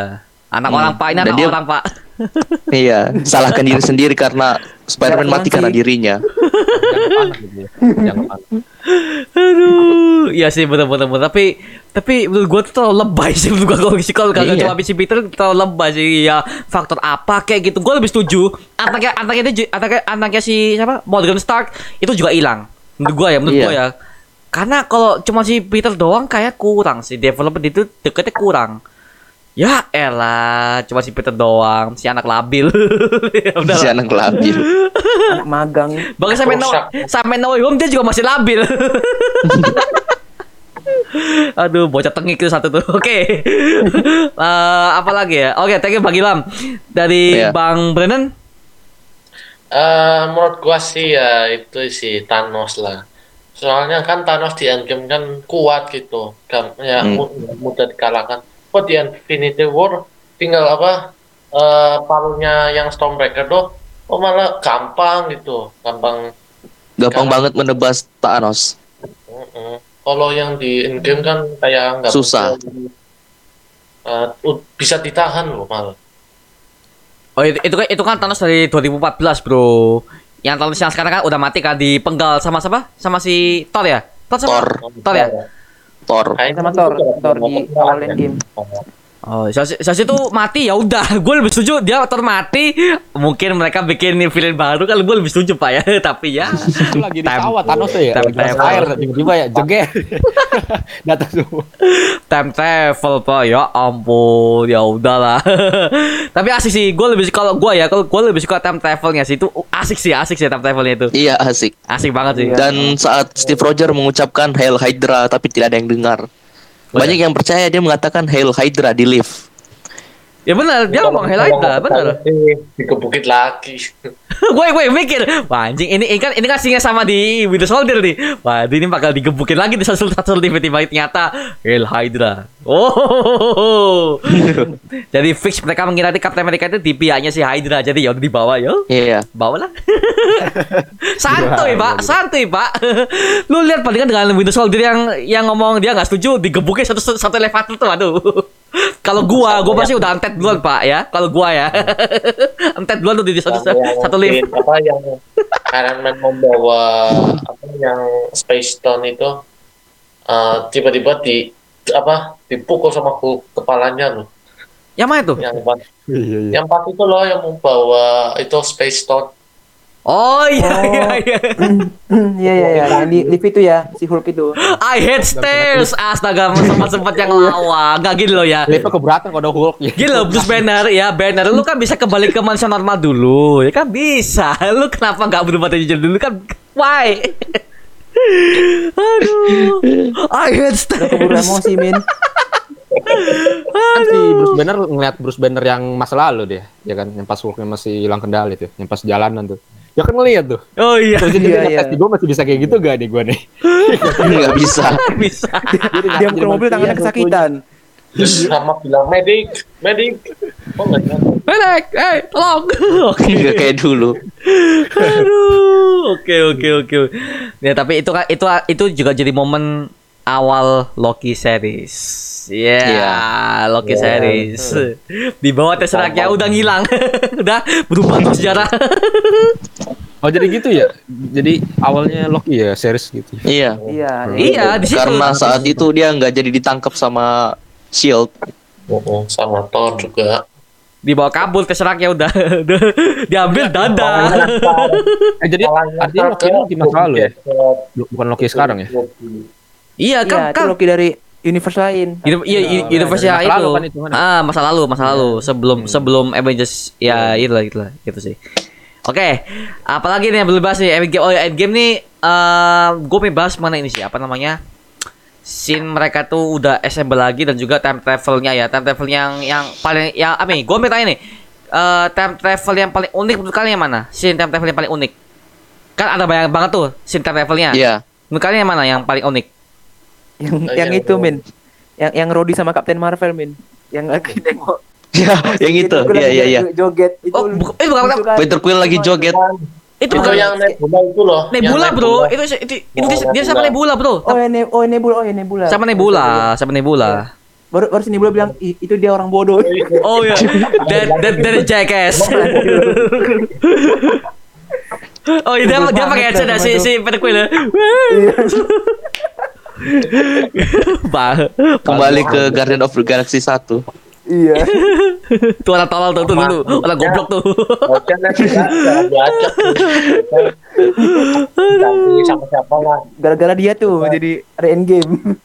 [SPEAKER 1] Anak
[SPEAKER 2] Hmm.
[SPEAKER 1] orang pak ini anak
[SPEAKER 2] dia-
[SPEAKER 1] orang pak. *laughs*
[SPEAKER 2] iya, salahkan diri sendiri karena Spider-Man mati karena dirinya.
[SPEAKER 5] Jangan gitu ya.
[SPEAKER 1] Aduh, iya sih betul betul betul. Tapi tapi menurut gue tuh terlalu lebay sih menurut gue kalau sih kalau kagak
[SPEAKER 2] Iya.
[SPEAKER 1] cuma si Peter terlalu lebay sih ya faktor apa kayak gitu. Gue lebih setuju anaknya anaknya itu anaknya anaknya si siapa Morgan Stark itu juga hilang. Menurut gue ya menurut
[SPEAKER 2] Iya.
[SPEAKER 1] gue ya. Karena kalau cuma si Peter doang kayak kurang sih development itu deketnya kurang. Ya elah, cuma si Peter doang, si anak labil. *laughs* ya udah.
[SPEAKER 2] Si anak labil.
[SPEAKER 3] Anak magang.
[SPEAKER 1] Bahkan sampai no, sampai no home dia juga masih labil. *laughs* Aduh, bocah tengik itu satu tuh. Oke. *laughs* Eh, apa lagi ya? Oke, thank you Bang Ilham. Dari
[SPEAKER 2] Iya.
[SPEAKER 1] Bang Brennan.
[SPEAKER 4] Eh, menurut gua sih ya itu si Thanos lah. Soalnya kan Thanos di Endgame kan kuat gitu, kan ya
[SPEAKER 2] Hmm.
[SPEAKER 4] mu- mudah dikalahkan. Kok di Infinity War tinggal apa eh palunya yang Stormbreaker tuh, oh malah gampang gitu, gampang.
[SPEAKER 2] Gampang
[SPEAKER 4] Karena-
[SPEAKER 2] banget menebas Thanos.
[SPEAKER 4] Kalau yang di Endgame kan kayak nggak
[SPEAKER 2] Susah.
[SPEAKER 4] bisa, eh, u- bisa ditahan loh malah.
[SPEAKER 1] Oh, itu, itu kan itu kan Thanos dari 2014, Bro. Yang Thanos yang sekarang kan udah mati kan dipenggal sama siapa? Sama si Thor ya? Thor sama
[SPEAKER 2] Thor.
[SPEAKER 1] Thor ya?
[SPEAKER 2] Thor.
[SPEAKER 4] Kayaknya
[SPEAKER 3] Sama Thor, Thor di
[SPEAKER 4] penggal
[SPEAKER 3] awal
[SPEAKER 4] ya.
[SPEAKER 3] Endgame.
[SPEAKER 1] Oh, Sasi, Sasi itu mati ya udah. *laughs* Gue lebih setuju dia Thor mati. Mungkin mereka bikin villain baru kan gue lebih setuju Pak ya. *laughs* Tapi ya.
[SPEAKER 5] Itu lagi di sawah Thanos tuh ya.
[SPEAKER 1] time travel.
[SPEAKER 5] tiba-tiba ya jeger. *laughs* Datang semua.
[SPEAKER 1] time travel pak ya ampun ya udahlah tapi asik sih gue lebih kalau gue ya kalau gue lebih suka time travelnya sih itu asik sih asik sih time travelnya itu
[SPEAKER 2] Iya asik.
[SPEAKER 1] asik banget sih.
[SPEAKER 2] Dan saat Steve Rogers mengucapkan Hail Hydra tapi tidak ada yang dengar. Banyak yang percaya dia mengatakan Hail Hydra di lift.
[SPEAKER 1] Ya benar dia ngomong highlight lah benar.
[SPEAKER 4] Dikebukit lagi. *laughs*
[SPEAKER 1] gue gue mikir. Wah anjing ini, ini kan ini kan scene-nya sama di Winter Soldier nih. Wah ini bakal digebukin lagi di satu satu tiba-tiba ternyata Hail Hydra oh *laughs* jadi fix mereka mengira di Captain America itu di pihaknya si Hydra jadi ya udah dibawa ya.
[SPEAKER 2] Iya.
[SPEAKER 1] bawalah *laughs* santuy pak. santuy pak. Lu lihat palingan dengan Winter Soldier yang yang ngomong dia nggak setuju digebukin satu satu elevator tuh aduh kalau gua gua pasti udah antet duluan pak ya. Kalau gua ya. *laughs* Antet duluan tuh di satu
[SPEAKER 4] Yang- *laughs*
[SPEAKER 1] satu lift.
[SPEAKER 4] mungkin apa yang Iron Man membawa apa yang Space Stone itu eh, tiba-tiba di apa dipukul sama Hulk kepalanya loh
[SPEAKER 1] yang mana tuh
[SPEAKER 4] yang pas
[SPEAKER 5] Iya iya.
[SPEAKER 4] yang pas itu loh yang membawa itu Space Stone
[SPEAKER 1] oh iya iya iya
[SPEAKER 3] Iya iya iya, yang di lift itu ya, si Hulk itu.
[SPEAKER 1] I hate stairs astaga sempat sempat yang lawa nggak gini loh ya
[SPEAKER 5] Lihatnya keberatan kalau ada Hulk ya.
[SPEAKER 1] Gila, Bruce Banner ya, Banner lu kan bisa kembali ke manusia normal dulu, ya kan bisa. Lu kenapa nggak berubah jadi dulu kan? Why? Aduh, I hate
[SPEAKER 3] Udah keburu
[SPEAKER 1] stairs.
[SPEAKER 3] emosi, Min.
[SPEAKER 5] Kan si Bruce Banner ngeliat Bruce Banner yang masa lalu dia, ya kan, yang pas Hulknya masih hilang kendali tuh, yang pas jalanan tuh. Ya kan ngeliat tuh.
[SPEAKER 1] Oh iya,
[SPEAKER 5] Terus jadi
[SPEAKER 3] Iya,
[SPEAKER 5] ngetes
[SPEAKER 3] iya.
[SPEAKER 5] di gue masih bisa kayak gitu gak nih gue nih?
[SPEAKER 2] Nggak bisa. *laughs*
[SPEAKER 1] bisa.
[SPEAKER 3] Dia ke mobil tangannya kesakitan.
[SPEAKER 4] terus sama bilang medik medik oh nggak.
[SPEAKER 1] Benek, eh, tolong. *laughs* Oke,
[SPEAKER 2] Nggak kayak dulu.
[SPEAKER 1] aduh, oke, oke, oke. Ya tapi itu kan itu itu juga jadi momen awal Loki series. Iya,
[SPEAKER 2] Iya.
[SPEAKER 1] Loki
[SPEAKER 4] Iya,
[SPEAKER 1] series. Di bawah Tesseractnya udah ngilang. *laughs* udah berubah tuh sejarah. *laughs*
[SPEAKER 5] Oh jadi gitu ya? Jadi awalnya Loki ya series gitu.
[SPEAKER 2] Iya.
[SPEAKER 3] Iya.
[SPEAKER 1] iya, di situ.
[SPEAKER 2] Karena saat itu dia nggak jadi ditangkap sama Shield.
[SPEAKER 4] Mm-mm, sama Thor juga.
[SPEAKER 1] dibawa kabur Tesseractnya udah. Udah *laughs* diambil dadah.
[SPEAKER 5] Eh jadi artinya Loki Loki masa lalu ya? Bukan Loki sekarang ya?
[SPEAKER 1] Iya,
[SPEAKER 3] Iya,
[SPEAKER 1] kan
[SPEAKER 3] itu
[SPEAKER 1] kan
[SPEAKER 3] Loki dari universe lain.
[SPEAKER 1] Uni- Iya, i- universe ya
[SPEAKER 5] masa lalu
[SPEAKER 1] itu.
[SPEAKER 5] kan hitungannya.
[SPEAKER 1] ah, masa lalu, masa lalu. Sebelum
[SPEAKER 5] Hmm.
[SPEAKER 1] sebelum Avengers ya itu lah, gitu lah, gitu sih. Oke, apalagi nih yang belum bahas nih Endgame. Oh ya, Endgame nih eh gue pengen bahas mana ini sih, apa namanya? Scene mereka tuh udah assemble lagi dan juga time travelnya ya, time travel yang yang paling yang apa nih? Gue mau tanya nih, eh time travel yang paling unik menurut kalian yang mana? Scene time travel yang paling unik? Kan ada banyak banget tuh scene time travelnya.
[SPEAKER 2] Iya.
[SPEAKER 1] Menurut kalian yang mana yang paling unik?
[SPEAKER 3] Yang
[SPEAKER 4] Nah,
[SPEAKER 3] yang
[SPEAKER 4] yang-
[SPEAKER 3] itu, Min. Yang yang Rhodey sama Captain Marvel, Min. Yang lagi nengok. *laughs*
[SPEAKER 2] Ya, yang itu.
[SPEAKER 3] Itu
[SPEAKER 2] Iya, iya, iya.
[SPEAKER 3] Joget itu.
[SPEAKER 1] Oh, bu- eh, bukan-
[SPEAKER 3] lucu kan?
[SPEAKER 2] Peter Quill lagi joget.
[SPEAKER 1] Itu
[SPEAKER 4] Itu
[SPEAKER 1] bukan
[SPEAKER 4] yang Nebula itu loh. yang
[SPEAKER 1] Nebula bro, itu itu, itu, dia, sama Nebula bro,
[SPEAKER 3] Oh, ya, ne oh Nebula, oh ya Nebula.
[SPEAKER 1] sama Nebula, sama Nebula.
[SPEAKER 3] Baru baru si Nebula bilang "I- itu dia orang bodoh.
[SPEAKER 1] Oh ya, *laughs* that that that is jackass. *laughs* oh iya, dia dia pakai headset ya, si si Peter Quill ya. *laughs*
[SPEAKER 2] Kembali ke Guardian of the Galaxy 1.
[SPEAKER 3] Iya. *laughs*
[SPEAKER 1] tuh orang tolol tuh, tuh dulu, orang goblok tuh.
[SPEAKER 4] Bocah lagi *laughs* sama siapa lah.
[SPEAKER 3] Gara-gara dia tuh jadi ada endgame.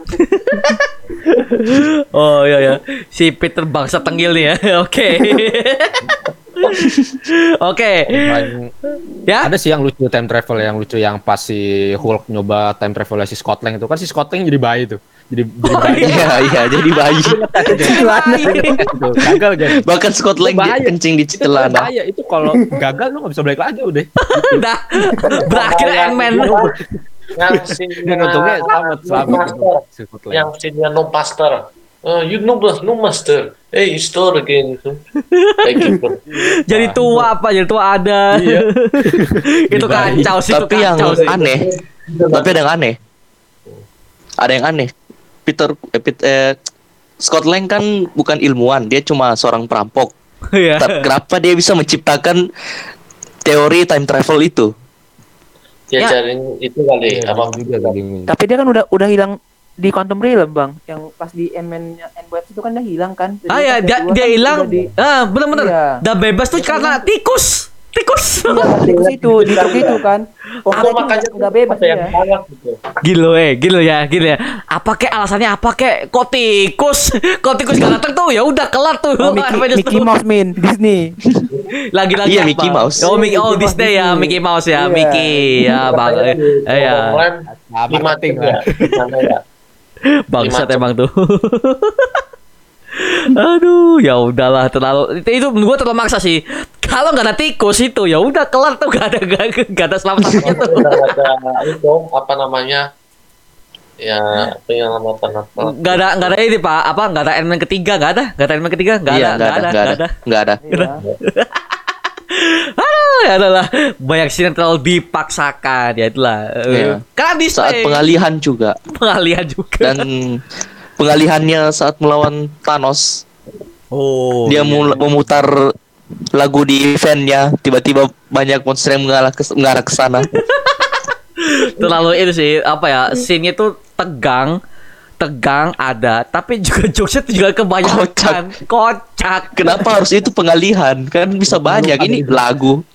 [SPEAKER 1] Oh iya ya, si Peter bangsa tenggil nih ya. Oke. *laughs* Oke.
[SPEAKER 5] Paling-
[SPEAKER 1] Ya.
[SPEAKER 5] Ada sih yang lucu time travel yang lucu yang pas si Hulk nyoba time travel si Scott Lang itu kan si Scott Lang jadi bayi tuh. Jadi jadi
[SPEAKER 1] Oh,
[SPEAKER 5] bayi.
[SPEAKER 2] Iya, iya, jadi bayi. *laughs*
[SPEAKER 5] Gagal kan.
[SPEAKER 2] Bahkan Scott Lang kencing di celana.
[SPEAKER 5] bahaya itu kalau gagal lu nggak bisa balik lagi udah.
[SPEAKER 1] Udah berakhir Ant-Man.
[SPEAKER 4] Yang
[SPEAKER 5] Dan untungnya selamat selamat gitu. Si Scott Lang.
[SPEAKER 4] Uh, you no no master. Hey, store again. Gitu. *laughs*
[SPEAKER 1] Jadi tua apa? Jadi tua ada. *laughs* itu kacau sih, itu
[SPEAKER 2] Tapi yang
[SPEAKER 1] kacau sih.
[SPEAKER 2] aneh, tapi ada yang aneh. Ada yang aneh. Peter eh, Pet- eh, Scott Lang kan bukan ilmuwan, dia cuma seorang perampok. *laughs*
[SPEAKER 1] Iya.
[SPEAKER 2] Tapi kenapa dia bisa menciptakan teori time travel itu?
[SPEAKER 4] Diajarin itu kali
[SPEAKER 5] Iya,
[SPEAKER 4] apa
[SPEAKER 5] juga tadi.
[SPEAKER 3] Tapi dia kan udah udah hilang di Quantum Realm, Bang. Yang pas di Ant-Man Ant-Man itu kan dia hilang kan. Jadi
[SPEAKER 1] Ah ya, dia, dia
[SPEAKER 3] kan
[SPEAKER 1] hilang.
[SPEAKER 3] udah di-
[SPEAKER 1] Ah, bener-bener.
[SPEAKER 3] Iya.
[SPEAKER 1] Dah bebas tuh karena tikus. Tikus.
[SPEAKER 3] Iya, tikus itu, di truk itu kan.
[SPEAKER 4] Aku
[SPEAKER 3] Pokoknya
[SPEAKER 4] makanya
[SPEAKER 3] udah bebas
[SPEAKER 4] ada yang
[SPEAKER 3] ya.
[SPEAKER 4] gitu.
[SPEAKER 1] Gila eh, gila ya, gila ya. Apa kek alasannya apa kek? Kok tikus? *laughs* Kok tikus gak datang tuh? Ya udah kelar tuh.
[SPEAKER 3] Oh, Mickey, Mickey. Mouse Min, Disney. *laughs*
[SPEAKER 1] Lagi-lagi
[SPEAKER 2] Iya,
[SPEAKER 1] apa?
[SPEAKER 2] Mickey Mouse.
[SPEAKER 1] Oh, Mickey, oh Disney ya. Mickey Mouse ya,
[SPEAKER 3] Iya.
[SPEAKER 1] Mickey. Ya, bang. Eh, eh, ya.
[SPEAKER 4] Lima tiga.
[SPEAKER 5] lah.
[SPEAKER 4] Ya? *laughs*
[SPEAKER 1] Bangsat emang tuh. *laughs* Aduh, ya udahlah terlalu itu, itu gua terlalu maksa sih. Kalau nggak ada tikus itu ya udah kelar tuh gak ada gak, gak ada selamat-selamatnya tuh.
[SPEAKER 4] Udah ada itu apa namanya? Ya penyelamatan apa?
[SPEAKER 1] Gak ada gak ada ini pak apa gak ada elemen ketiga gak ada gak ada elemen ketiga gak
[SPEAKER 2] Iya,
[SPEAKER 1] ada
[SPEAKER 2] nggak ada, nggak ada, nggak ada.
[SPEAKER 3] Iya.
[SPEAKER 1] Aduh, ya *laughs* adalah banyak scene yang terlalu dipaksakan ya itulah.
[SPEAKER 2] Iya.
[SPEAKER 1] Karena Disney
[SPEAKER 2] Saat pengalihan juga
[SPEAKER 1] pengalihan juga.
[SPEAKER 2] dan pengalihannya saat melawan Thanos,
[SPEAKER 1] oh,
[SPEAKER 2] dia mul- memutar lagu di eventnya, tiba-tiba banyak monster yang mengarah ke, mengarah ke sana. *laughs*
[SPEAKER 1] terlalu itu sih apa ya scene itu tegang tegang ada tapi juga *laughs* jokesnya juga kebanyakan kocak,
[SPEAKER 2] Kenapa harus itu pengalihan? Kan bisa banyak. Ini lagu.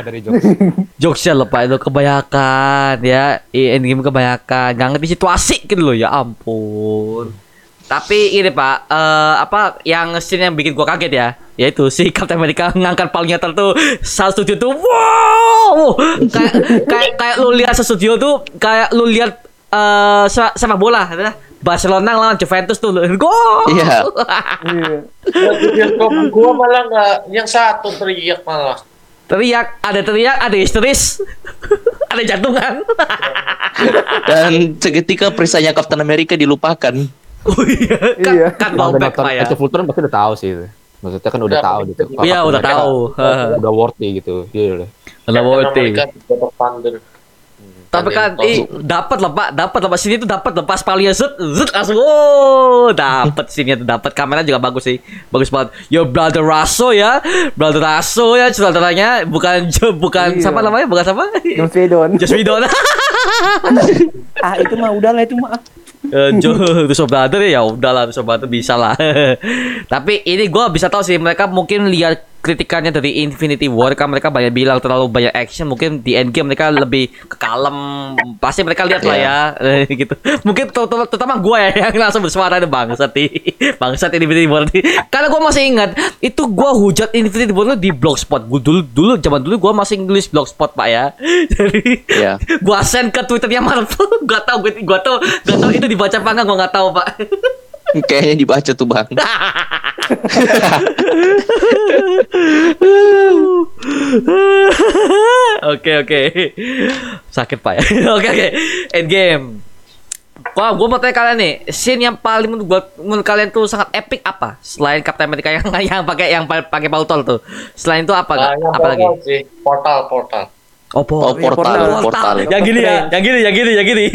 [SPEAKER 5] Bukan dari jokes. *laughs*
[SPEAKER 1] jokesnya pak itu kebanyakan ya endgame kebanyakan nggak ngerti situasi gitu loh ya ampun tapi ini pak eh, apa yang scene yang bikin gua kaget ya yaitu si Captain America ngangkat palingnya tuh saat studio tuh wow kayak kayak kayak lu lihat studio tuh kayak lu lihat eh se- sepak bola adalah Barcelona lawan Juventus tuh gol
[SPEAKER 2] Iya. *laughs*
[SPEAKER 3] Iya.
[SPEAKER 4] Ya, gua malah nggak yang satu teriak malah.
[SPEAKER 1] Teriak ada teriak ada histeris *laughs* ada jantungan
[SPEAKER 2] Dan seketika perisainya Captain America dilupakan.
[SPEAKER 1] oh iya kan,
[SPEAKER 3] Iya.
[SPEAKER 1] kan back pak ya
[SPEAKER 5] of Ultron pasti udah tahu sih itu. Maksudnya kan udah
[SPEAKER 4] Udah,
[SPEAKER 5] tahu gitu.
[SPEAKER 1] Iya
[SPEAKER 5] Captain
[SPEAKER 1] udah
[SPEAKER 5] America
[SPEAKER 1] tahu.
[SPEAKER 5] Udah worthy gitu. Iya udah.
[SPEAKER 1] Udah worthy.
[SPEAKER 4] Tetap thunder.
[SPEAKER 1] Tapi kan eh, dapat lah Pak, dapat lah Pak sini tuh dapat lah pas palia zut zut langsung oh dapat *laughs* sini tuh dapat kamera juga bagus sih. Bagus banget. Yo brother Raso ya. Brother Raso ya saudaranya bukan bukan
[SPEAKER 3] Iya.
[SPEAKER 1] siapa namanya? Bukan siapa?
[SPEAKER 3] Joss Whedon. *laughs* *laughs* Ah itu mah udahlah itu mah.
[SPEAKER 1] Eh, Jo Russo Brother ya udahlah Russo Brother bisa lah. Tapi ini gua bisa tahu sih mereka mungkin lihat kritikannya dari Infinity War kan mereka banyak bilang terlalu banyak action mungkin di Endgame mereka lebih ke kalem pasti mereka lihat lah ya eh, *laughs* gitu. Mungkin ter- ter- terutama gue ya yang langsung bersuara ada bangsat nih *laughs* bangsat Infinity War nih. Karena gue masih ingat itu gue hujat Infinity War di blogspot. Gue dulu dulu zaman dulu gue masih nulis blogspot pak ya. *laughs* Jadi
[SPEAKER 2] Iya.
[SPEAKER 1] gua send ke twitternya Marvel. Gak tau gue gua tau gak tau itu dibaca apa enggak gua gak tahu pak
[SPEAKER 2] Kayaknya dibaca tuh bang.
[SPEAKER 1] oke oke sakit pak ya *laughs* oke oke endgame Wah, gue mau tanya kalian nih, scene yang paling menurut, gua, menurut kalian tuh sangat epic apa? Selain Captain America yang *laughs* yang pakai yang pa- pakai pautol tuh. Selain itu apa?
[SPEAKER 4] Nah, yang
[SPEAKER 1] apa lagi?
[SPEAKER 4] portal, portal.
[SPEAKER 1] Oh,
[SPEAKER 2] Oh, portal, portal.
[SPEAKER 1] Yang gini ya, yang gini, yang gini, yang gini.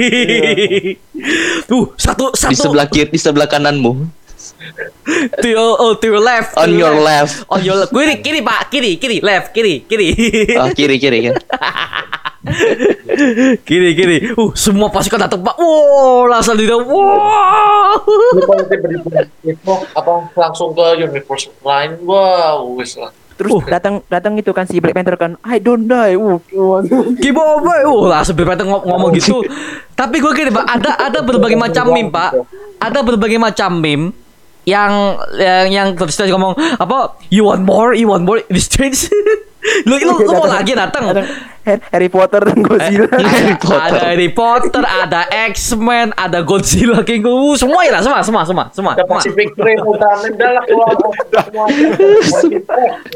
[SPEAKER 1] Tuh, satu, satu.
[SPEAKER 2] Di sebelah kiri, di sebelah kananmu.
[SPEAKER 1] to your, oh, to your left.
[SPEAKER 2] On
[SPEAKER 1] to
[SPEAKER 2] your left.
[SPEAKER 1] On your left. Kiri, kiri, Pak. Kiri, kiri, left, kiri, kiri.
[SPEAKER 2] Ah, kiri kiri kan. *laughs*
[SPEAKER 1] kiri, kiri. Uh, semua pasukan datang, Pak. Wow, langsung di Wow.
[SPEAKER 4] Ini kalau tiba-tiba apa langsung ke universe lain, wah, wis lah.
[SPEAKER 3] Terus datang datang itu kan si Black Panther kan, I don't die. Uh, uh.
[SPEAKER 1] Give over. Uh, langsung berkata ngom- ngomong gitu. Tapi gue gini, Pak. Ada ada berbagai macam meme, Pak. Ada berbagai macam meme yang yang yang terus terus ngomong apa? You want more you want more ini strange *laughs* lu, lu, lu mau lagi datang
[SPEAKER 3] Harry Potter dan Godzilla.
[SPEAKER 2] Harry *laughs* Potter.
[SPEAKER 1] ada Harry Potter ada X-Men ada Godzilla King uh, semua ya semua semua semua semua,
[SPEAKER 4] Ada
[SPEAKER 1] semua.
[SPEAKER 4] Pacific Rim udah mendalah keluar semua.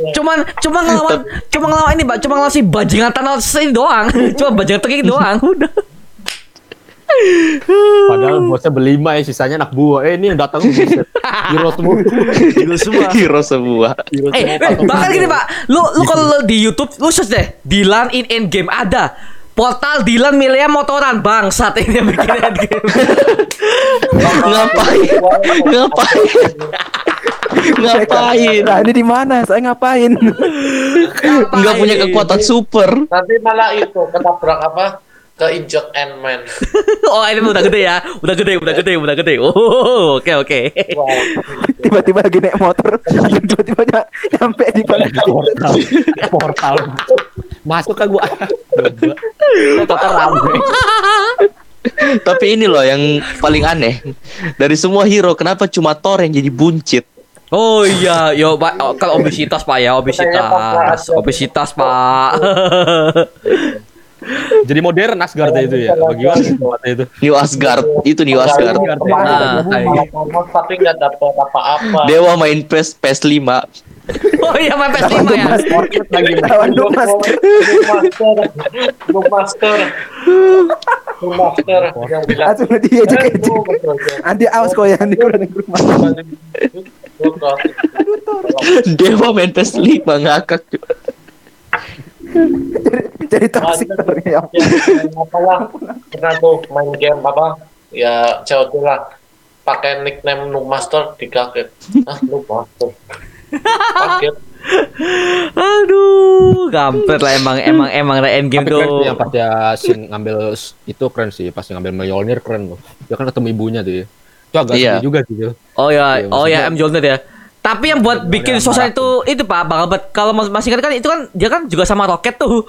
[SPEAKER 4] *laughs*
[SPEAKER 1] cuman cuma ngelawan cuma ngelawan ini pak cuma ngelawan si bajingan Thanos ini doang. Cuma bajingan ini doang. Udah
[SPEAKER 5] Padahal bosnya berlima ya, sisanya anak buah. Eh ini yang datang. *laughs* Hero semua.
[SPEAKER 1] Itu semua
[SPEAKER 2] Hero.
[SPEAKER 5] Hero
[SPEAKER 1] Eh,
[SPEAKER 5] semua
[SPEAKER 1] eh, bahkan
[SPEAKER 5] hero.
[SPEAKER 1] gini pak, lu lu kalau lu di YouTube lu search deh, Dilan in Endgame ada. Portal Dilan Milea motoran bangsat ini yang bikin Endgame. *laughs*
[SPEAKER 2] Ngapain? Ngapain? Ngapain?
[SPEAKER 3] Nah, ini di mana? Saya ngapain?
[SPEAKER 2] Nggak punya kekuatan super.
[SPEAKER 4] Nanti malah itu ketabrak apa? Keinjek Ant-Man. *laughs*
[SPEAKER 1] oh ini udah gede ya, udah gede, udah gede, udah gede. Oh oke oke. *laughs*
[SPEAKER 3] Tiba-tiba lagi naik motor, *laughs* tiba-tiba ny- nyampe di
[SPEAKER 5] portal. portal. Masuk ke gua. Total rame.
[SPEAKER 2] Tapi ini loh yang paling aneh. Dari semua hero, kenapa cuma Thor yang jadi buncit?
[SPEAKER 1] Oh iya, yo pak, oh, kalau obesitas pak ya, obesitas, obesitas pak.
[SPEAKER 5] Jadi modern Asgard itu ya. Bagaimana tempatnya itu?
[SPEAKER 2] New Asgard, itu New Asgard.
[SPEAKER 1] Nah, kayak-
[SPEAKER 4] Thanos tapi nggak dapat apa-apa.
[SPEAKER 2] Dewa main PES PES 5.
[SPEAKER 1] oh iya main PS5 ya.
[SPEAKER 5] Lagi
[SPEAKER 3] Lawan Domas.
[SPEAKER 4] Master, master, master yang bilang.
[SPEAKER 3] Langsung dia aja kejek. Andi awas kau yang di kurang di rumah.
[SPEAKER 2] Dewa main PES 5 ngakak.
[SPEAKER 3] Jadi toxic ya.
[SPEAKER 4] apalah pernah tuh main game apa ya COD lah pakai nickname Noob Master dikaget ah Noob Master kaget
[SPEAKER 1] Aduh, gampet lah emang emang emang
[SPEAKER 5] Tapi keren
[SPEAKER 1] tuh.
[SPEAKER 5] sih yang pas dia scene ngambil itu keren sih pas ngambil Mjolnir keren loh. Dia kan ketemu ibunya tuh ya. Itu agak
[SPEAKER 2] Iya.
[SPEAKER 5] juga gitu.
[SPEAKER 1] Oh ya,
[SPEAKER 5] Iya,
[SPEAKER 1] oh ya
[SPEAKER 5] maksudnya-
[SPEAKER 1] M Jordan ya. Tapi yang buat bikin
[SPEAKER 5] marah
[SPEAKER 1] itu itu Pak, Bang Albert. Kalau mas- masih ingat kan itu kan dia kan juga sama Rocket tuh.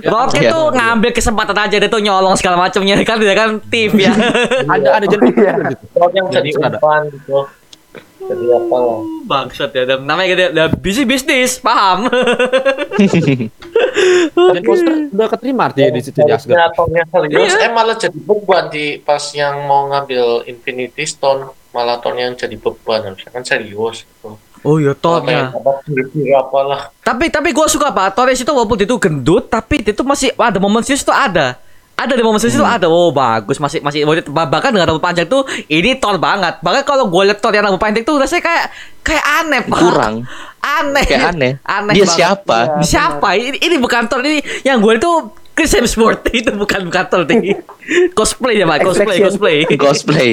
[SPEAKER 1] Rocket
[SPEAKER 2] Iya.
[SPEAKER 1] tuh ngambil kesempatan aja dia tuh nyolong segala macamnya kan dia kan thief ya. *laughs*
[SPEAKER 5] Ada ada jadi gitu.
[SPEAKER 4] kalau yang
[SPEAKER 5] Ya,
[SPEAKER 4] jadi
[SPEAKER 5] ada.
[SPEAKER 4] umpan gitu jadi apa lah
[SPEAKER 1] Bangsat ya, dan namanya gede, udah busy bisnis, paham? *laughs*
[SPEAKER 5] Dan poster udah keterima artinya di situ di Asgard.
[SPEAKER 4] Serius
[SPEAKER 1] Iya.
[SPEAKER 4] eh malah jadi beban di pas yang mau ngambil Infinity Stone malah Thor yang jadi beban harusnya kan serius gitu.
[SPEAKER 1] Oh iya, Thornya.
[SPEAKER 4] Apalah
[SPEAKER 1] Tapi tapi gue suka Pak, Torres itu walaupun dia tuh gendut, tapi dia tuh masih ada momen serius tuh ada. Ada di momen serius tuh ada. Oh bagus, masih masih bahkan dengan rambut panjang tuh ini Thor banget. Bahkan kalau gue liat Thor yang rambut panjang tuh rasanya kayak kayak aneh Pak.
[SPEAKER 2] Kurang.
[SPEAKER 1] Aneh.
[SPEAKER 2] Kayak aneh.
[SPEAKER 1] Aneh
[SPEAKER 2] Dia
[SPEAKER 1] banget.
[SPEAKER 2] siapa?
[SPEAKER 1] Siapa? Ini, ini bukan Thor ini yang gue itu Chris Hemsworth *laughs* itu bukan bukan Thor nih. cosplay ya, Pak. Cosplay, cosplay.
[SPEAKER 2] Cosplay.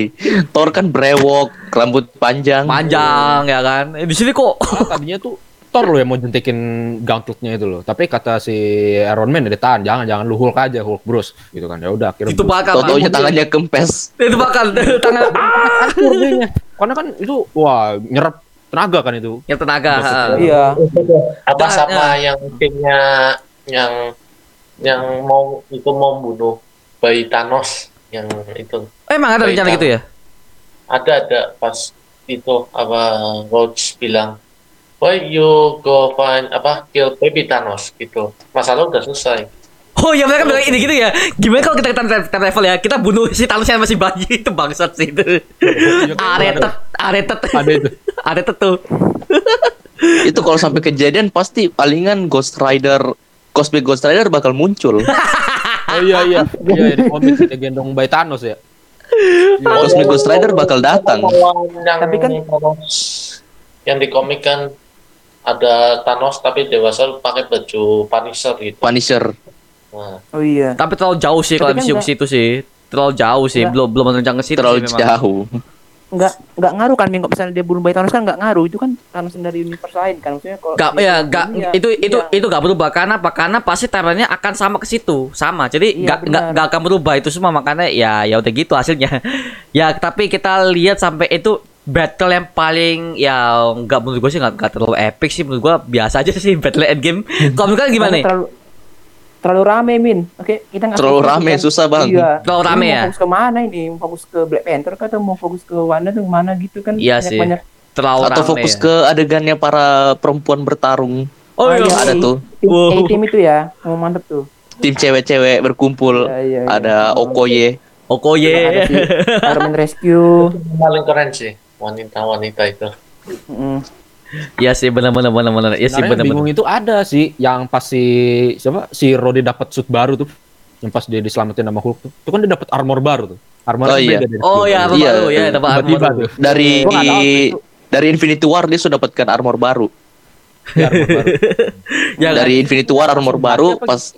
[SPEAKER 2] Thor kan brewok, rambut panjang.
[SPEAKER 1] Panjang ya kan. Eh, di sini kok
[SPEAKER 5] tadinya tuh Thor loh yang mau jentekin gauntletnya itu loh. Tapi kata si Iron Man dia tahan, jangan jangan lu Hulk aja, Hulk Bruce gitu kan. Ya udah akhirnya
[SPEAKER 1] itu bakal
[SPEAKER 2] Toto-nya tangannya kempes.
[SPEAKER 1] Itu bakal *laughs* tangan ah.
[SPEAKER 5] Karena kan itu wah nyerap tenaga kan itu.
[SPEAKER 1] yang tenaga.
[SPEAKER 3] Iya.
[SPEAKER 4] apa sama yang timnya yang yang mau itu mau bunuh bayi Thanos yang itu
[SPEAKER 1] Eh, Emang ada rencana gitu ya?
[SPEAKER 4] ada ada pas itu apa Rhodes bilang why you go find apa kill baby Thanos gitu masalah udah selesai
[SPEAKER 1] Oh ya mereka bilang ini gitu ya. Gimana kalau kita time, time travel ya? Kita bunuh si Thanos yang masih bayi *laughs* itu bangsat sih itu. Aretet, aretet,
[SPEAKER 5] Ada itu. *laughs*
[SPEAKER 1] aretet tuh.
[SPEAKER 2] Itu kalau sampai kejadian pasti palingan Ghost Rider cosplay Ghost Rider bakal muncul. *laughs*
[SPEAKER 5] Oh iya iya. Iya di komik dia gendong bayi Thanos ya.
[SPEAKER 2] Cosplay Ghost Rider bakal datang.
[SPEAKER 4] yang
[SPEAKER 3] Tapi kan-
[SPEAKER 4] Thanos yang di komik kan ada Thanos tapi dewasa pakai baju Punisher gitu
[SPEAKER 2] Punisher.
[SPEAKER 4] nah,
[SPEAKER 3] Oh iya.
[SPEAKER 1] Tapi terlalu jauh sih kalau
[SPEAKER 3] kan
[SPEAKER 1] MCU
[SPEAKER 3] nggak-
[SPEAKER 1] situ sih. Terlalu jauh sih. Belum belum rencana ke situ
[SPEAKER 2] Terlalu
[SPEAKER 1] sih memang.
[SPEAKER 2] jauh.
[SPEAKER 3] Nggak nggak ngaruh kan Ming, kalau misalnya dia bunuh bayi Thanos kan nggak ngaruh. Itu kan Thanos dari universe lain kan maksudnya kalau
[SPEAKER 1] Gak, ya,
[SPEAKER 3] bunuh,
[SPEAKER 1] gak,
[SPEAKER 3] iya,
[SPEAKER 1] itu itu
[SPEAKER 3] iya.
[SPEAKER 1] itu gak berubah karena apa? Karena pasti timelinenya akan sama ke situ, sama. Jadi
[SPEAKER 3] Iya,
[SPEAKER 1] gak, gak,
[SPEAKER 3] benar.
[SPEAKER 1] gak akan berubah itu semua makanya ya ya udah gitu hasilnya. *laughs* ya tapi kita lihat sampai itu battle yang paling ya nggak menurut gue sih nggak nggak terlalu epic sih menurut gue biasa aja sih *laughs* battle endgame. Kalau menurut kalian gimana nih?
[SPEAKER 3] Terlalu terlalu rame Min. Oke, kita nggak
[SPEAKER 2] Terlalu
[SPEAKER 3] fokus
[SPEAKER 2] rame,
[SPEAKER 3] kan.
[SPEAKER 2] susah, Bang.
[SPEAKER 3] Iya.
[SPEAKER 1] Terlalu rame
[SPEAKER 3] mau
[SPEAKER 1] ya?
[SPEAKER 3] Fokus ke mana ini? Mau fokus ke Black Panther kah atau mau fokus ke Wanda tuh mana gitu kan?
[SPEAKER 1] Iya sih.
[SPEAKER 3] Banyak
[SPEAKER 1] Terlalu
[SPEAKER 2] Atau
[SPEAKER 1] rame
[SPEAKER 2] fokus
[SPEAKER 1] ya.
[SPEAKER 2] ke adegannya para perempuan bertarung.
[SPEAKER 1] Oh iya.
[SPEAKER 3] iya.
[SPEAKER 2] Ada tuh.
[SPEAKER 3] tim,
[SPEAKER 1] Wow.
[SPEAKER 3] tim itu ya. Oh, mantep tuh.
[SPEAKER 2] Tim cewek-cewek berkumpul.
[SPEAKER 3] Iya, iya, iya.
[SPEAKER 2] Ada Okoye.
[SPEAKER 1] Okoye.
[SPEAKER 3] Ada si Fireman *laughs* Rescue.
[SPEAKER 4] paling keren sih wanita-wanita itu
[SPEAKER 3] Mm.
[SPEAKER 1] Iya sih benar-benar benar-benar. Iya sih
[SPEAKER 5] yang bingung itu ada sih yang pas si siapa si Rhodey dapat suit baru tuh. Yang pas dia diselamatin sama Hulk tuh. Itu kan dia dapat armor baru tuh. Armor
[SPEAKER 2] Oh, iya.
[SPEAKER 1] Oh ya, apa
[SPEAKER 2] Iya,
[SPEAKER 1] baru ya, dapat armor baru.
[SPEAKER 5] tuh.
[SPEAKER 2] Dari dari Infinity War dia sudah dapatkan armor baru.
[SPEAKER 5] Dia armor baru. *laughs*
[SPEAKER 1] Ya, kan?
[SPEAKER 2] dari Infinity War armor baru pas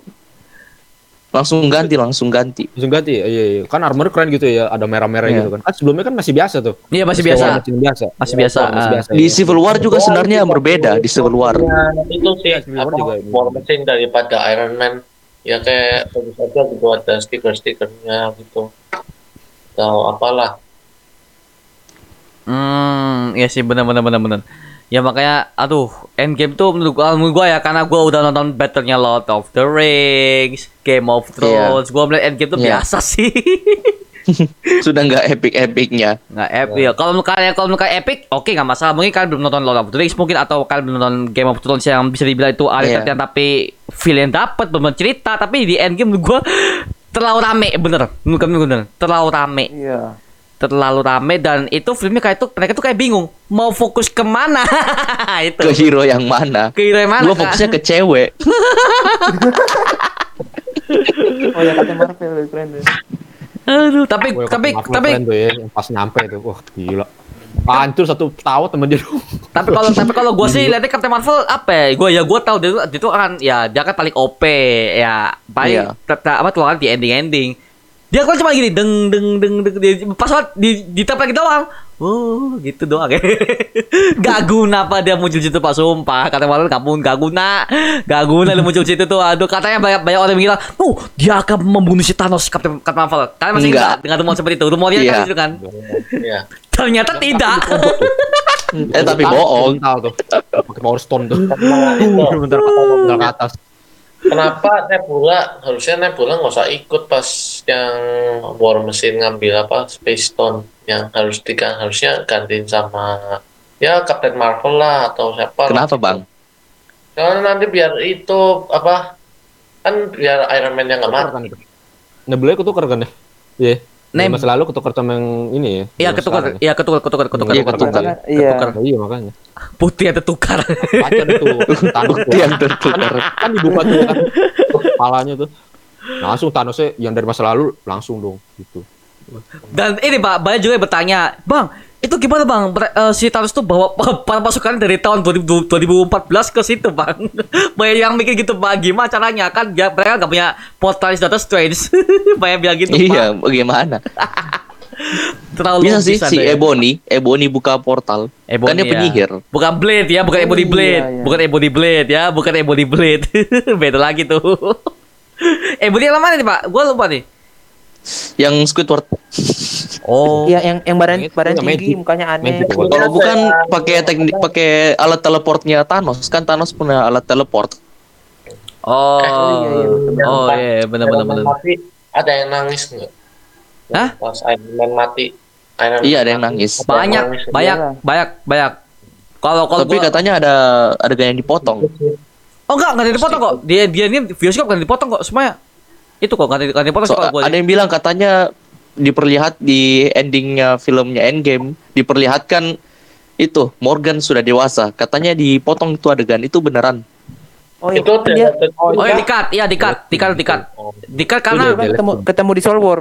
[SPEAKER 2] langsung ganti langsung ganti.
[SPEAKER 5] Langsung ganti ya. Iya, iya. Kan armor keren gitu ya, ada merah-merah
[SPEAKER 2] Iya.
[SPEAKER 5] gitu kan. Kan sebelumnya kan masih biasa tuh.
[SPEAKER 1] Iya masih
[SPEAKER 5] Masih
[SPEAKER 1] biasa.
[SPEAKER 5] Masih biasa.
[SPEAKER 1] Masih biasa.
[SPEAKER 5] Masih
[SPEAKER 1] ah.
[SPEAKER 5] biasa.
[SPEAKER 2] Di
[SPEAKER 5] iya.
[SPEAKER 2] Civil War juga sebenarnya berbeda di Civil War.
[SPEAKER 4] Ya, itu sih
[SPEAKER 5] Iya, Civil War
[SPEAKER 4] apa
[SPEAKER 5] juga.
[SPEAKER 4] war machine daripada Iron Man ya kayak tentu saja gitu ada stiker-stikernya gitu atau apalah
[SPEAKER 1] Hmm, ya sih benar benar benar benar. Ya makanya aduh, Endgame tuh menurut gua, menurut gua ya karena gua udah nonton battle-nya Lord of the Rings, Game of Thrones, gua melihat Endgame tuh
[SPEAKER 2] Iya.
[SPEAKER 1] biasa *laughs* sih.
[SPEAKER 2] Sudah nggak epic-epicnya.
[SPEAKER 1] nggak epic ya. Kalau kalian kalau kalian epic, oke nggak masalah. Mungkin kalian belum nonton Lord of the Rings mungkin atau kalian belum nonton Game of Thrones yang bisa dibilang itu aliran
[SPEAKER 2] Iya.
[SPEAKER 1] yang tapi feel yang dapat bener cerita tapi di Endgame menurut gua terlalu rame bener menurut kami bener terlalu rame
[SPEAKER 3] Iya.
[SPEAKER 1] Terlalu rame dan itu filmnya kayak itu mereka tuh kayak bingung mau fokus ke mana *laughs* itu
[SPEAKER 2] Ke hero yang mana?
[SPEAKER 1] ke hero yang mana Kak?
[SPEAKER 2] fokusnya ke cewek. *laughs*
[SPEAKER 3] Oh ya Captain Marvel keren tuh.
[SPEAKER 1] aduh tapi
[SPEAKER 5] Wah,
[SPEAKER 1] tapi
[SPEAKER 5] Marvel
[SPEAKER 1] tapi
[SPEAKER 5] keren tuh ya, yang pas nyampe tuh. Wah, gila. Hancur satu pesawat temen dia
[SPEAKER 1] tapi kalau *laughs* tapi kalau gue sih lihatnya Captain Marvel apa ya gue ya gue tahu dia tuh dia tuh akan ya dia kan paling OP ya paling
[SPEAKER 2] Iya.
[SPEAKER 1] ter- ter- apa tuh kan di ending ending dia kan cuma gini deng deng deng deng di, pas banget di di lagi doang oh gitu doang gak guna apa dia muncul situ pak sumpah kata Marvel kamu gak guna gak guna dia muncul situ tuh aduh katanya banyak banyak orang yang bilang oh dia akan membunuh si Thanos Captain, Captain Marvel kalian masih
[SPEAKER 2] Enggak.
[SPEAKER 1] ingat dengan rumor seperti itu rumornya
[SPEAKER 2] Iya.
[SPEAKER 1] kan itu kan
[SPEAKER 4] ya
[SPEAKER 1] ternyata tidak
[SPEAKER 2] Eh tapi bohong.
[SPEAKER 5] Pakai power stone tuh. Bentar ke atas.
[SPEAKER 4] Kenapa Nebula harusnya Nebula nggak usah ikut pas yang War Machine ngambil apa Space Stone yang harus digan harusnya gantiin sama ya Captain Marvel lah atau siapa lah.
[SPEAKER 2] Kenapa, Bang?
[SPEAKER 4] Karena nanti biar itu apa kan biar Iron Man yang nggak mati.
[SPEAKER 5] Kan itu. Nebula ketukar kan ya? Iya.
[SPEAKER 1] Nem-
[SPEAKER 5] Neb masa lalu ketukar sama yang ini ya.
[SPEAKER 1] Iya
[SPEAKER 5] yang
[SPEAKER 1] ketukar,
[SPEAKER 5] ya.
[SPEAKER 1] iya ketukar, ketukar, ketukar.
[SPEAKER 2] Iya, ketukar.
[SPEAKER 3] Iya.
[SPEAKER 1] Ketukar.
[SPEAKER 5] Oh, iya makanya.
[SPEAKER 1] Putih ada tukar.
[SPEAKER 5] Baca deh tuh. *laughs* Thanos tuh.
[SPEAKER 2] Yang tertukar.
[SPEAKER 5] Kan dibuka tuh kan. Kepalanya tuh. Langsung Thanosnya yang dari masa lalu langsung dong gitu.
[SPEAKER 1] Dan ini Pak, banyak juga yang bertanya, Bang, Itu gimana bang? Ber- eh, si Thanos tuh bawa *laughs* para pasukan dari tahun 2000 2014 ke situ bang. *laughs* Banyak yang mikir gitu bang. Gimana caranya? Kan dia, mereka nggak punya portalis Doctor Strange. *laughs* Banyak bilang gitu
[SPEAKER 2] Iya,
[SPEAKER 1] bang.
[SPEAKER 2] bagaimana?
[SPEAKER 1] Terlalu
[SPEAKER 2] Bisa sih si
[SPEAKER 1] ya.
[SPEAKER 2] Ebony, Ebony buka portal.
[SPEAKER 1] Ebony,
[SPEAKER 2] kan dia
[SPEAKER 1] ya.
[SPEAKER 2] penyihir.
[SPEAKER 1] Bukan Blade ya, bukan
[SPEAKER 3] Oh,
[SPEAKER 1] Ebony
[SPEAKER 3] iya,
[SPEAKER 1] Blade.
[SPEAKER 3] iya.
[SPEAKER 1] Bukan Ebony Blade ya, bukan Ebony Blade. Beda lagi tuh. Ebony yang mana nih, Pak? Gua lupa nih.
[SPEAKER 2] Yang Squidward.
[SPEAKER 1] Oh.
[SPEAKER 3] Iya, yang yang badan
[SPEAKER 5] itu
[SPEAKER 3] badan
[SPEAKER 5] yang
[SPEAKER 3] tinggi,
[SPEAKER 5] magic.
[SPEAKER 3] mukanya aneh.
[SPEAKER 5] Magic.
[SPEAKER 2] Kalau bukan pakai teknik pakai alat teleportnya Thanos, kan Thanos punya alat teleport.
[SPEAKER 1] Oh.
[SPEAKER 3] iya, iya.
[SPEAKER 1] Oh iya, benar benar benar.
[SPEAKER 4] mati ada yang nangis nggak
[SPEAKER 1] Hah?
[SPEAKER 4] pas Iron Man mati Iron Man
[SPEAKER 2] Iya, ada yang nangis.
[SPEAKER 4] Ada
[SPEAKER 1] Banyak,
[SPEAKER 4] nangis.
[SPEAKER 1] banyak, banyak, banyak. Kalau kalau
[SPEAKER 2] Tapi
[SPEAKER 1] gua
[SPEAKER 2] katanya ada adegan yang dipotong.
[SPEAKER 1] Oh enggak, enggak ada dipotong kok. Dia dia ini bioskop enggak dipotong kok semuanya. Itu kok enggak dipotong
[SPEAKER 2] So,
[SPEAKER 1] kalau gua.
[SPEAKER 2] ada yang bilang katanya diperlihat di endingnya filmnya Endgame diperlihatkan itu Morgan sudah dewasa. Katanya dipotong itu adegan itu beneran.
[SPEAKER 3] Oh, iya,
[SPEAKER 4] itu
[SPEAKER 3] dia
[SPEAKER 4] tidak
[SPEAKER 3] oh,
[SPEAKER 1] Oh ya
[SPEAKER 3] iya.
[SPEAKER 1] dikat, iya dikat, dikat, dikat.
[SPEAKER 4] Oh.
[SPEAKER 1] Dikat
[SPEAKER 3] Dia
[SPEAKER 1] karena
[SPEAKER 3] ketemu ketemu di Soul War.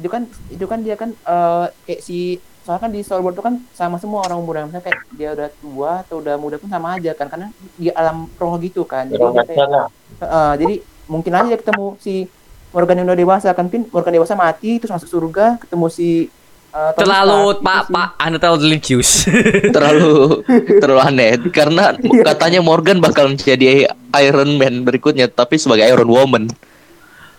[SPEAKER 3] Itu kan itu kan dia kan eh, kayak si soalnya kan di Soul War itu kan sama semua orang muda misalnya kayak dia udah tua atau udah muda pun sama aja kan karena di alam roh gitu kan. Jadi, kayak- eh, jadi mungkin aja dia ketemu si Morgan yang udah dewasa kan pin Morgan dewasa mati terus masuk surga ketemu si eh, Tony
[SPEAKER 1] terlalu
[SPEAKER 3] gitu
[SPEAKER 1] Pak. Pak Anda terlalu religius. *laughs*
[SPEAKER 2] Terlalu terlalu aneh karena *laughs* katanya Morgan bakal menjadi Iron Man berikutnya tapi sebagai Iron Woman.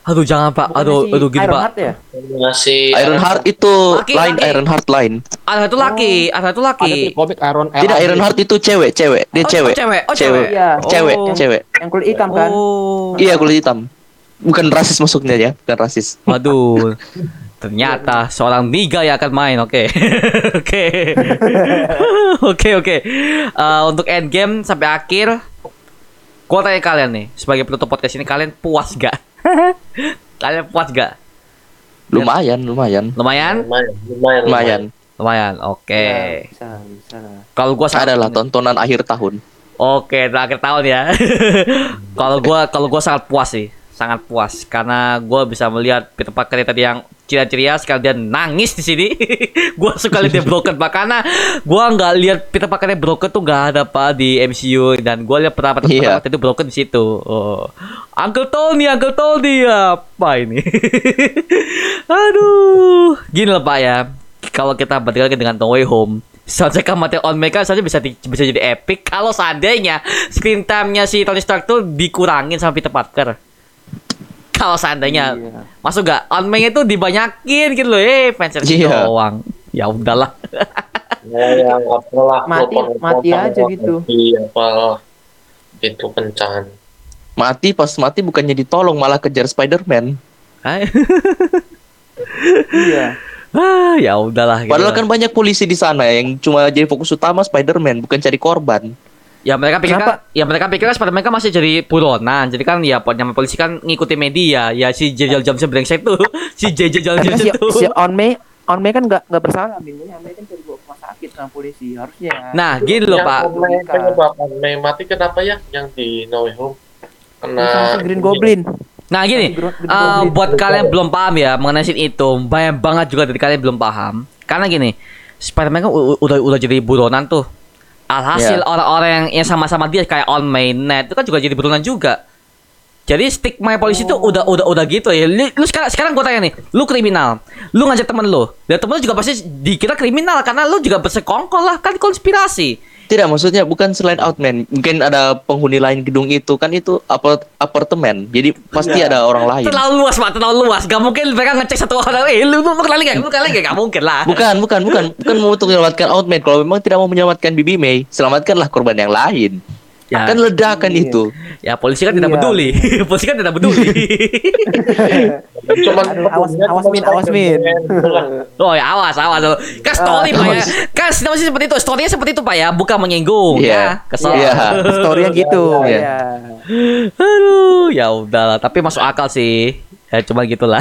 [SPEAKER 1] Aduh jangan Pak. Aduh
[SPEAKER 3] si
[SPEAKER 1] aduh gini
[SPEAKER 3] Iron
[SPEAKER 1] Pak.
[SPEAKER 3] Heart ya?
[SPEAKER 4] ngasih
[SPEAKER 2] Iron Heart itu
[SPEAKER 1] Laki,
[SPEAKER 2] lain
[SPEAKER 1] laki.
[SPEAKER 2] Iron Heart lain.
[SPEAKER 1] Ada satu laki, ada satu
[SPEAKER 5] Ada
[SPEAKER 1] laki.
[SPEAKER 5] di komik Iron
[SPEAKER 2] Tidak Iron Heart itu cewek, cewek. Dia
[SPEAKER 1] Oh,
[SPEAKER 2] cewek.
[SPEAKER 1] cewek. Oh,
[SPEAKER 2] cewek.
[SPEAKER 1] cewek.
[SPEAKER 3] Iya.
[SPEAKER 2] Cewek,
[SPEAKER 1] Oh.
[SPEAKER 2] cewek.
[SPEAKER 3] yang kulit hitam kan
[SPEAKER 1] Oh.
[SPEAKER 2] Iya kulit hitam. Bukan rasis masuknya ya, bukan rasis.
[SPEAKER 1] Waduh. *laughs* Ternyata seorang niga yang akan main. Oke. *laughs* Oke. *laughs* Oke, oke. Eh, untuk end game sampai akhir gua tanya kalian nih, sebagai penutup podcast ini kalian puas gak? *laughs* kalian puas gak?
[SPEAKER 2] Lumayan, lumayan.
[SPEAKER 1] Lumayan?
[SPEAKER 4] lumayan lumayan
[SPEAKER 2] Lumayan.
[SPEAKER 1] Lumayan. Oke.
[SPEAKER 3] Ya, bisa bisa
[SPEAKER 1] Kalau gua sangat
[SPEAKER 2] Adalah tontonan akhir tahun.
[SPEAKER 1] Oke, terakhir tahun ya. *laughs* kalau gua kalau gua sangat puas sih, sangat puas karena gua bisa melihat Peter Parker tadi yang ceria-ceria sekali dia nangis di sini. *laughs* gua suka lihat dia broken pak karena gua nggak lihat Peter Parker broken tuh nggak ada pak di MCU dan gua lihat pertama
[SPEAKER 2] Iya.
[SPEAKER 1] pertama itu broken di situ. Oh. Uncle Tony, Uncle Tony apa ini? *laughs* Aduh, gini lah pak ya. Kalau kita bandingkan dengan No Way Home, soundtrack mati on mereka saja bisa di- bisa jadi epic kalau seandainya screen time-nya si Tony Stark tuh dikurangin sama Peter Parker. Kalau seandainya
[SPEAKER 3] Iya.
[SPEAKER 1] masuk gak on itu dibanyakin gitu loh, eh fans
[SPEAKER 2] Iya.
[SPEAKER 1] doang. Ya udahlah.
[SPEAKER 4] Ya, yang apalah
[SPEAKER 3] Mati-
[SPEAKER 4] telepon-
[SPEAKER 3] mati
[SPEAKER 4] telepon-
[SPEAKER 3] aja gitu.
[SPEAKER 4] Iya, apalah itu kencan
[SPEAKER 2] Mati pas mati bukannya ditolong malah kejar Spider-Man.
[SPEAKER 3] Iya
[SPEAKER 1] ah, ya udahlah. gitu
[SPEAKER 2] Padahal
[SPEAKER 1] lah.
[SPEAKER 2] kan banyak polisi di sana yang cuma jadi fokus utama Spider-Man bukan cari korban.
[SPEAKER 1] Ya mereka pikir
[SPEAKER 3] Kenapa?
[SPEAKER 1] kan, ya mereka pikir kan Spiderman kan masih jadi buronan. Jadi kan ya nyama polisi kan ngikuti media. Ya si JJ Johnson brengsek tuh. *laughs* si JJ Johnson
[SPEAKER 3] si,
[SPEAKER 1] tuh.
[SPEAKER 3] si On May On May kan nggak nggak bersalah min On May kan jadi bawa ke rumah sakit sama polisi harusnya
[SPEAKER 1] Nah, gini loh,
[SPEAKER 4] yang
[SPEAKER 1] Pak.
[SPEAKER 4] Mei- penyebab Mei mati kenapa ya yang di No Way Home kena
[SPEAKER 3] sama si Green Goblin
[SPEAKER 1] Nah gini, eh,
[SPEAKER 3] Goblin.
[SPEAKER 1] buat kalian yang belum paham ya mengenai scene itu, banyak banget juga dari kalian belum paham. Karena gini, Spider-Man kan udah udah jadi buronan tuh. Alhasil
[SPEAKER 2] Iya.
[SPEAKER 1] orang-orang yang, sama-sama dia kayak on mainnet itu kan juga jadi buronan juga. Jadi stigma polisi tuh udah udah udah gitu ya. Lu, lu sekarang sekarang gua tanya nih, lu kriminal, lu ngajak temen lu, dan temen lu juga pasti dikira kriminal karena lu juga bersekongkol lah kan konspirasi.
[SPEAKER 2] Tidak, maksudnya bukan selain Outman. Mungkin ada penghuni lain gedung itu kan itu apart apartemen. Jadi pasti ada orang lain.
[SPEAKER 1] Terlalu luas pak, terlalu luas. Gak mungkin mereka ngecek satu orang. Eh, lu lu lu kenal gak? Lu kenal gak? Gak mungkin lah.
[SPEAKER 2] Bukan, bukan, bukan, bukan mau untuk menyelamatkan Outman. Kalau memang tidak mau menyelamatkan Bibi May, selamatkanlah korban yang lain.
[SPEAKER 1] Ya.
[SPEAKER 2] Kan ledakan
[SPEAKER 3] Iya.
[SPEAKER 2] itu.
[SPEAKER 1] Ya polisi kan tidak
[SPEAKER 3] Iya.
[SPEAKER 1] peduli. *laughs* polisi kan tidak peduli.
[SPEAKER 4] cuman
[SPEAKER 3] Aduh, awas- awas, Min, awas, Min.
[SPEAKER 1] oh ya awas awas. Kan story pak ya. Kan sinopsis seperti itu. Storynya seperti itu pak ya. Bukan menyinggung.
[SPEAKER 2] Iya.
[SPEAKER 1] Ya. Kesel.
[SPEAKER 2] Iya.
[SPEAKER 3] story-nya *laughs* gitu
[SPEAKER 2] Iya.
[SPEAKER 3] ya
[SPEAKER 1] Aduh, ya udahlah. Tapi masuk akal sih. Ya cuma gitulah.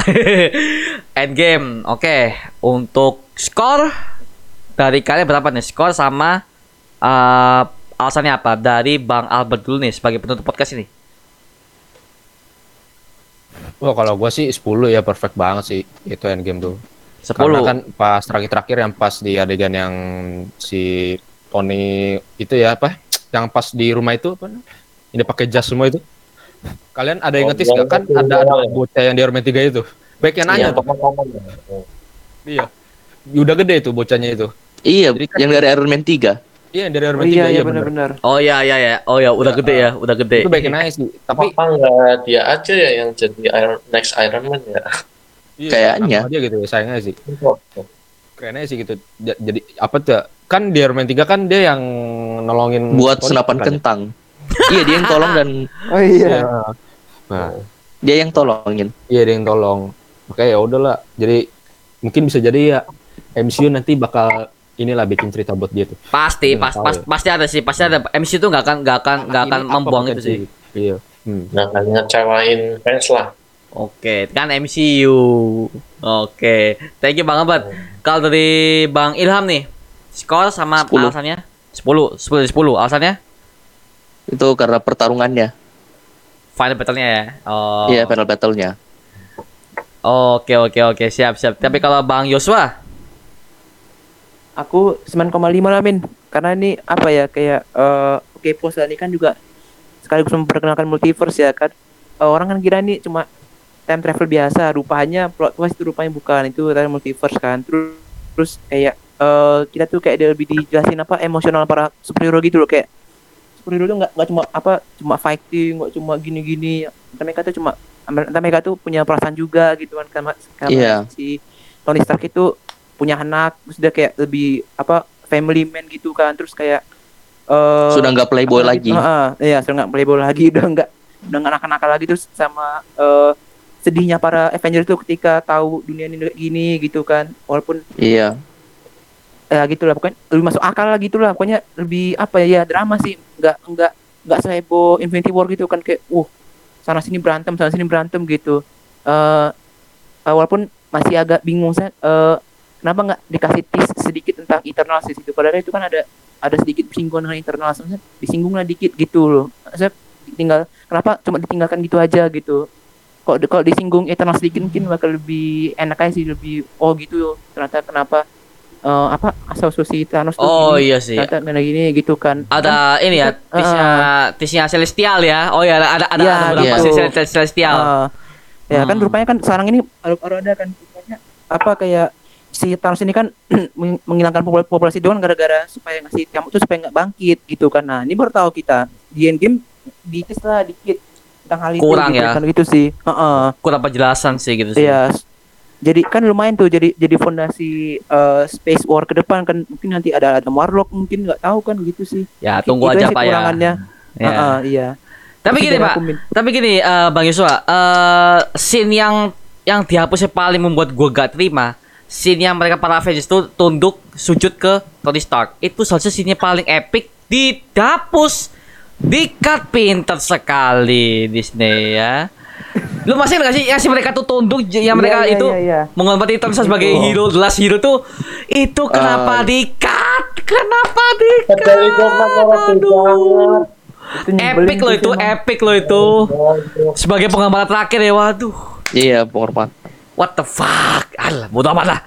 [SPEAKER 1] *laughs* Endgame. Oke. Untuk skor dari kalian berapa nih? Skor sama eh, alasannya apa? Dari Bang Albert dulu nih sebagai penutup podcast ini.
[SPEAKER 5] Wah kalau gua sih 10 ya perfect banget sih itu endgame tuh. Karena
[SPEAKER 1] 10.
[SPEAKER 5] kan pas terakhir-terakhir yang pas di adegan yang si Tony itu ya apa? Yang pas di rumah itu apa? Ini pakai jas semua itu. Kalian ada yang
[SPEAKER 4] Oh,
[SPEAKER 5] ngetis nggak kan ada, ada bocah yang di Iron Man 3 itu. Baik yang nanya
[SPEAKER 2] Iya.
[SPEAKER 5] tuh.
[SPEAKER 4] Ya.
[SPEAKER 5] Iya. Udah gede itu bocahnya itu.
[SPEAKER 2] Iya,
[SPEAKER 5] Jadi kan-
[SPEAKER 2] yang dari Iron Man 3.
[SPEAKER 5] Iya dari Iron
[SPEAKER 3] Oh,
[SPEAKER 5] Man 3
[SPEAKER 3] iya iya
[SPEAKER 5] bener.
[SPEAKER 3] benar-benar.
[SPEAKER 1] Oh iya iya ya. Oh ya udah gede ya, udah gede.
[SPEAKER 5] Itu baik nanya sih. Tapi
[SPEAKER 4] Apa nggak dia aja ya yang jadi Iron, next Iron Man ya?
[SPEAKER 5] iya,
[SPEAKER 2] Kayaknya.
[SPEAKER 5] dia gitu ya sayangnya sih. Keren aja sih gitu. Ja- Jadi apa tuh? Kan di Iron Man 3 kan dia yang nolongin
[SPEAKER 2] Buat
[SPEAKER 5] Tony
[SPEAKER 2] senapan
[SPEAKER 5] kan ya?
[SPEAKER 2] kentang. iya, dia yang tolong dan *laughs*
[SPEAKER 3] Oh iya.
[SPEAKER 5] Iya. Nah,
[SPEAKER 2] dia yang tolongin.
[SPEAKER 5] iya dia yang tolong. Makanya ya udahlah. Jadi mungkin bisa jadi ya MCU nanti bakal inilah bikin cerita buat dia tuh.
[SPEAKER 1] Pasti,
[SPEAKER 5] Nggak
[SPEAKER 1] pas,
[SPEAKER 5] tahu
[SPEAKER 1] pas,
[SPEAKER 5] ya.
[SPEAKER 1] pasti ada sih, pasti ada. MC itu nggak akan nggak akan nggak akan membuang itu sih.
[SPEAKER 5] Iya. Hmm.
[SPEAKER 4] Nah, kan ngecewain fans lah.
[SPEAKER 1] Oke, kan MCU. Oke, thank you Bang Abad. Kalau dari Bang Ilham nih, skor sama
[SPEAKER 2] 10.
[SPEAKER 1] alasannya? 10, 10 dari 10. Alasannya?
[SPEAKER 2] Itu karena pertarungannya.
[SPEAKER 1] Final battle-nya ya. Oh.
[SPEAKER 2] Iya, final battle-nya.
[SPEAKER 1] Oke, oke, oke, siap, siap. Tapi kalau Bang Yosua,
[SPEAKER 3] Aku 9,5 lah Min. Karena ini apa ya kayak eh oke pos ini kan juga sekaligus memperkenalkan multiverse ya kan. Eh, orang kan kira ini cuma time travel biasa, rupanya plot twist itu rupanya bukan itu ternyata multiverse kan. Terus terus kayak eh kita tuh kayak dia lebih dijelasin apa emosional para superhero gitu loh kayak superhero tuh nggak nggak cuma apa cuma fighting, nggak cuma gini-gini. Mereka tuh cuma mereka tuh punya perasaan juga gitu kan karena,
[SPEAKER 2] Iya.
[SPEAKER 3] si Tony Stark itu punya anak terus dia kayak lebih apa family man gitu kan. Terus kayak eh
[SPEAKER 2] Sudah nggak playboy
[SPEAKER 3] apa
[SPEAKER 2] lagi.
[SPEAKER 3] Heeh, iya sudah nggak playboy lagi *laughs* udah nggak udah nggak nakal-nakal lagi. Terus sama eh sedihnya para Avengers itu ketika tahu dunia ini gini gitu kan. Walaupun
[SPEAKER 2] Iya.
[SPEAKER 3] ya gitulah. Pokoknya lebih masuk akal lah gitulah. Pokoknya lebih apa ya, ya drama sih. Nggak nggak nggak seheboh Infinity War gitu kan. Kayak uh sana sini berantem sana sini berantem gitu. Eh eh, walaupun masih agak bingung saya eh kenapa nggak dikasih tease sedikit tentang internal sih itu padahal itu kan ada ada sedikit singgungan dengan internal sebenarnya disinggung lah dikit gitu loh saya tinggal kenapa cuma ditinggalkan gitu aja gitu kok kalau disinggung internal sedikit mungkin bakal lebih enak aja sih lebih oh gitu ternyata kenapa eh, apa asal susi Thanos tuh
[SPEAKER 1] oh
[SPEAKER 3] gini,
[SPEAKER 1] iya sih.
[SPEAKER 3] ternyata gini gitu kan
[SPEAKER 1] Ada ini ya,
[SPEAKER 3] kan,
[SPEAKER 1] tisnya, tisnya Celestial ya. Oh ya, ada ada ada,
[SPEAKER 3] Iya,
[SPEAKER 1] ada beberapa
[SPEAKER 2] gitu.
[SPEAKER 1] tis Cel- Celestial.
[SPEAKER 3] Ah, ya kan
[SPEAKER 1] Hmm.
[SPEAKER 3] rupanya kan sekarang ini ada kan rupanya apa kayak si Thanos ini kan *clears throat* meng- menghilangkan popul- populasi doang gara-gara supaya ngasih nyamuk tuh supaya nggak bangkit gitu kan nah ini baru tahu kita di endgame dikit lah dikit tentang hal itu
[SPEAKER 1] Kurang
[SPEAKER 3] gitu,
[SPEAKER 1] ya.
[SPEAKER 3] kan gitu sih Heeh.
[SPEAKER 1] Kurang penjelasan sih gitu sih.
[SPEAKER 3] Iya. Jadi kan lumayan tuh jadi jadi fondasi eh, space war ke depan kan mungkin nanti ada ada Warlock mungkin nggak tahu kan gitu sih.
[SPEAKER 1] Ya, tunggu
[SPEAKER 3] Itu
[SPEAKER 1] aja Pak ya.
[SPEAKER 3] kekurangannya.
[SPEAKER 1] Ya.
[SPEAKER 3] Heeh, iya.
[SPEAKER 1] Tapi gini Pak,
[SPEAKER 3] Min.
[SPEAKER 1] tapi gini eh, Bang Yusua, eh scene yang yang dihapusnya paling membuat gue gak terima, scene yang mereka para Avengers itu tunduk sujud ke Tony Stark. Itu saja scene paling epic dihapus. Dikat pinter sekali Disney ya. Lu masih nggak sih yang si mereka tuh tunduk yang
[SPEAKER 3] Iya,
[SPEAKER 1] mereka
[SPEAKER 3] iya,
[SPEAKER 1] itu
[SPEAKER 3] iya, iya.
[SPEAKER 1] menghormati Thanos sebagai
[SPEAKER 2] Oh.
[SPEAKER 1] hero, the last hero tuh itu kenapa
[SPEAKER 2] Ah.
[SPEAKER 1] dikat? Kenapa dikat?
[SPEAKER 4] Padahal itu nama rapi
[SPEAKER 1] Aduh. Epic loh
[SPEAKER 3] tuh
[SPEAKER 1] itu, epic loh itu. Sebagai penggambaran terakhir ya, waduh.
[SPEAKER 2] Iya, penghormat.
[SPEAKER 1] What the fuck? Alah, bodo amat lah.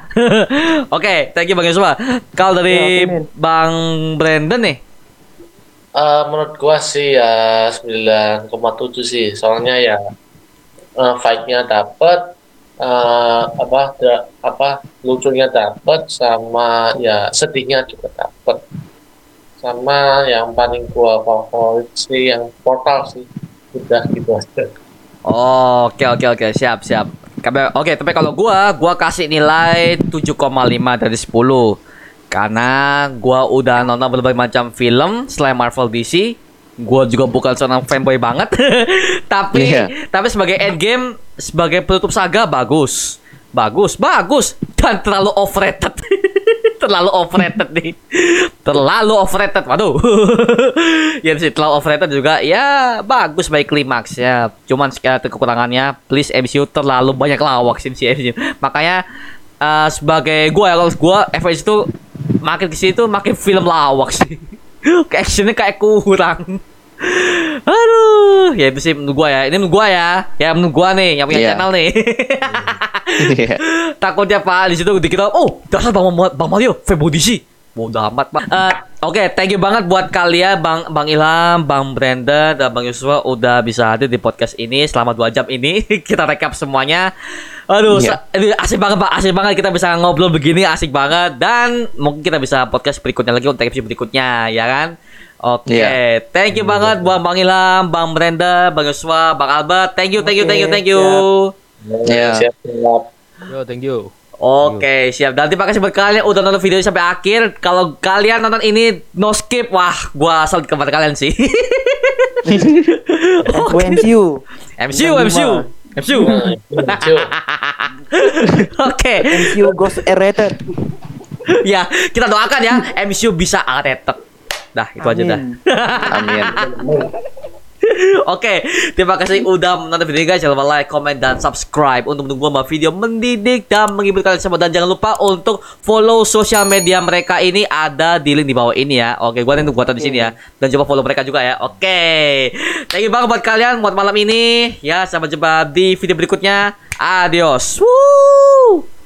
[SPEAKER 1] *laughs* Oke, thank you Bang Yusuf. Kalau dari
[SPEAKER 3] Ya.
[SPEAKER 1] Bang Brandon nih,
[SPEAKER 4] Eh, menurut gua sih ya 9,7 sih. Soalnya ya eh, fight-nya dapet eh, apa da- apa lucunya dapet sama ya sedihnya juga dapet. Sama yang paling gua favorit sih yang portal sih. Udah gitu aja.
[SPEAKER 1] Oke oke oke siap siap. Oke tapi kalau gua gua kasih nilai 7,5 dari 10 karena gua udah nonton berbagai macam film selain Marvel DC. Gua juga bukan seorang fanboy banget. *laughs* tapi
[SPEAKER 2] Iya.
[SPEAKER 1] tapi sebagai endgame sebagai penutup saga bagus. Bagus, bagus dan terlalu overrated. *laughs* terlalu overrated nih. Terlalu overrated. Waduh. *laughs* ya sih terlalu overrated juga ya bagus baik klimaks ya. Cuman sekali kekurangannya please MCU terlalu banyak lawak sih si MCU. Makanya eh, sebagai gua ya kalau gua Avengers itu makin ke sini tuh makin film lawak sih. *laughs* Actionnya kayak kurang. Aduh, ya itu sih menurut gua ya. Ini menurut gua ya. Ya menurut gua nih yang punya
[SPEAKER 2] Iya.
[SPEAKER 1] channel nih. *laughs*
[SPEAKER 2] Iya.
[SPEAKER 1] Takutnya Pak di situ dikira oh dasar Bang, Bang Bang Mario DC. Bodoh amat Pak. Eh, Oke, thank you banget buat kalian Bang Bang Ilham, Bang Brandon, dan Bang Yusuf udah bisa hadir di podcast ini selama dua jam ini. *laughs* kita rekap semuanya. Aduh, ini asik banget Pak, asik banget kita bisa ngobrol begini, asik banget dan mungkin kita bisa podcast berikutnya lagi untuk episode berikutnya, ya kan? Oke,
[SPEAKER 2] Iya.
[SPEAKER 1] thank you banget buat Bang Ilham, Bang Brandon, Bang Yusuf, Bang Albert. Thank you, thank you, thank you, thank you.
[SPEAKER 2] Iya.
[SPEAKER 4] Siap, siap.
[SPEAKER 5] Yo, thank you.
[SPEAKER 1] Oke, siap. Dan terima kasih buat kalian udah nonton video ini sampai akhir. Kalau kalian nonton ini no skip, wah, gua salut kepada kalian sih.
[SPEAKER 3] Gue MCU.
[SPEAKER 1] MCU, MCU. MCU. Oke,
[SPEAKER 3] MCU *laughs* Ghost R-rated.
[SPEAKER 1] ya kita doakan ya MCU bisa rated. Dah, itu aja dah.
[SPEAKER 3] Amin.
[SPEAKER 2] Amin. *laughs*
[SPEAKER 1] Oke, terima kasih udah menonton video ini guys. Jangan lupa like, comment, dan subscribe untuk menunggu membawa video mendidik dan menghibur kalian semua. Dan jangan lupa untuk follow sosial media mereka ini ada di link di bawah ini ya. Oke, gua nanti buatan di sini ya. Dan coba follow mereka juga ya. Oke, thank you banget buat kalian buat malam ini. Ya, sampai jumpa di video berikutnya. Adios. Woo!